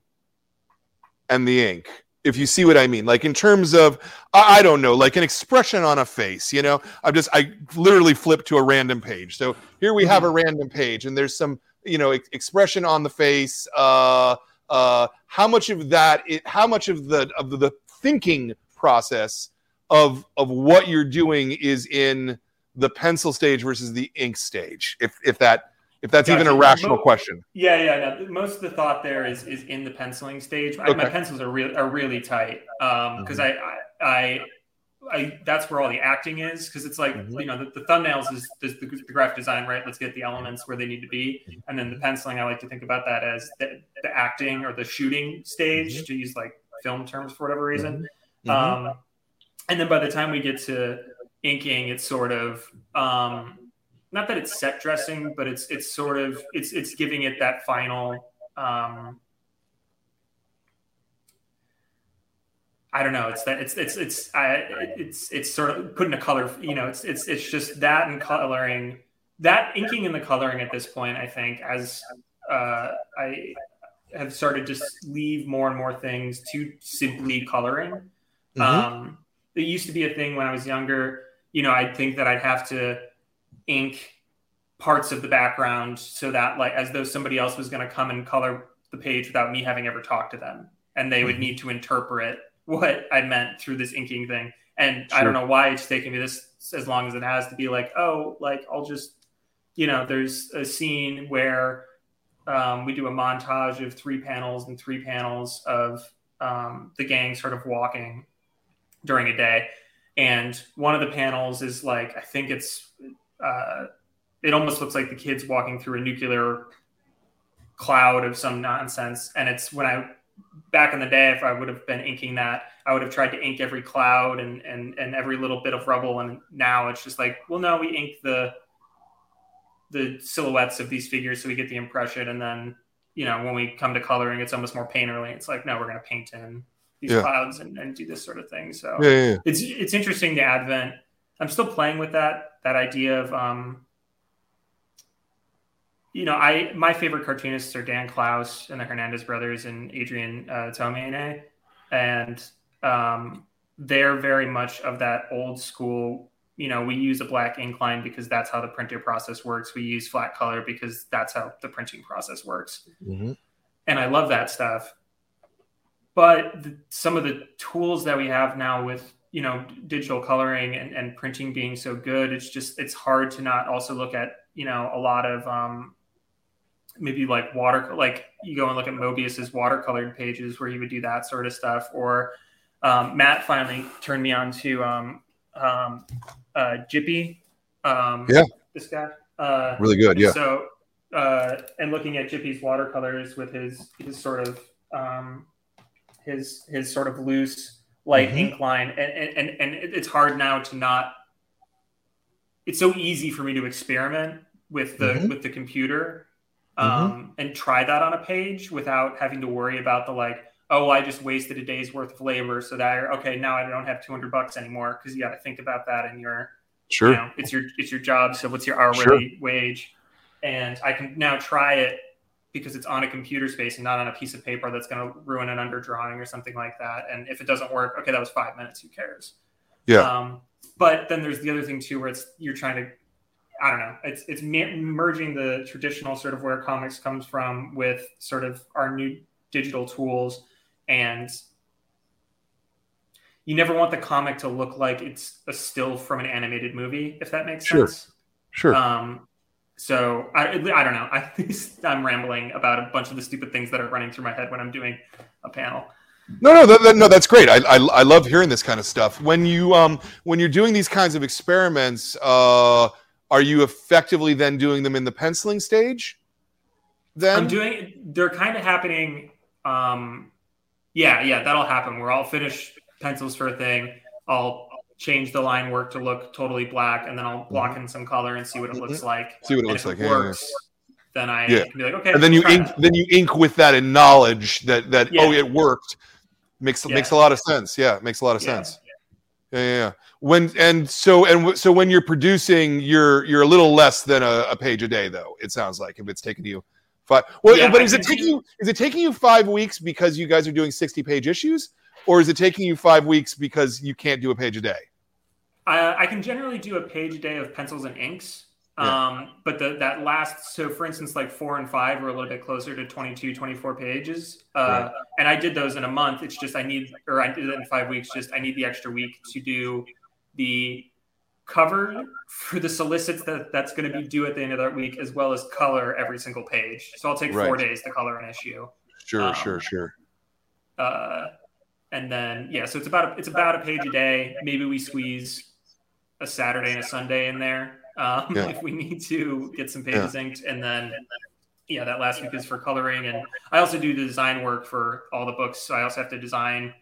and the ink. If you see what I mean, like in terms of I, don't know, like an expression on a face, you know, I'm just I literally flip to a random page. So here we have a random page and there's some, you know, ex- expression on the face uh uh how much of that it, how much of the of the thinking process of of what you're doing is in the pencil stage versus the ink stage if if that if that's even a rational Mo- question Yeah, yeah. No, most of the thought there is is in the penciling stage. I, my pencils are really are really tight because I, I I I that's where all the acting is because it's like Mhm. you know the, the thumbnails is, is the, the graphic design right. Let's get the elements where they need to be, and then the penciling. I like to think about that as the, the acting or the shooting stage to use like film terms for whatever reason. Mhm. Um, and then by the time we get to inking, it's sort of um, not that it's set dressing, but it's it's sort of it's it's giving it that final. Um, I don't know. It's that it's it's it's I, it's it's sort of putting a color. You know, it's it's it's just that and coloring, that inking and the coloring at this point. I think as uh, I have started to leave more and more things to simply coloring. Mhm. Um, it used to be a thing when I was younger. You know, I'd think that I'd have to ink parts of the background so that, like, as though somebody else was going to come and color the page without me having ever talked to them, and they would Mhm. need to interpret what I meant through this inking thing. And I don't know why it's taken me this as long as it has to be like, oh, like I'll just, you know, there's a scene where um, we do a montage of three panels and three panels of um, the gang sort of walking during a day. And one of the panels is like, I think it's, uh, it almost looks like the kids walking through a nuclear cloud of some nonsense. And it's when I back in the day, if I would have been inking that, I would have tried to ink every cloud and and and every little bit of rubble. And now it's just like, well, no, we ink the the silhouettes of these figures so we get the impression, and then you know when we come to coloring, it's almost more painterly. It's like, no, we're going to paint in these Yeah. clouds and, and do this sort of thing. So Yeah, yeah, it's it's interesting the advent. I'm still playing with that that idea of um, you know, I my favorite cartoonists are Dan Clowes and the Hernandez brothers and Adrian uh, Tomine, and um, they're very much of that old school. You know, we use a black ink line because that's how the printer process works. We use flat color because that's how the printing process works Mhm. and I love that stuff. But the, some of the tools that we have now with you know digital coloring and, and printing being so good, it's just it's hard to not also look at you know a lot of um, maybe like water like you go and look at Moebius's watercolored pages where he would do that sort of stuff. Or um, Matt finally turned me on to um, um, uh, Gipi. Um, Yeah. this guy. Uh, Really good. Yeah. so, uh, and looking at Gipi's watercolors with his his sort of um, his his sort of loose light Mhm. ink line, and, and and and it's hard now to not. It's so easy for me to experiment with the Mhm. with the computer, um, and try that on a page without having to worry about the like. Oh, I just wasted a day's worth of labor, so that okay now I don't have two hundred bucks anymore because you got to think about that in your Sure. you know, it's your it's your job. So what's your hourly Sure. wage? And I can now try it because it's on a computer space and not on a piece of paper that's going to ruin an underdrawing or something like that. And if it doesn't work, okay, that was five minutes. Who cares? Yeah. Um, but then there's the other thing too, where it's you're trying to, I don't know, it's it's merging the traditional sort of where comics comes from with sort of our new digital tools and you never want the comic to look like it's a still from an animated movie, if that makes Sure. sense. Sure. Um, so I, I don't know. I, I'm rambling about a bunch of the stupid things that are running through my head when I'm doing a panel. No, no, that, that- no, that's great. I, I, I love hearing this kind of stuff. When you um when you're doing these kinds of experiments, uh, are you effectively then doing them in the penciling stage? Then I'm doing. They're kind of happening. Um, yeah, yeah, that'll happen. Where I'll finish pencils for a thing. I'll change the line work to look totally black, and then I'll block in some color and see what it looks like. Mm-hmm. see what it And looks if like. it yeah, yeah, yeah. works, then I Yeah. can be like, okay. And then you ink that. then you ink with that in knowledge that that Yeah. oh it worked. Makes Yeah. makes a lot of sense. Yeah, makes a lot of Yeah. sense. Yeah, yeah, yeah. When and so and w- so when you're producing, you're you're a little less than a, a page a day, though. It sounds like if it's taking you five. Well, Yeah, but I is it taking you is it taking you five weeks because you guys are doing sixty page issues, or is it taking you five weeks because you can't do a page a day? I, I can generally do a page a day of pencils and inks. Yeah. Um, but the, that last, so for instance, like four and five are a little bit closer to 22, 24 pages. Uh, Right. And I did those in a month. It's just I need, or I did it in five weeks, just I need the extra week to do the cover for the solicits that that's going to be due at the end of that week, as well as color every single page. So I'll take four days to color an issue. Sure, Um, sure, sure. Uh, and then yeah, so it's about it's about a page a day. Maybe we squeeze a Saturday and a Sunday in there um, Yeah. if we need to get some pages inked, and then yeah, that last week is for coloring. And I also do the design work for all the books, so I also have to design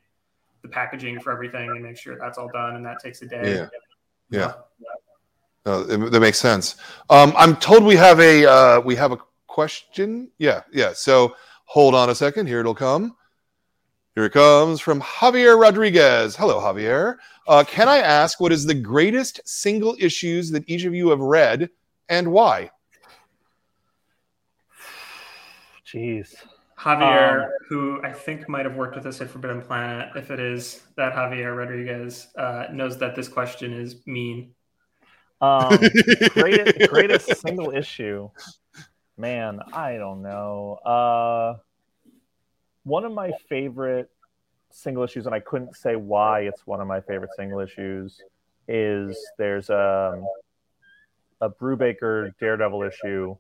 the packaging for everything and make sure that's all done, and that takes a day. Yeah. Yeah. That makes sense. Um, I'm told we have a uh, we have a question. Yeah, yeah. So hold on a second. Here it'll come. Here it comes from Javier Rodriguez. Hello, Javier. Uh, can I ask what is the greatest single issues that each of you have read and why? Jeez. Javier, Um, who I think might have worked with us at Forbidden Planet, if it is that Javier Rodriguez, uh, knows that this question is mean. Um, greatest, greatest single issue. Man, I don't know. Uh, one of my favorite single issues, and I couldn't say why it's one of my favorite single issues, is there's um, a Brubaker Daredevil issue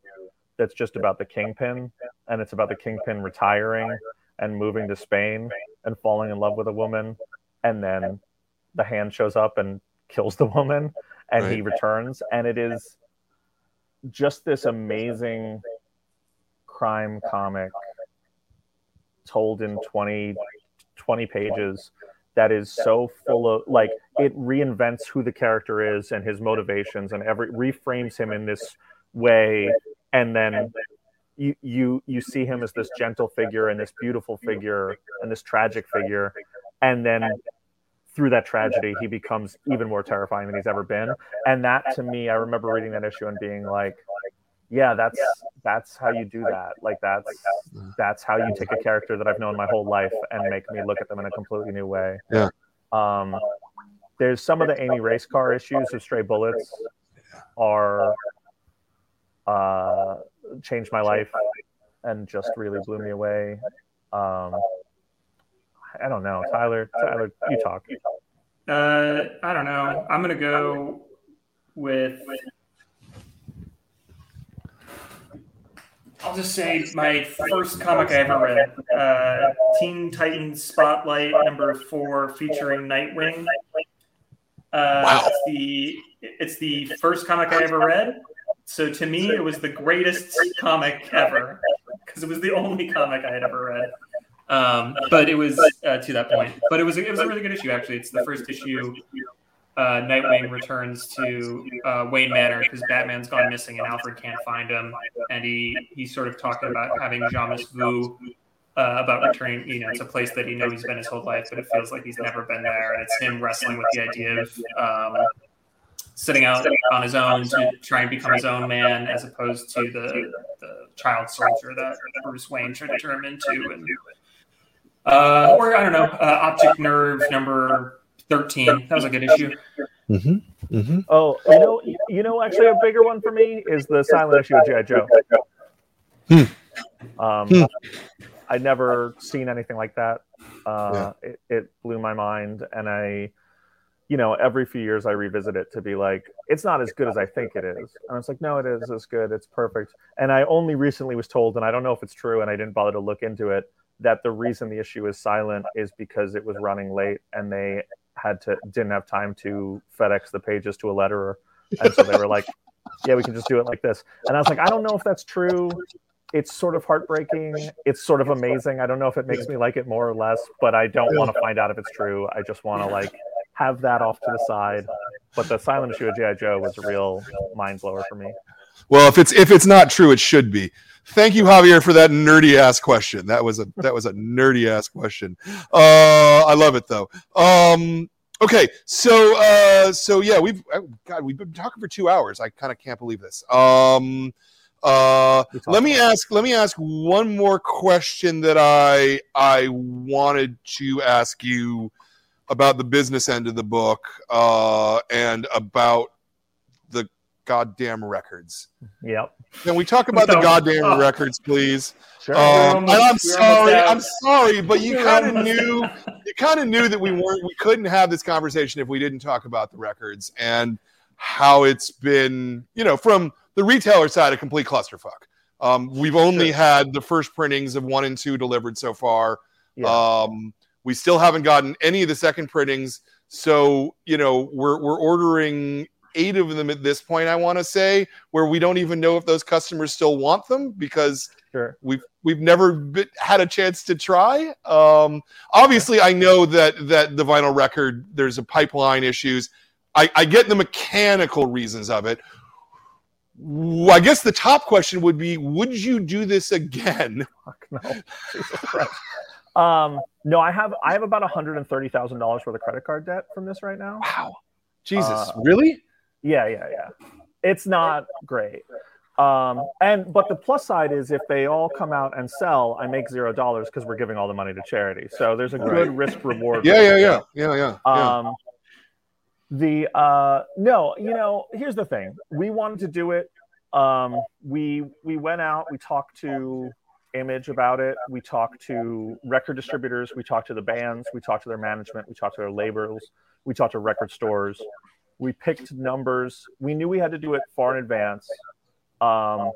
that's just about the Kingpin, and it's about the Kingpin retiring and moving to Spain and falling in love with a woman, and then the hand shows up and kills the woman, and he returns, and it is just this amazing crime comic told in 20, 20 pages that is so full of like it reinvents who the character is and his motivations and every reframes him in this way. And then you you you see him as this gentle figure and this beautiful figure and this tragic figure. And then through that tragedy he becomes even more terrifying than he's ever been. And that to me i remember reading that issue and being like yeah that's that's how you do that like that's that's how you take a character that i've known my whole life and make me look at them in a completely new way Yeah. um there's some of the Amy Racecar issues of stray bullets are uh changed my life and just really blew me away um i don't know tyler tyler you talk Uh, I don't know. I'm gonna go with. I'll just say my first comic I ever read, uh, Teen Titans Spotlight number four, featuring Nightwing. Uh, Wow. It's the it's the first comic I ever read. So to me, it was the greatest comic ever because it was the only comic I had ever read. Um, but it was uh, to that point. But it was it was a really good issue actually. It's the first issue. Uh, Nightwing returns to uh, Wayne Manor because Batman's gone missing and Alfred can't find him, and he he's sort of talking about having jamais vu uh, about returning. You know, it's a place that he knows he's been his whole life, but it feels like he's never been there, and it's him wrestling with the idea of um, setting out on his own to try and become his own man, as opposed to the the child soldier that Bruce Wayne tried to turn him into, and uh, or I don't know, uh, Optic Nerve number thirteen. That was a good issue. Mm-hmm. Mm-hmm. Oh, you know, you know, actually, a bigger one for me is the silent issue of GI Joe. Hmm. Um, Hmm. I'd never seen anything like that. Uh, it, it blew my mind, and I, you know, every few years I revisit it to be like, it's not as good as I think it is, and I was like, no, it is. It's good. It's perfect. And I only recently was told, and I don't know if it's true, and I didn't bother to look into it, that the reason the issue is silent is because it was running late, and they had to didn't have time to FedEx the pages to a letterer, and so they were like, "Yeah, we can just do it like this." And I was like, "I don't know if that's true. It's sort of heartbreaking. It's sort of amazing. I don't know if it makes me like it more or less, but I don't want to find out if it's true. I just want to like have that off to the side." But the silent issue of GI Joe was a real mind blower for me. Well, if it's if it's not true, it should be. Thank you, Javier, for that nerdy ass question. That was a that was a nerdy ass question. Uh, I love it though. Um, okay, so uh, so yeah, we've oh, God, we've been talking for two hours. I kind of can't believe this. Um, uh, let me ask let me ask one more question that I I wanted to ask you about the business end of the book uh, and about goddamn records. it. Yep. Can we talk about the goddamn Oh. records, please? Sure. Um, almost- I'm sorry. I'm sorry, but you kind of almost knew you kind of knew that we weren't we couldn't have this conversation if we didn't talk about the records and how it's been, you know, from the retailer side a complete clusterfuck. Um, we've only Sure. had the first printings of one and two delivered so far. yeah. Um, we still haven't gotten any of the second printings. So, you know, we're, we're ordering eight of them at this point, I want to say, where we don't even know if those customers still want them because sure. we've we've never been, had a chance to try. Um, obviously, I know that that the vinyl record there's a pipeline issues. I, I get the mechanical reasons of it. I guess the top question would be: Would you do this again? No. Um, no, I have I have about hundred and thirty thousand dollars worth of credit card debt from this right now. Wow, Jesus, Uh, really? Yeah, yeah, yeah. It's not great. Um, and but the plus side is if they all come out and sell, I make zero dollars because we're giving all the money to charity. So there's a good Right. risk reward. Yeah, yeah, yeah, yeah, yeah. yeah. Um, the uh, no, you know, here's the thing. We wanted to do it. Um, we we went out. We talked to Image about it. We talked to record distributors. We talked to the bands. We talked to their management. We talked to their labels. We talked to record stores. We picked numbers. We knew we had to do it far in advance. Um,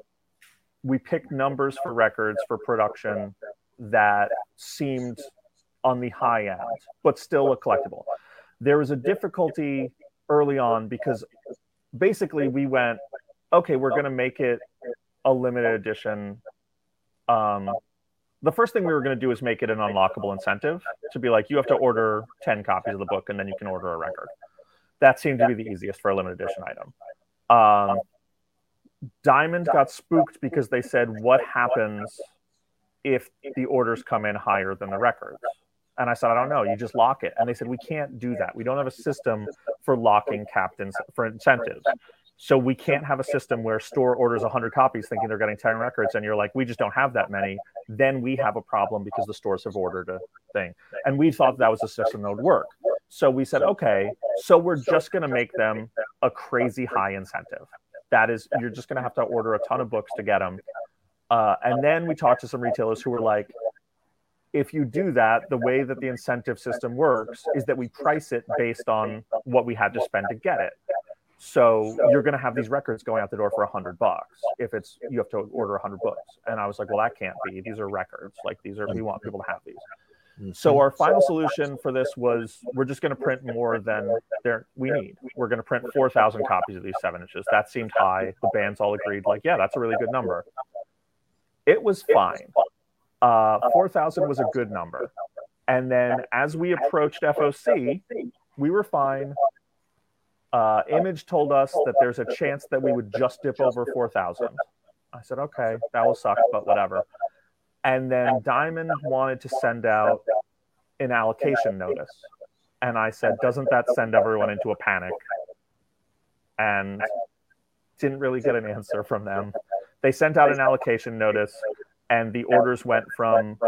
we picked numbers for records for production that seemed on the high end, but still a collectible. There was a difficulty early on because basically we went, okay, we're going to make it a limited edition um, the first thing we were going to do is make it an unlockable incentive to be like, you have to order 10 copies of the book and then you can order a record. That seemed to be the easiest for a limited edition item. Um, Diamond got spooked because they said, what happens if the orders come in higher than the records? And I said, I don't know. You just lock it. And they said, we can't do that. We don't have a system for locking captains for incentives. So we can't have a system where store orders 100 copies thinking they're getting 10 records and you're like, we just don't have that many. Then we have a problem because the stores have ordered a thing. And we thought that was a system that would work. So we said, okay, so we're just going to make them a crazy high incentive. That is, you're just going to have to order a ton of books to get them. Uh, and then we talked to some retailers who were like, if you do that, the way that the incentive system works is that we price it based on what we had to spend to get it. So you're going to have these records going out the door for a hundred bucks if it's you have to order a hundred books. And I was like, well, that can't be. These are records. Like these are we want people to have these. Mm-hmm. So our final solution for this was we're just going to print more than there we need. We're going to print 4,000 copies of these seven inches. That seemed high. The bands all agreed, like, yeah, that's a really good number. It was fine. Uh, 4,000 was a good number. And then as we approached FOC, we were fine. Uh, Image told us that there's a chance that we would just dip over 4,000. I said, okay, that will suck, but whatever. And then Diamond wanted to send out an allocation notice. And I said, doesn't that send everyone into a panic? And didn't really get an answer from them. They sent out an allocation notice, and the orders went from,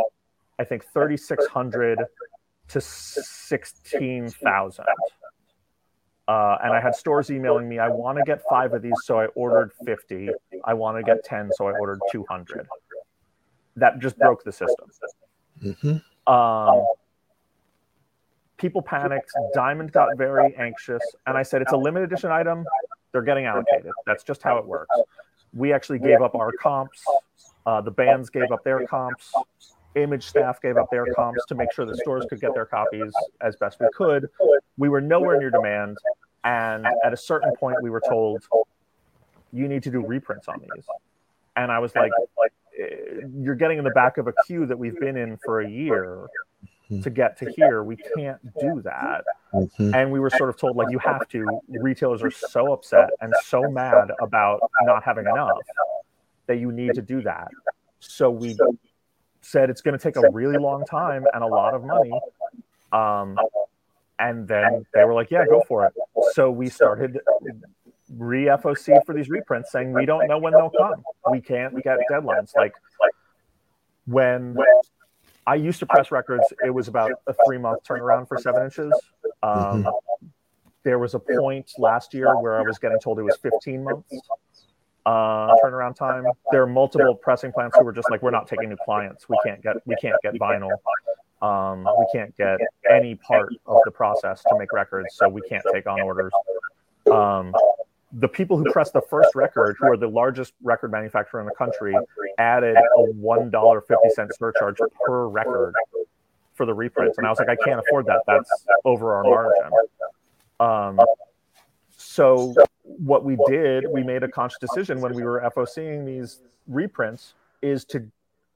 I think, 3,600 to 16,000. Uh, and I had stores emailing me, I want to get five of these, so I ordered 50. I want to get 10, so I ordered 200. That just broke the system. Mm-hmm. Um, people panicked. Diamond got very anxious. And I said, it's a limited edition item. They're getting allocated. That's just how it works. We actually gave up our comps. Uh, the bands gave up their comps. Image staff gave up their comps to make sure the stores could get their copies as best we could. We were nowhere near demand. And at a certain point, we were told, you need to do reprints on these. And I was like, eh, you're getting in the back of a queue that we've been in for a year to get to here. We can't do that. Mm-hmm. And we were sort of told, like, you have to. Retailers are so upset and so mad about not having enough that you need to do that. So we said it's going to take a really long time and a lot of money. Um, and then they were like, yeah, go for it. So we started re FOC for these reprints saying we don't know when they'll come. We can't get deadlines. Like when I used to press records, it was about a three month turnaround for seven inches. Um, mm-hmm. There was a point last year where I was getting told it was 15 months uh, turnaround time. There are multiple pressing plants who were just like, we're not taking new clients. We can't get we can't get vinyl. Um, we can't get any part of the process to make records, so we can't take on orders. Um, the people who pressed the first record, who are the largest record manufacturer in the country, added a one dollar fifty cent surcharge per record for the reprints, and I was like, I can't afford that. That's over our margin. Um, so what we did, we made a conscious decision when we were FOCing these reprints is to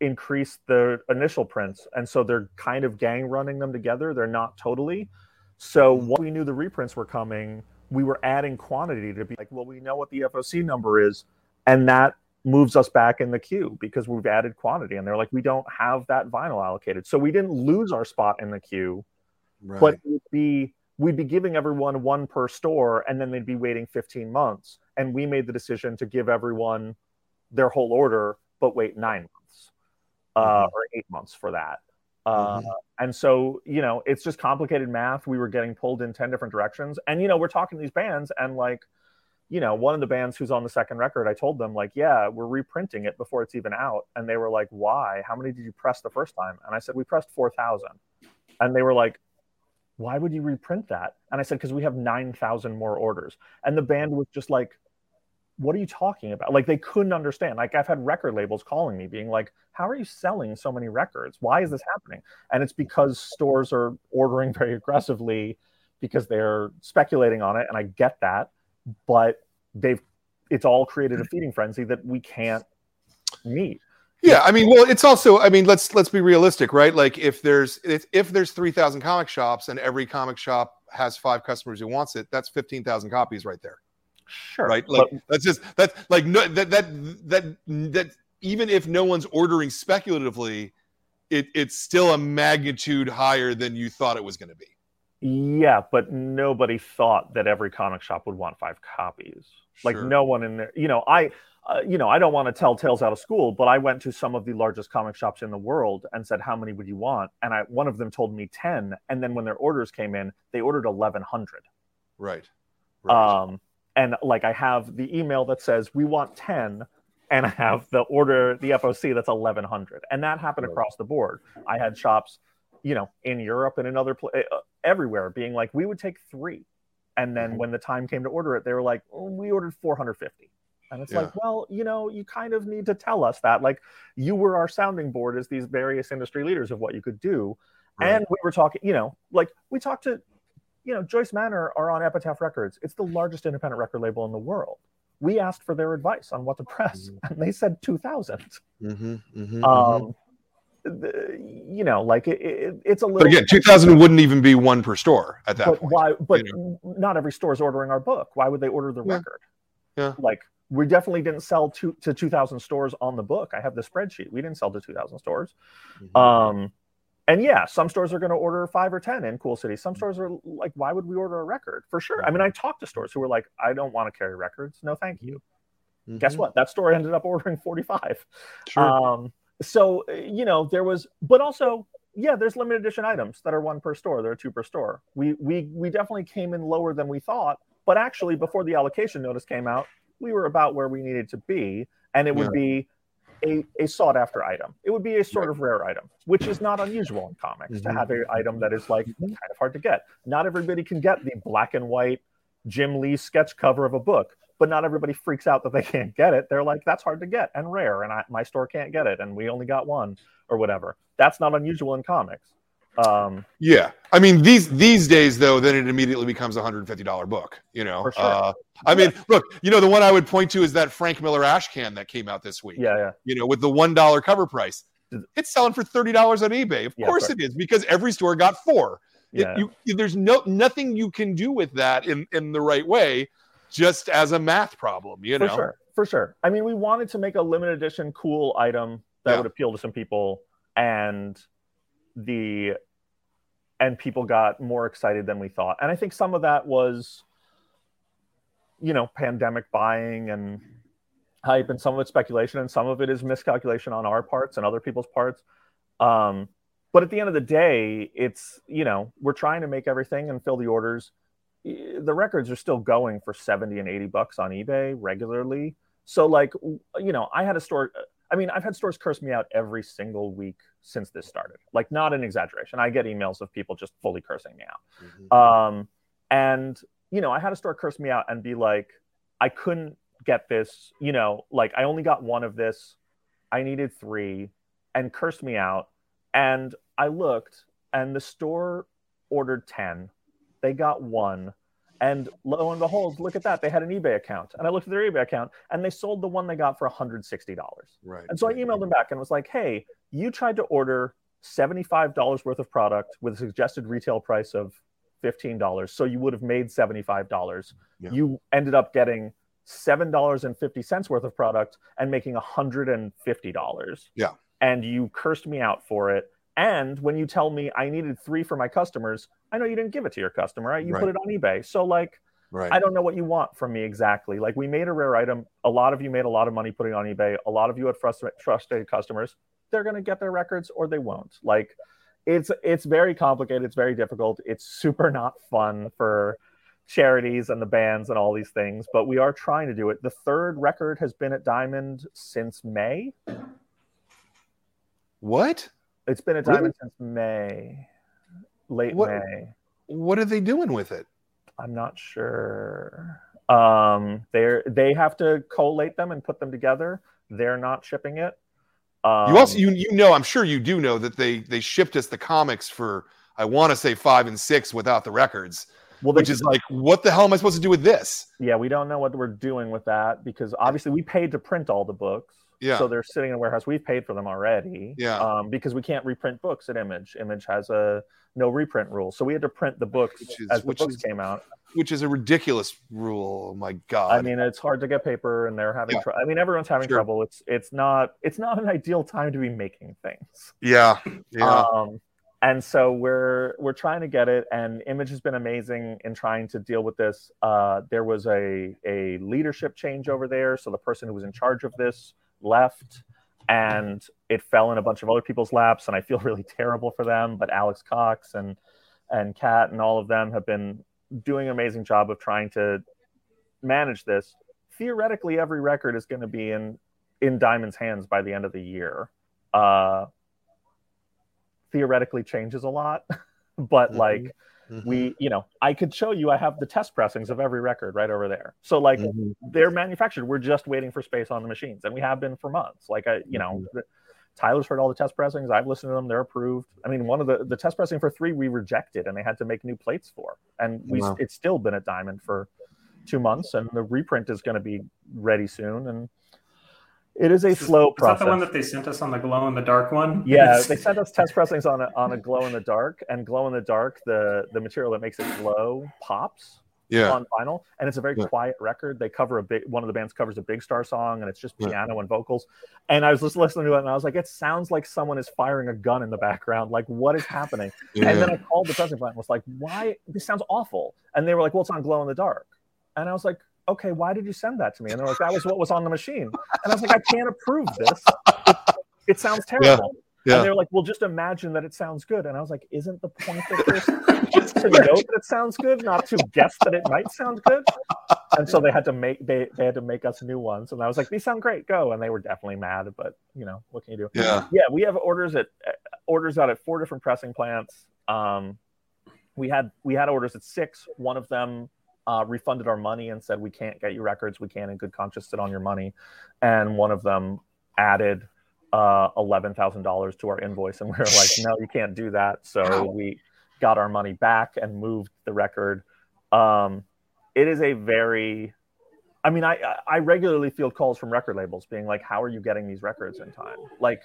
increase the initial prints. And so they're kind of gang running them together. They're not totally. So mm-hmm. when we knew the reprints were coming, we were adding quantity to be like, well, we know what the FOC number is. And that moves us back in the queue because we've added quantity. And they're like, we don't have that vinyl allocated. So we didn't lose our spot in the queue, right. but it'd be we'd be giving everyone one per store and then they'd be waiting 15 months. And we made the decision to give everyone their whole order, but wait nine months uh, mm-hmm. or eight months for that. Uh, mm-hmm. And so, you know, it's just complicated math. We were getting pulled in 10 different directions. And, you know, we're talking to these bands and like, you know, one of the bands who's on the second record, I told them, like, yeah, we're reprinting it before it's even out. And they were like, why? How many did you press the first time? And I said, we pressed 4,000. And they were like, why would you reprint that? And I said, because we have 9,000 more orders. And the band was just like, what are you talking about? Like they couldn't understand. Like I've had record labels calling me being like, how are you selling so many records? Why is this happening? And it's because stores are ordering very aggressively because they're speculating on it. And I get that, but they've, it's all created a feeding frenzy that we can't meet. Yeah, I mean, well, it's also, I mean, let's let's be realistic, right? Like, if there's if, if there's three thousand comic shops and every comic shop has five customers who wants it, that's fifteen thousand copies right there, Sure. right? Like, but- that's just that's like no that that that that even if no one's ordering speculatively, it it's still a magnitude higher than you thought it was going to be. Yeah, but nobody thought that every comic shop would want five copies. Like no one in there, you know, I, uh, you know, I don't want to tell tales out of school, but I went to some of the largest comic shops in the world and said, "How many would you want?" And I, one of them told me ten, and then when their orders came in, they ordered eleven hundred. Right. Right. Um, and like I have the email that says we want ten, and I have the order, the FOC that's eleven hundred, and that happened Right. across the board. I had shops, you know, in Europe and in other pla- uh, everywhere, being like, we would take three, and then Mhm. when the time came to order it, they were like, oh, we ordered four hundred fifty. And it's Yeah. like, well, you know, you kind of need to tell us that. Like, you were our sounding board as these various industry leaders of what you could do. Right. And we were talking, you know, like we talked to, you know, Joyce Manor are on Epitaph Records. It's the largest independent record label in the world. We asked for their advice on what to press, and they said 2000. Mhm, mhm, mhm. Um, the- you know, like it, it, it's a little. but again, two thousand wouldn't even be one per store at that but point. why? But you not every store is ordering our book. Why would they order the Yeah. record? Yeah. Like we definitely didn't sell to to 2,000 stores on the book. I have the spreadsheet. We didn't sell to 2,000 stores. Mhm. Um, and yeah, some stores are going to order five or ten in cool cities. Some stores are like, why would we order a record? For sure. I mean, I talked to stores who were like, I don't want to carry records. No, thank you. Guess Mhm. what? That store ended up ordering 45. Sure. Um, so uh, you know, there was, but also, yeah, there's limited edition items that are one per store. There are two per store. We we we definitely came in lower than we thought, but actually, before the allocation notice came out, we were about where we needed to be, and it would Yeah. be a, a sought after item. It would be a sort of rare item, which is not unusual in comics to Mhm. have an item that is like Mhm. kind of hard to get. Not everybody can get the black and white Jim Lee sketch cover of a book, but not everybody freaks out that they can't get it. They're like, that's hard to get and rare, and I, my store can't get it, and we only got one or whatever. That's not unusual in comics. Um, Yeah, I mean these these days though, then it immediately becomes a hundred fifty dollar book. You know, sure. uh, I mean, look, you know, the one I would point to is that Frank Miller ash can that came out this week. yeah, yeah, you know, with the one dollar cover price, it's selling for thirty dollars on eBay. Of Yeah, course it is because every store got four. It- yeah. you, there's no nothing you can do with that in in the right way, just as a math problem. You know, for sure, for sure. I mean, we wanted to make a limited edition cool item that Yeah. would appeal to some people, and the and people got more excited than we thought. And I think some of that was, you know, pandemic buying and hype, and some of it's speculation, and some of it is miscalculation on our parts and other people's parts. Um, but at the end of the day, it's you know we're trying to make everything and fill the orders. The records are still going for seventy and eighty bucks on eBay regularly. So like you know, I had a store. I mean, I've had stores curse me out every single week since this started. Like, not an exaggeration. I get emails of people just fully cursing me out. Mhm. Um, and you know, I had a store curse me out and be like, I couldn't get this. You know, like I only got one of this. I needed three, and cursed me out. And I looked, and the store ordered ten. They got one. And lo and behold, look at that. They had an eBay account. And I looked at their eBay account and they sold the one they got for $160. right. And so I emailed them back and was like, hey, you tried to order $75 worth of product with a suggested retail price of $15. So you would have made $75. Yeah. You ended up getting $7.50 worth of product and making $150. Yeah. And you cursed me out for it. And when you tell me I needed three for my customers, I know you didn't give it to your customer, right? You Right. put it on eBay. So, like, right. I don't know what you want from me exactly. Like we made a rare item. A lot of you made a lot of money putting it on eBay. A lot of you had frustra- frustrated customers. They're going to get their records or they won't. Like it's it's very complicated. It's very difficult. It's super not fun for charities and the bands and all these things. But we are trying to do it. The third record has been at Diamond since May. What? It's been at Really? Diamond since May, late What- May. What are they doing with it? I'm not sure. Um, they're they have to collate them and put them together. They're not shipping it. Um, you also you you know I'm sure you do know that they they shipped us the comics for I want to say five and six without the records, well, which is like what the hell am I supposed to do with this? yeah, we don't know what we're doing with that because obviously we paid to print all the books. Yeah. So they're sitting in a warehouse. We've paid for them already. Yeah. Um, because we can't reprint books at Image. Image has a no reprint rule, so we had to print the books Which is- as the which books is- came out. Which is a ridiculous rule. Oh my God. I mean, it's hard to get paper, and they're having. Yeah. Tr- I mean, everyone's having Sure. trouble. It's it's not it's not an ideal time to be making things. yeah. Yeah. Um, and so we're we're trying to get it, and Image has been amazing in trying to deal with this. Uh, there was a a leadership change over there, so the person who was in charge of this left, and it fell in a bunch of other people's laps, and I feel really terrible for them. But Alex Cox and and Kat and all of them have been doing an amazing job of trying to manage this. Theoretically, every record is going to be in in Diamond's hands by the end of the year. Uh, theoretically changes a lot, but Mhm. like Mhm. we, you know, I could show you. I have the test pressings of every record right over there. So like Mhm. they're manufactured. We're just waiting for space on the machines, and we have been for months. Like I, you know, Mm-hmm. the- Tyler's heard all the test pressings. I've listened to them. They're approved. I mean, one of the the test pressing for three we rejected, and they had to make new plates for. And we Wow. it's still been at Diamond for two months, and the reprint is going to be ready soon. And it is a Is- slow Is that the one that they sent us on the glow in the dark one? Yeah, they sent us test pressings on a on a glow in the dark, and glow in the dark, the the material that makes it glow pops Yeah. on vinyl, and it's a very Yeah. quiet record. They cover a big one of the bands covers a Big Star song, and it's just Yeah. piano and vocals. And I was just listening to it, and I was like, it sounds like someone is firing a gun in the background. Like, what is happening? Yeah. And then I called the pressing plant and was like, why? This sounds awful. And they were like, well, it's on glow in the dark. And I was like, okay, why did you send that to me? And they're like, that was what was on the machine. And I was like, I can't approve this. It, it sounds terrible. Yeah. And they're like, well, just imagine that it sounds good. And I was like, isn't the point of this just to know that it sounds good, not to guess that it might sound good? And so they had to make they, they had to make us new ones. And I was like, these sound great, go. And they were definitely mad, but you know, what can you do? Yeah. yeah we have orders at orders out at four different pressing plants um we had we had orders at six one of them uh, refunded our money and said we can't get you records we can't in good conscience sit on your money and one of them added uh, $11000 to our invoice and we were like no you can't do that so Wow. we got our money back and moved the record um, it is a very I mean, I I regularly field calls from record labels being like, "How are you getting these records in time?" Like,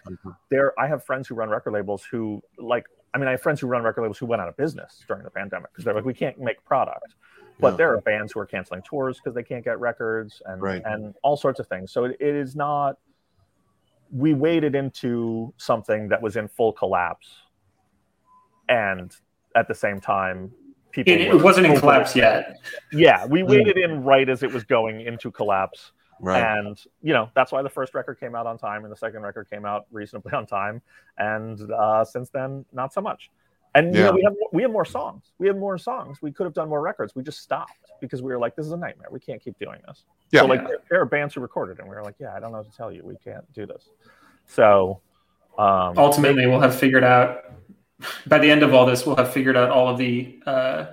there, I have friends who run record labels who like. I mean, I have friends who run record labels who went out of business during the pandemic because they're like, "We can't make product." But Yeah. there are bands who are canceling tours because they can't get records and Right. and all sorts of things. So it, it is not. We waded into something that was in full collapse, and at the same time, people It, were it wasn't in over- collapse yet. yeah, we waded in right as it was going into collapse. Right. And, you know, that's why the first record came out on time and the second record came out reasonably on time. And uh, since then, not so much. And, you Yeah. know, we have, we have more songs. We have more songs. We could have done more records. We just stopped because we were like, this is a nightmare. We can't keep doing this. Yeah. So, like, there, there are bands who recorded and we were like, yeah, I don't know what to tell you. We can't do this. So, um, Ultimately, we'll have figured out by the end of all this, we'll have figured out all of the uh,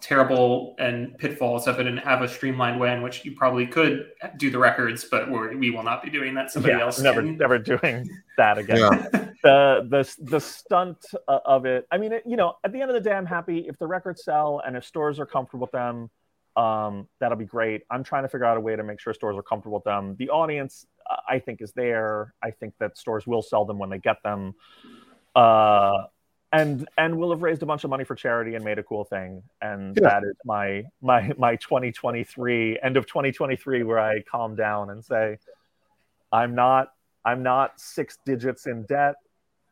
terrible and pitfalls of it and have a streamlined way in which you probably could do the records, but we're, we will not be doing that. Somebody yeah, else never, can. never doing that again. Yeah. the the the stunt of it. I mean, it, you know, at the end of the day, I'm happy if the records sell and if stores are comfortable with them. Um, that'll be great. I'm trying to figure out a way to make sure stores are comfortable with them. The audience, I think, is there. I think that stores will sell them when they get them. Uh, and and we'll have raised a bunch of money for charity and made a cool thing. And Yeah. that is my my my 2023 end of 2023 where I calm down and say, I'm not I'm not six digits in debt.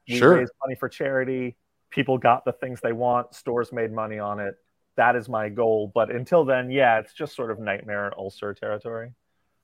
We Sure. raised money for charity. People got the things they want. Stores made money on it. That is my goal. But until then, yeah, it's just sort of nightmare ulcer territory.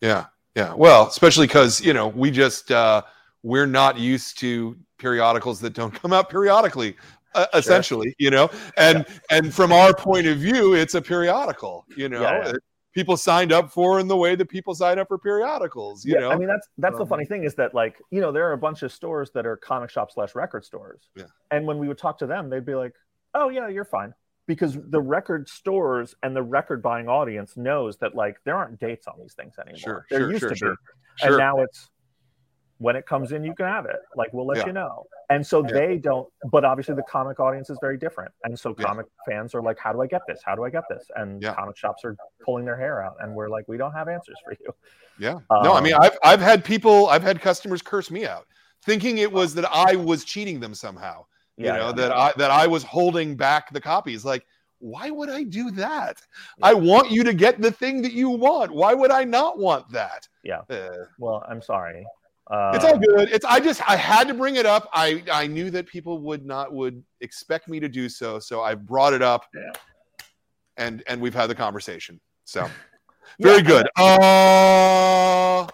Yeah, yeah. Well, especially because you know we just uh, we're not used to periodicals that don't come out periodically. Uh, essentially, you know, and and from our point of view, it's a periodical. You know, Yeah, yeah. People signed up for in the way that people sign up for periodicals. You yeah, know, I mean that's that's the Um, funny thing is that like you know there are a bunch of stores that are comic shop slash record stores. Yeah. And when we would talk to them, they'd be like, "Oh yeah, you're fine," because the record stores and the record buying audience knows that like there aren't dates on these things anymore. Sure, there sure, used sure, to sure. be, sure. and now it's when it comes in, you can have it. Like we'll let Yeah. you know. And so Yeah. they don't. But obviously, the comic audience is very different. And so Yeah. comic fans are like, "How do I get this? How do I get this?" And Yeah. comic shops are pulling their hair out, and we're like, "We don't have answers for you." Yeah. no, I mean, Um, I've I've had people, I've had customers curse me out, thinking it was that I was cheating them somehow. Yeah, you know yeah. that I that I was holding back the copies. Like, why would I do that? I want you to get the thing that you want. Why would I not want that? Yeah. Uh, Well, I'm sorry. Uh, it's all good. It's I just I had to bring it up. I I knew that people would not would expect me to do so, so I brought it up. Yeah. And and we've had the conversation. So very and good. Uh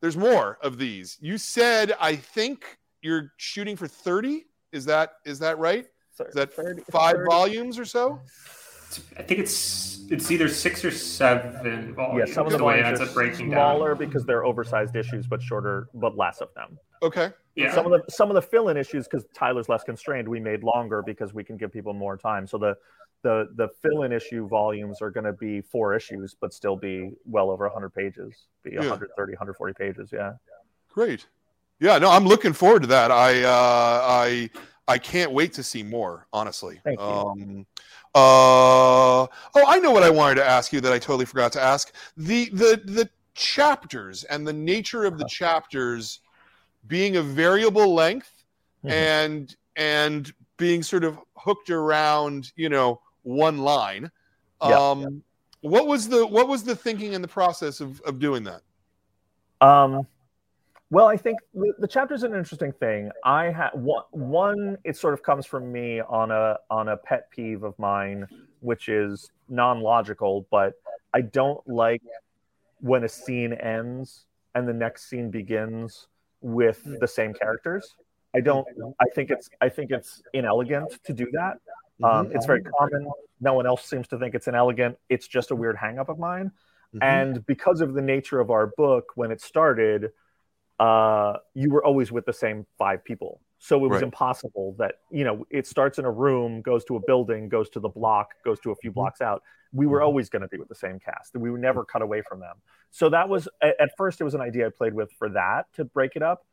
there's more of these. You said I think you're shooting for 30. Is that is that right? Is that 30 five 30 volumes or so? I think it's it's either six or seven Yeah, some of the the way volumes ends are up breaking smaller down. because they're oversized issues, but shorter, but less of them. Okay. Yeah. Some of the some of the fill-in issues, because Tyler's less constrained, we made longer because we can give people more time. So the the the fill-in issue volumes are going to be four issues, but still be well over 100 pages, be Yeah. 130, 140 pages. Yeah. Great. Yeah, no, I'm looking forward to that. I uh I I can't wait to see more, honestly. Thank you. Um uh oh, I know what I wanted to ask you that I totally forgot to ask. The the the chapters and the nature of the Uh-huh. chapters being a variable length Mhm. and and being sort of hooked around, you know, one line. Yeah. Um what was the what was the thinking and the process of of doing that? Um, well, I think the, the chapter is an interesting thing. I had one, one. It sort of comes from me on a on a pet peeve of mine, which is non-logical. But I don't like when a scene ends and the next scene begins with the same characters. I don't. I think it's. I think it's inelegant to do that. Um, it's very common. No one else seems to think it's inelegant. It's just a weird hang-up of mine. Mhm. And because of the nature of our book, when it started, uh, you were always with the same five people. So it was Right. impossible that, you know, it starts in a room, goes to a building, goes to the block, goes to a few Mhm. blocks out. We were Mhm. always going to be with the same cast. We would never cut away from them. So that was, at at first, it was an idea I played with for that to break it up.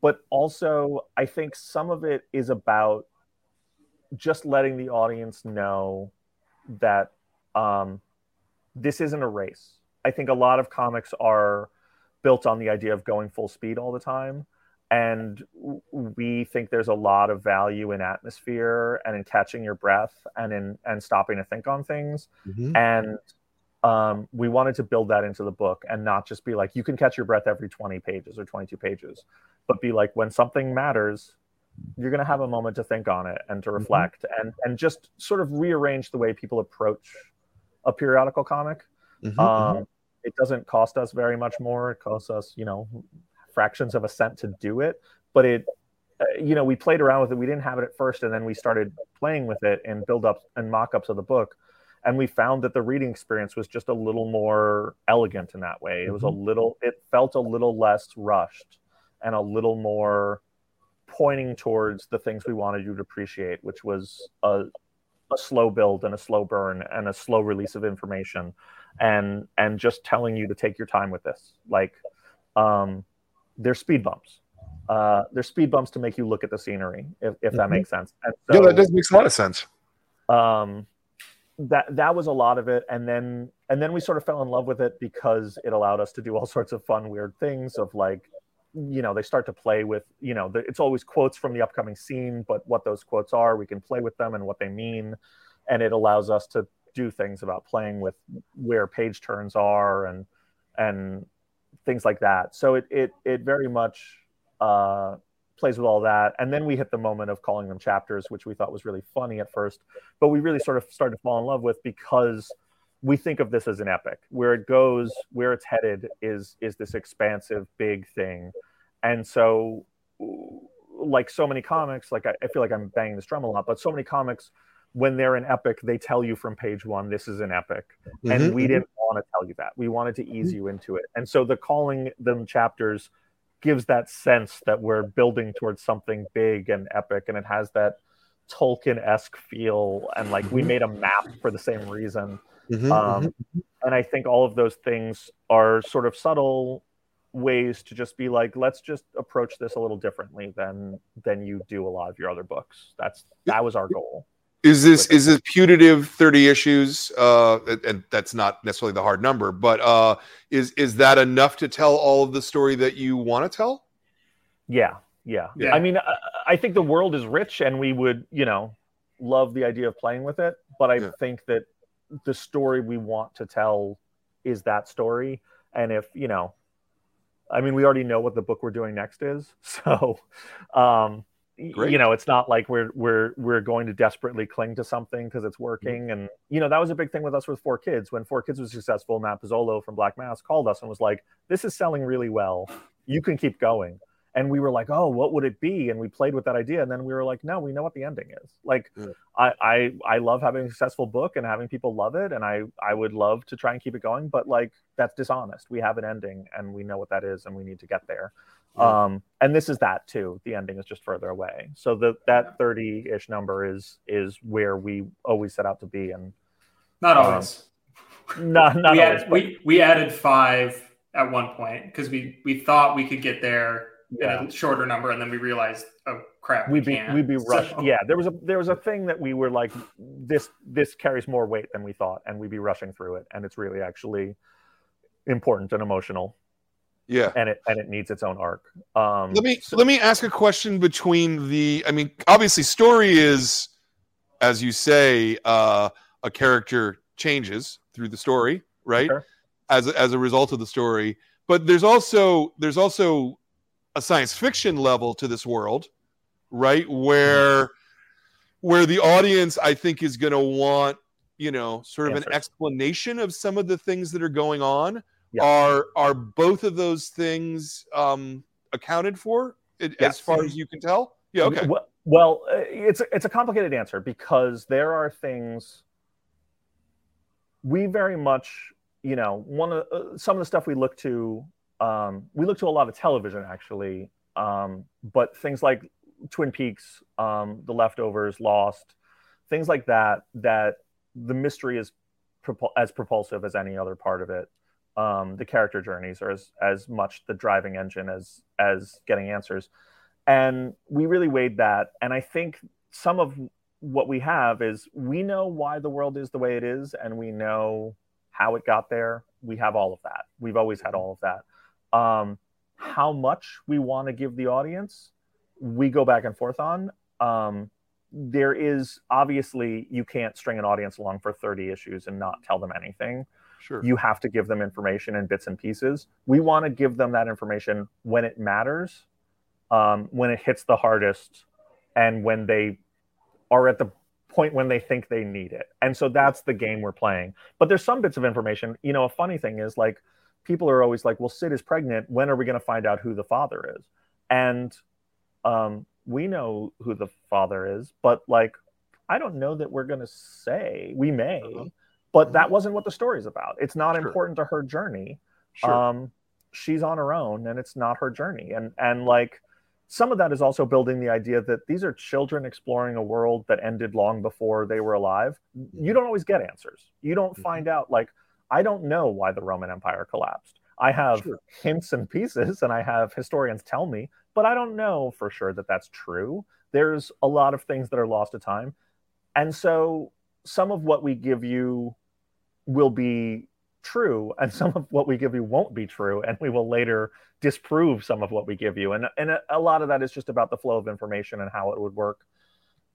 But also, I think some of it is about just letting the audience know that um, this isn't a race. I think a lot of comics are built on the idea of going full speed all the time. And we think there's a lot of value in atmosphere and in catching your breath and in and stopping to think on things. Mhm. And um, we wanted to build that into the book and not just be like, you can catch your breath every 20 pages or 22 pages, but be like, when something matters, you're going to have a moment to think on it and to reflect and, and just sort of rearrange the way people approach a periodical comic. Mhm. Um, it doesn't cost us very much more. It costs us, you know, fractions of a cent to do it. But it, uh, you know, we played around with it. We didn't have it at first, and then we started playing with it and build ups and mock ups of the book. And we found that the reading experience was just a little more elegant in that way. It was a little, it felt a little less rushed and a little more pointing towards the things we wanted you to appreciate, which was a, a slow build and a slow burn and a slow release of information and and just telling you to take your time with this. Like um there's speed bumps. Uh there's speed bumps to make you look at the scenery if, if that Mhm. makes sense. And yeah, that does make a lot of sense. um that that was a lot of it. And then and then we sort of fell in love with it because it allowed us to do all sorts of fun weird things of like you know they start to play with you know the, it's always quotes from the upcoming scene but what those quotes are we can play with them and what they mean. And it allows us to do things about playing with where page turns are and and things like that. So it it, it very much uh plays with all that. And then we hit the moment of calling them chapters which we thought was really funny at first but we really sort of started to fall in love with because we think of this as an epic. Where it goes where it's headed is is this expansive big thing. And so like so many comics like I, I feel like i'm banging this drum a lot but so many comics when they're an epic they tell you from page one this is an epic. And Mhm. we didn't want to tell you that. We wanted to ease you into it. And so the calling them chapters gives that sense that we're building towards something big and epic and it has that tolkien-esque feel and like we Mhm. made a map for the same reason. Mhm, um, and I think all of those things are sort of subtle ways to just be like, let's just approach this a little differently than than you do a lot of your other books. That's that was our goal. Is this is this putative thirty issues? Uh, and that's not necessarily the hard number, but uh, is is that enough to tell all of the story that you want to tell? Yeah, yeah, Yeah. I mean, I, I think the world is rich, and we would, you know, love the idea of playing with it. But I Yeah. think that the story we want to tell is that story. And if you know, I mean, we already know what the book we're doing next is, so um, Great. you know, it's not like we're we're we're going to desperately cling to something because it's mm-hmm. working. And you know, that was a big thing with us with Four Kids. When Four Kids was successful, Matt Pizzolo from Black Mask called us and was like, "This is selling really well. You can keep going." and we were like oh what would it be and we played with that idea and then we were like no we know what the ending is like Yeah. I, I i love having a successful book and having people love it and i i would love to try and keep it going but like that's dishonest we have an ending and we know what that is and we need to get there. Um and this is that too the ending is just further away so the that 30-ish number is is where we always set out to be and Not Um, always. not not we, always, add, but- we we added five at one point because we we thought we could get there yeah. in a shorter number, and then we realized, oh crap, we'd we be can't. we'd be So- Yeah, there was a there was a thing that we were like, this this carries more weight than we thought, and we'd be rushing through it, and it's really actually important and emotional, Yeah. and it and it needs its own arc. Um, Let me so- let me ask a question between the. I mean, obviously, story is, as you say, uh, a character changes through the story, right? Sure. As a, as a result of the story, but there's also there's also a science fiction level to this world, right? Where where the audience, I think, is going to want you know sort of an explanation of some of the things that are going on. Yeah. Are are both of those things um, accounted for it, as far as you can tell? Yeah. Okay. Well, well, uh, it's it's a complicated answer because there are things we very much, you know, one of uh, some of the stuff we look to. Um, we look to a lot of television actually, um, but things like Twin Peaks, um, The Leftovers, Lost, things like that. That the mystery is propul- as propulsive as any other part of it. Um, the character journeys are as as much the driving engine as as getting answers. And we really weighed that. And i think some of what we have is we know why the world is the way it is and we know how it got there. We have all of that. We've always had all of that. Um, how much we want to give the audience we go back and forth on. Um, there is obviously you can't string an audience along for 30 issues and not tell them anything Sure. you have to give them information in bits and pieces. We want to give them that information when it matters, um, when it hits the hardest, and when they are at the point when they think they need it. And so that's the game we're playing. But there's some bits of information. You know, a funny thing is like people are always like, "Well, Sid is pregnant. When are we going to find out who the father is?" And um, we know who the father is, but like, I don't know that we're going to say. We may Uh-huh. But that wasn't what the story's about. It's not Sure. important to her journey. Sure. Um, she's on her own, and it's not her journey. And and like some of that is also building the idea that these are children exploring a world that ended long before they were alive. You don't always get answers. You don't Mhm. find out. Like I don't know why the Roman Empire collapsed. I have Sure. hints and pieces, and I have historians tell me, but I don't know for sure that that's true. There's a lot of things that are lost to time, and so some of what we give you will be true and some of what we give you won't be true and we will later disprove some of what we give you and and a, a lot of that is just about the flow of information and how it would work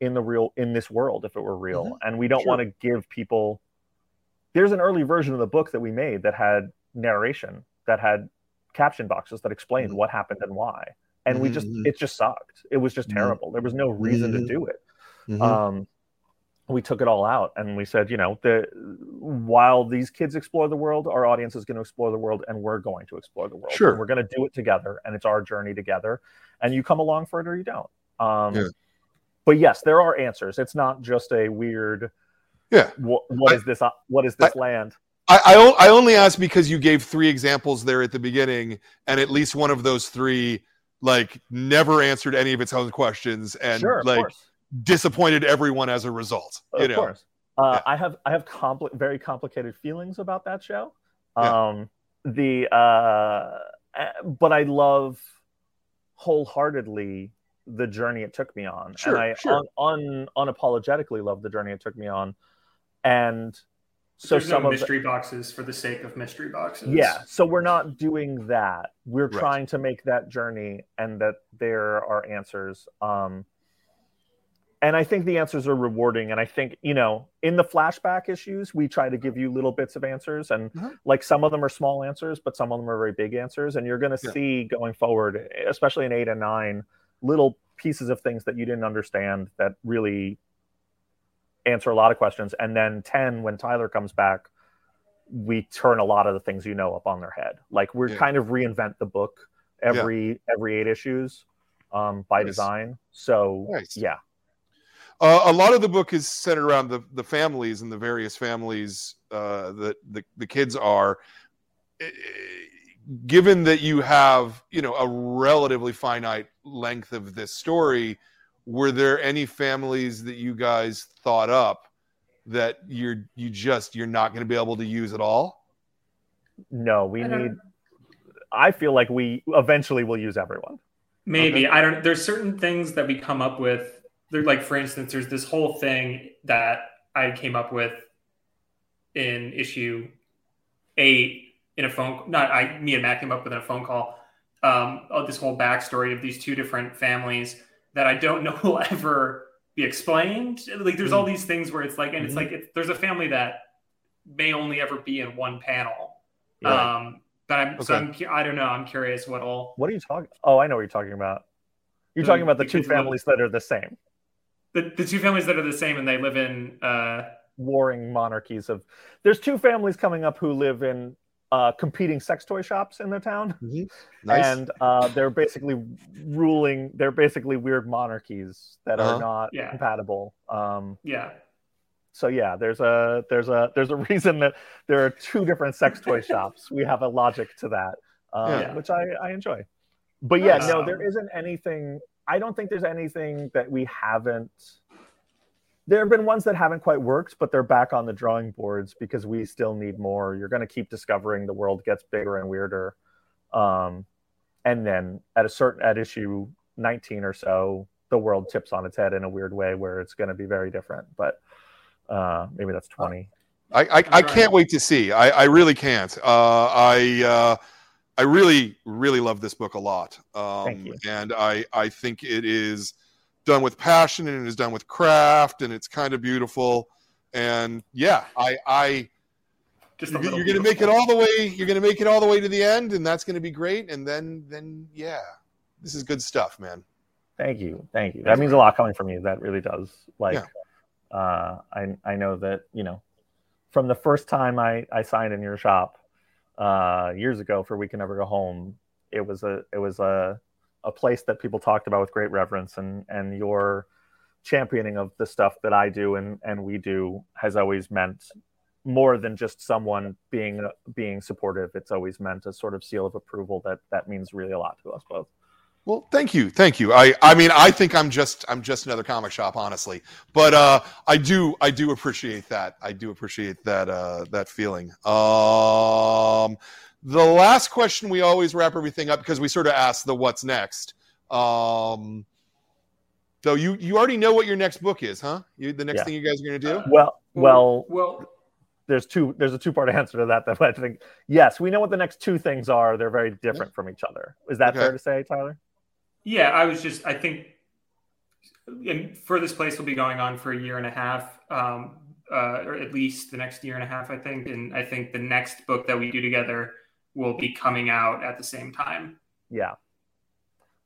in the real in this world if it were real Mhm. and we don't Sure. want to give people there's an early version of the book that we made that had narration that had caption boxes that explained Mhm. what happened and why and we just Mhm. it just sucked it was just Mhm. terrible there was no reason to do it um, we took it all out and we said, you know, the while these kids explore the world, our audience is going to explore the world, and we're going to explore the world. Sure. And we're going to do it together, and it's our journey together. And you come along for it or you don't. Um, Yeah. But yes, there are answers. It's not just a weird. Yeah. What, what I- is this? uh, What is this land? I I only asked because you gave three examples there at the beginning, and at least one of those three like never answered any of its own questions and sure, of like course. Disappointed everyone as a result. You of know, course. Uh, Yeah. I have I have compli- very complicated feelings about that show. Yeah. Um, the uh, uh, but I love wholeheartedly the journey it took me on, Sure, and I sure. un, un, unapologetically love the journey it took me on, and so There's some no of the, mystery boxes for the sake of mystery boxes. yeah, so we're not doing that. We're Right. trying to make that journey, and that there are answers. Um, and I think the answers are rewarding. And I think you know, in the flashback issues, we try to give you little bits of answers, and Mhm. like some of them are small answers, but some of them are very big answers. And you're going to Yeah. see going forward, especially in eight and nine, little pieces of things that you didn't understand that really answer a lot of questions. And then ten, when Tyler comes back, we turn a lot of the things you know up on their head. Like we're Yeah. kind of reinvent the book every every eight issues um, by Nice. design. So Nice. yeah, Uh, a lot of the book is centered around the, the families and the various families uh, that the, the kids are. Given that you have, you know, a relatively finite length of this story, were there any families that you guys thought up that you're you just you're not going to be able to use at all? no, we I don't- need. I feel like we eventually will use everyone. Maybe I don't. There's certain things that we come up with. They're like, for instance, there's this whole thing that I came up with in issue eight in a phone. Not I. Me and Matt came up with in a phone call. Um, of this whole backstory of these two different families that I don't know will ever be explained. Like, there's all these things where it's like, and it's Mhm. like, it's, there's a family that may only ever be in one panel. Yeah. Um, but I'm so I'm I don't know. I'm curious what all what are you talking? Oh, I know what you're talking about. You're talking about the two families that are the same, the, the two families that are the same and they live in uh warring monarchies of. There's two families coming up who live in uh, competing sex toy shops in their town. Nice. and uh, they're basically ruling. They're basically weird monarchies that Uh-huh. are not Yeah. compatible. Um, yeah so yeah, there's a there's a there's a reason that there are two different sex toy shops. We have a logic to that, um, Yeah. which I, I enjoy. But yeah, no, there isn't anything. I don't think there's anything that we haven't. There have been ones that haven't quite worked, but they're back on the drawing boards because we still need more. You're going to keep discovering the world gets bigger and weirder, um, and then at a certain at issue 19 or so, the world tips on its head in a weird way where it's going to be very different. But uh, maybe that's 20. I, I, I can't wait to see. I, I really can't. Uh, I uh, I really really love this book a lot. Um, And I I think it is done with passion and it is done with craft and it's kind of beautiful. And yeah, I I just you're, you're gonna make it all the way. You're gonna make it all the way to the end, and that's gonna be great. And then then yeah, this is good stuff, man. Thank you, thank you. That means a lot coming from you. That really does. Like, Yeah. uh, I I know that you know, from the first time I I signed in your shop, uh, years ago for We Can Never Go Home, it was a it was a a place that people talked about with great reverence, and and your championing of the stuff that I do and and we do has always meant more than just someone being being supportive. It's always meant a sort of seal of approval that that means really a lot to us both. Well, thank you, thank you. I, I mean, I think I'm just, I'm just another comic shop, honestly. But uh, I do, I do appreciate that. I do appreciate that, uh, that feeling. Um, the last question we always wrap everything up because we sort of ask the what's next. Um, so you, you already know what your next book is, huh? You, the next Yeah. thing you guys are going to do? Well, well, well there's two there's a two part answer to that that I think yes we know what the next two things are they're very different from each other is that Okay. fair to say Tyler yeah i was just i think and for this place will be going on for a year and a half um uh, or at least the next year and a half i think. And i think the next book that we do together will be coming out at the same time. Yeah.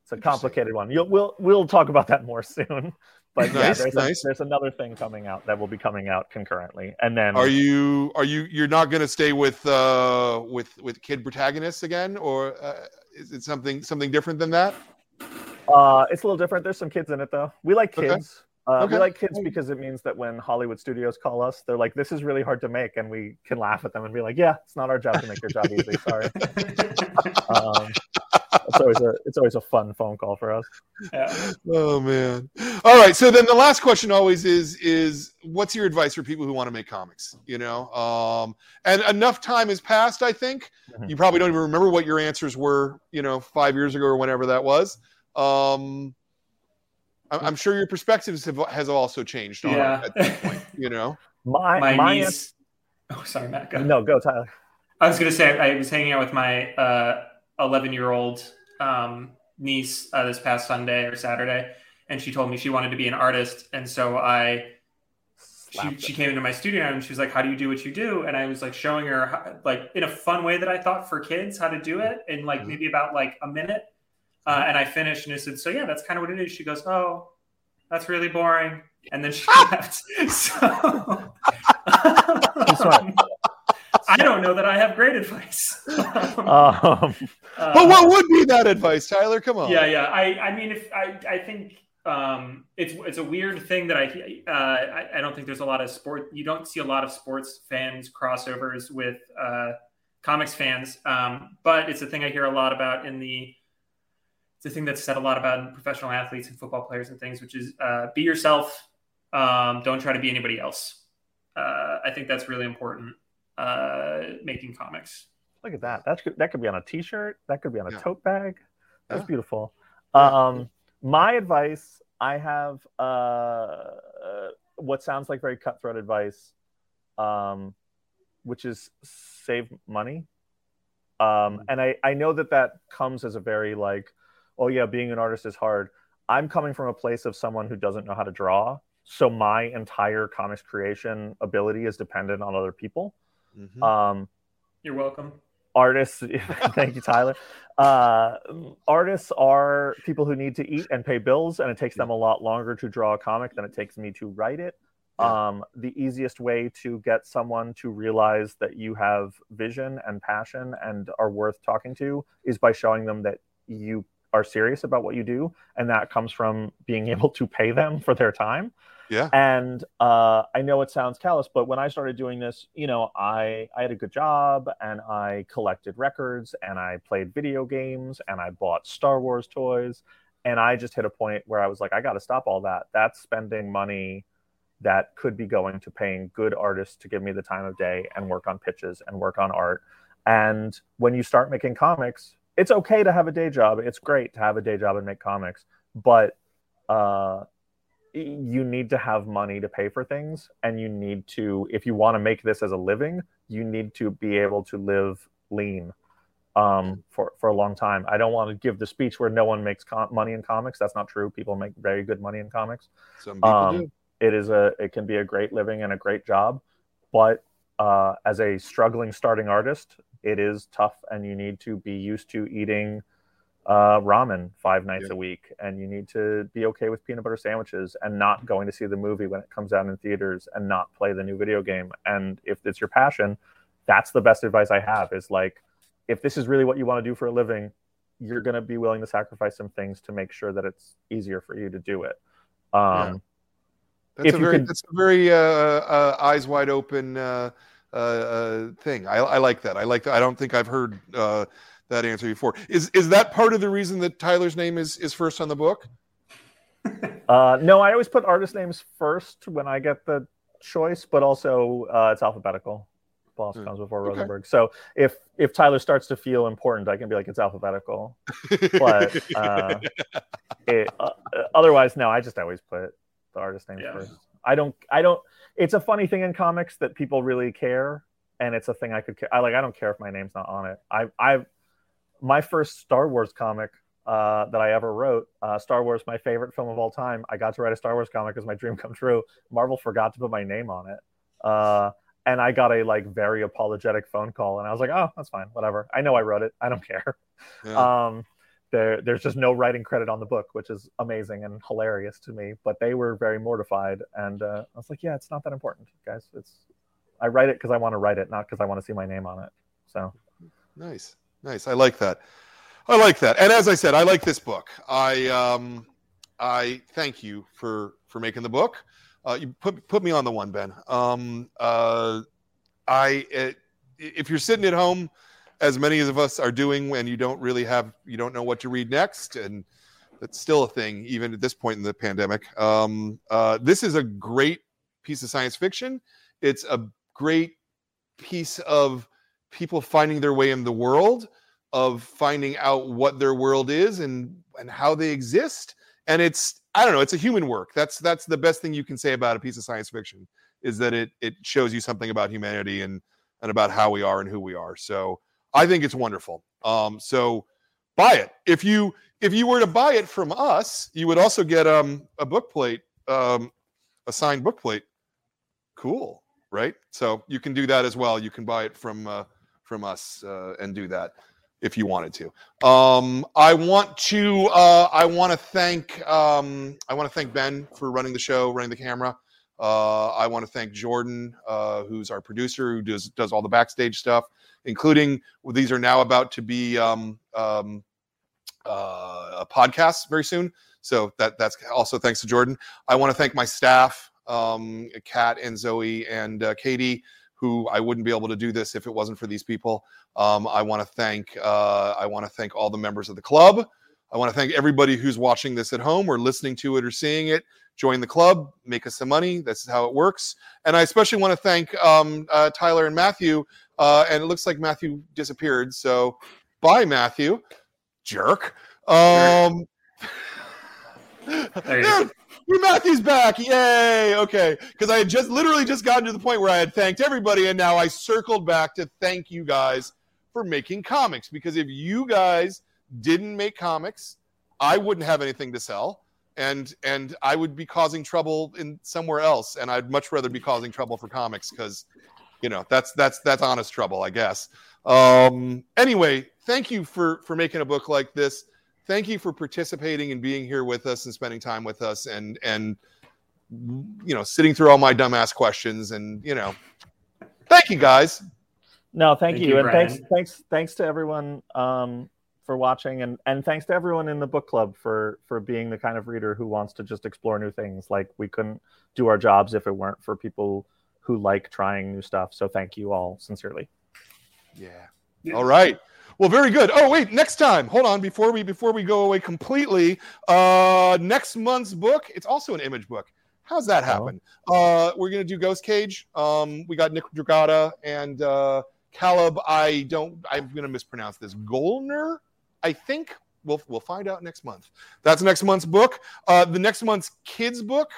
It's a complicated one. You'll, we'll we'll talk about that more soon. But yeah, there's, nice. A, there's another thing coming out that will be coming out concurrently. And then Are you, are you, you're not going to stay with, uh, with, with kid protagonists again, or uh, is it something, something different than that? Uh, it's a little different. There's some kids in it though. We like Okay. kids. Uh, Okay. We like kids because it means that when Hollywood studios call us, they're like, "This is really hard to make," and we can laugh at them and be like, "Yeah, it's not our job to make your job easy. Sorry." Um, it's always a it's always a fun phone call for us. Yeah. Oh man. All right. So then the last question always is is what's your advice for people who want to make comics? You know, um, and enough time has passed. I think Mhm. you probably don't even remember what your answers were. You know, five years ago or whenever that was. Um, I'm, I'm sure your perspectives have has also changed. On Yeah. it at this point. You know. My My, my, niece. Oh, sorry, Matt. Go. no go Tyler. I was gonna say I was hanging out with my uh, 11 year old um, niece uh, this past Sunday or Saturday, and she told me she wanted to be an artist, and so I she, she came into my studio and she was like, "How do you do what you do?" And I was like showing her how, like in a fun way that I thought for kids how to do it in like Mhm. maybe about like a minute. Uh, and I finished and I said, "So yeah, that's kind of what it is." She goes, "Oh, that's really boring," and then she left. So. smart. I don't know that I have great advice. Um, But what would be that advice, Tyler? Come on. Yeah, yeah. I, I mean, if I, I think um, it's it's a weird thing that I, uh, I I don't think there's a lot of sport. You don't see a lot of sports fans crossovers with uh, comics fans, um, but it's a thing I hear a lot about in the. It's a thing that's said a lot about in professional athletes and football players and things, which is uh, be yourself. Um, don't try to be anybody else. Uh, I think that's really important. Uh, making comics. Look at that. That could that could be on a T-shirt. That could be on a Yeah. tote bag. That's Yeah. beautiful. Um, my advice. I have uh, uh, what sounds like very cutthroat advice, um, which is save money. Um, and I I know that that comes as a very like, oh yeah, being an artist is hard. I'm coming from a place of someone who doesn't know how to draw, so my entire comics creation ability is dependent on other people. Mhm. Um, You're welcome. artists thank you tyler uh, artists are people who need to eat and pay bills and it takes them a lot longer to draw a comic than it takes me to write it um, the easiest way to get someone to realize that you have vision and passion and are worth talking to is by showing them that you are serious about what you do and that comes from being able to pay them for their time Yeah. and uh, I know it sounds callous, but when I started doing this, you know, I I had a good job and I collected records and I played video games and I bought Star Wars toys, and I just hit a point where I was like, I got to stop all that. That's spending money that could be going to paying good artists to give me the time of day and work on pitches and work on art. And when you start making comics, it's okay to have a day job. It's great to have a day job and make comics, but uh, you need to have money to pay for things and you need to if you want to make this as a living you need to be able to live lean um, for, for a long time i don't want to give the speech where no one makes com- money in comics that's not true people make very good money in comics Some people um, do. it is a it can be a great living and a great job but uh, as a struggling starting artist it is tough and you need to be used to eating uh, ramen five nights Yeah. a week and you need to be okay with peanut butter sandwiches and not going to see the movie when it comes out in theaters and not play the new video game. And if it's your passion that's the best advice i have is like if this is really what you want to do for a living you're going to be willing to sacrifice some things to make sure that it's easier for you to do it. Um, That's a very could- that's a very uh, uh, eyes wide open uh, uh, thing. I, I like that. I like that. I don't think I've heard uh, that answer before. Is is that part of the reason that Tyler's name is is first on the book? Uh, no, I always put artist names first when I get the choice, but also uh, it's alphabetical. Boss Hmm. comes before Okay. Rosenberg. So if if Tyler starts to feel important, I can be like it's alphabetical. But uh, it, uh, otherwise, no, I just always put the artist name Yeah. first. I don't. I don't. It's a funny thing in comics that people really care, and it's a thing I could. Care. I like. I don't care if my name's not on it. I. I. My first Star Wars comic uh, that I ever wrote. Uh, Star Wars, my favorite film of all time. I got to write a Star Wars comic as my dream come true. Marvel forgot to put my name on it, uh, and I got a like very apologetic phone call, and I was like, "Oh, that's fine, whatever. I know I wrote it. I don't care." Yeah. Um, there, there's just no writing credit on the book, which is amazing and hilarious to me. But they were very mortified, and uh, I was like, "Yeah, it's not that important, guys. It's I write it because I want to write it, not because I want to see my name on it." So Nice, nice. I like that. I like that. And as I said, I like this book. I um, I thank you for for making the book. Uh, you put put me on the one, Ben. Um, uh, I uh, if you're sitting at home as many of us are doing when you don't really have you don't know what to read next. And that's still a thing even at this point in the pandemic. Um, uh, this is a great piece of science fiction. It's a great piece of people finding their way in the world of finding out what their world is and and how they exist. And it's i don't know it's a human work. That's that's the best thing you can say about a piece of science fiction is that it it shows you something about humanity and and about how we are and who we are. So i think it's wonderful. Um so buy it. If you if you were to buy it from us you would also get um a book plate um a signed book plate. Cool right? So you can do that as well. You can buy it from uh from us uh, and do that if you wanted to. Um, I want to uh, I want to thank um, I want to thank Ben for running the show, running the camera. Uh, I want to thank Jordan, uh, who's our producer, who does does all the backstage stuff, including well, these are now about to be um, um, uh, very soon. So that that's also thanks to Jordan. I want to thank my staff, um, Kat and Zoe and uh, Katie who I wouldn't be able to do this if it wasn't for these people. Um, I want to thank uh, I want to thank all the members of the club. I want to thank everybody who's watching this at home or listening to it or seeing it. Join the club, make us some money. This is how it works. And I especially want to thank um, uh, Tyler and Matthew. Uh, and it looks like Matthew disappeared. So bye, Matthew. Jerk. Um, There. Matthew's back. Yay. Okay. Because I had just literally just gotten to the point where I had thanked everybody, and now I circled back to thank you guys for making comics. Because if you guys didn't make comics, I wouldn't have anything to sell. And and I would be causing trouble in somewhere else. And I'd much rather be causing trouble for comics because you know that's that's that's honest trouble, I guess. Um anyway, thank you for for making a book like this thank you for participating and being here with us and spending time with us and and you know sitting through all my dumbass questions and you know thank you guys No, thank, Thank you, you, and thanks, thanks, thanks to everyone um, for watching, and and thanks to everyone in the book club for for being the kind of reader who wants to just explore new things. Like we couldn't do our jobs if it weren't for people who like trying new stuff. So thank you all sincerely. yeah. Yeah. all right. Well very good. Oh wait next time. Hold on before we before we go away completely uh next month's book it's also an image book. How's that happen? Uh we're gonna do ghost cage. Um we got nick Dragotta and uh caleb. I don't i'm gonna mispronounce this. Goellner i think we'll we'll find out next month that's next month's book uh the next month's kids book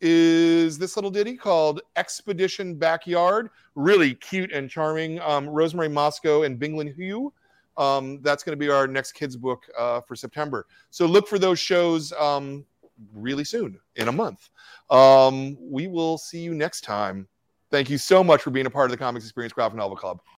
is this little ditty called expedition backyard really cute and charming um rosemary Mosco and binglin Hu um, that's going to be our next kids book uh, for September. So look for those shows um, really soon in a month. Um, we will see you next time. Thank you so much for being a part of the Comix Experience Graphic Novel Club.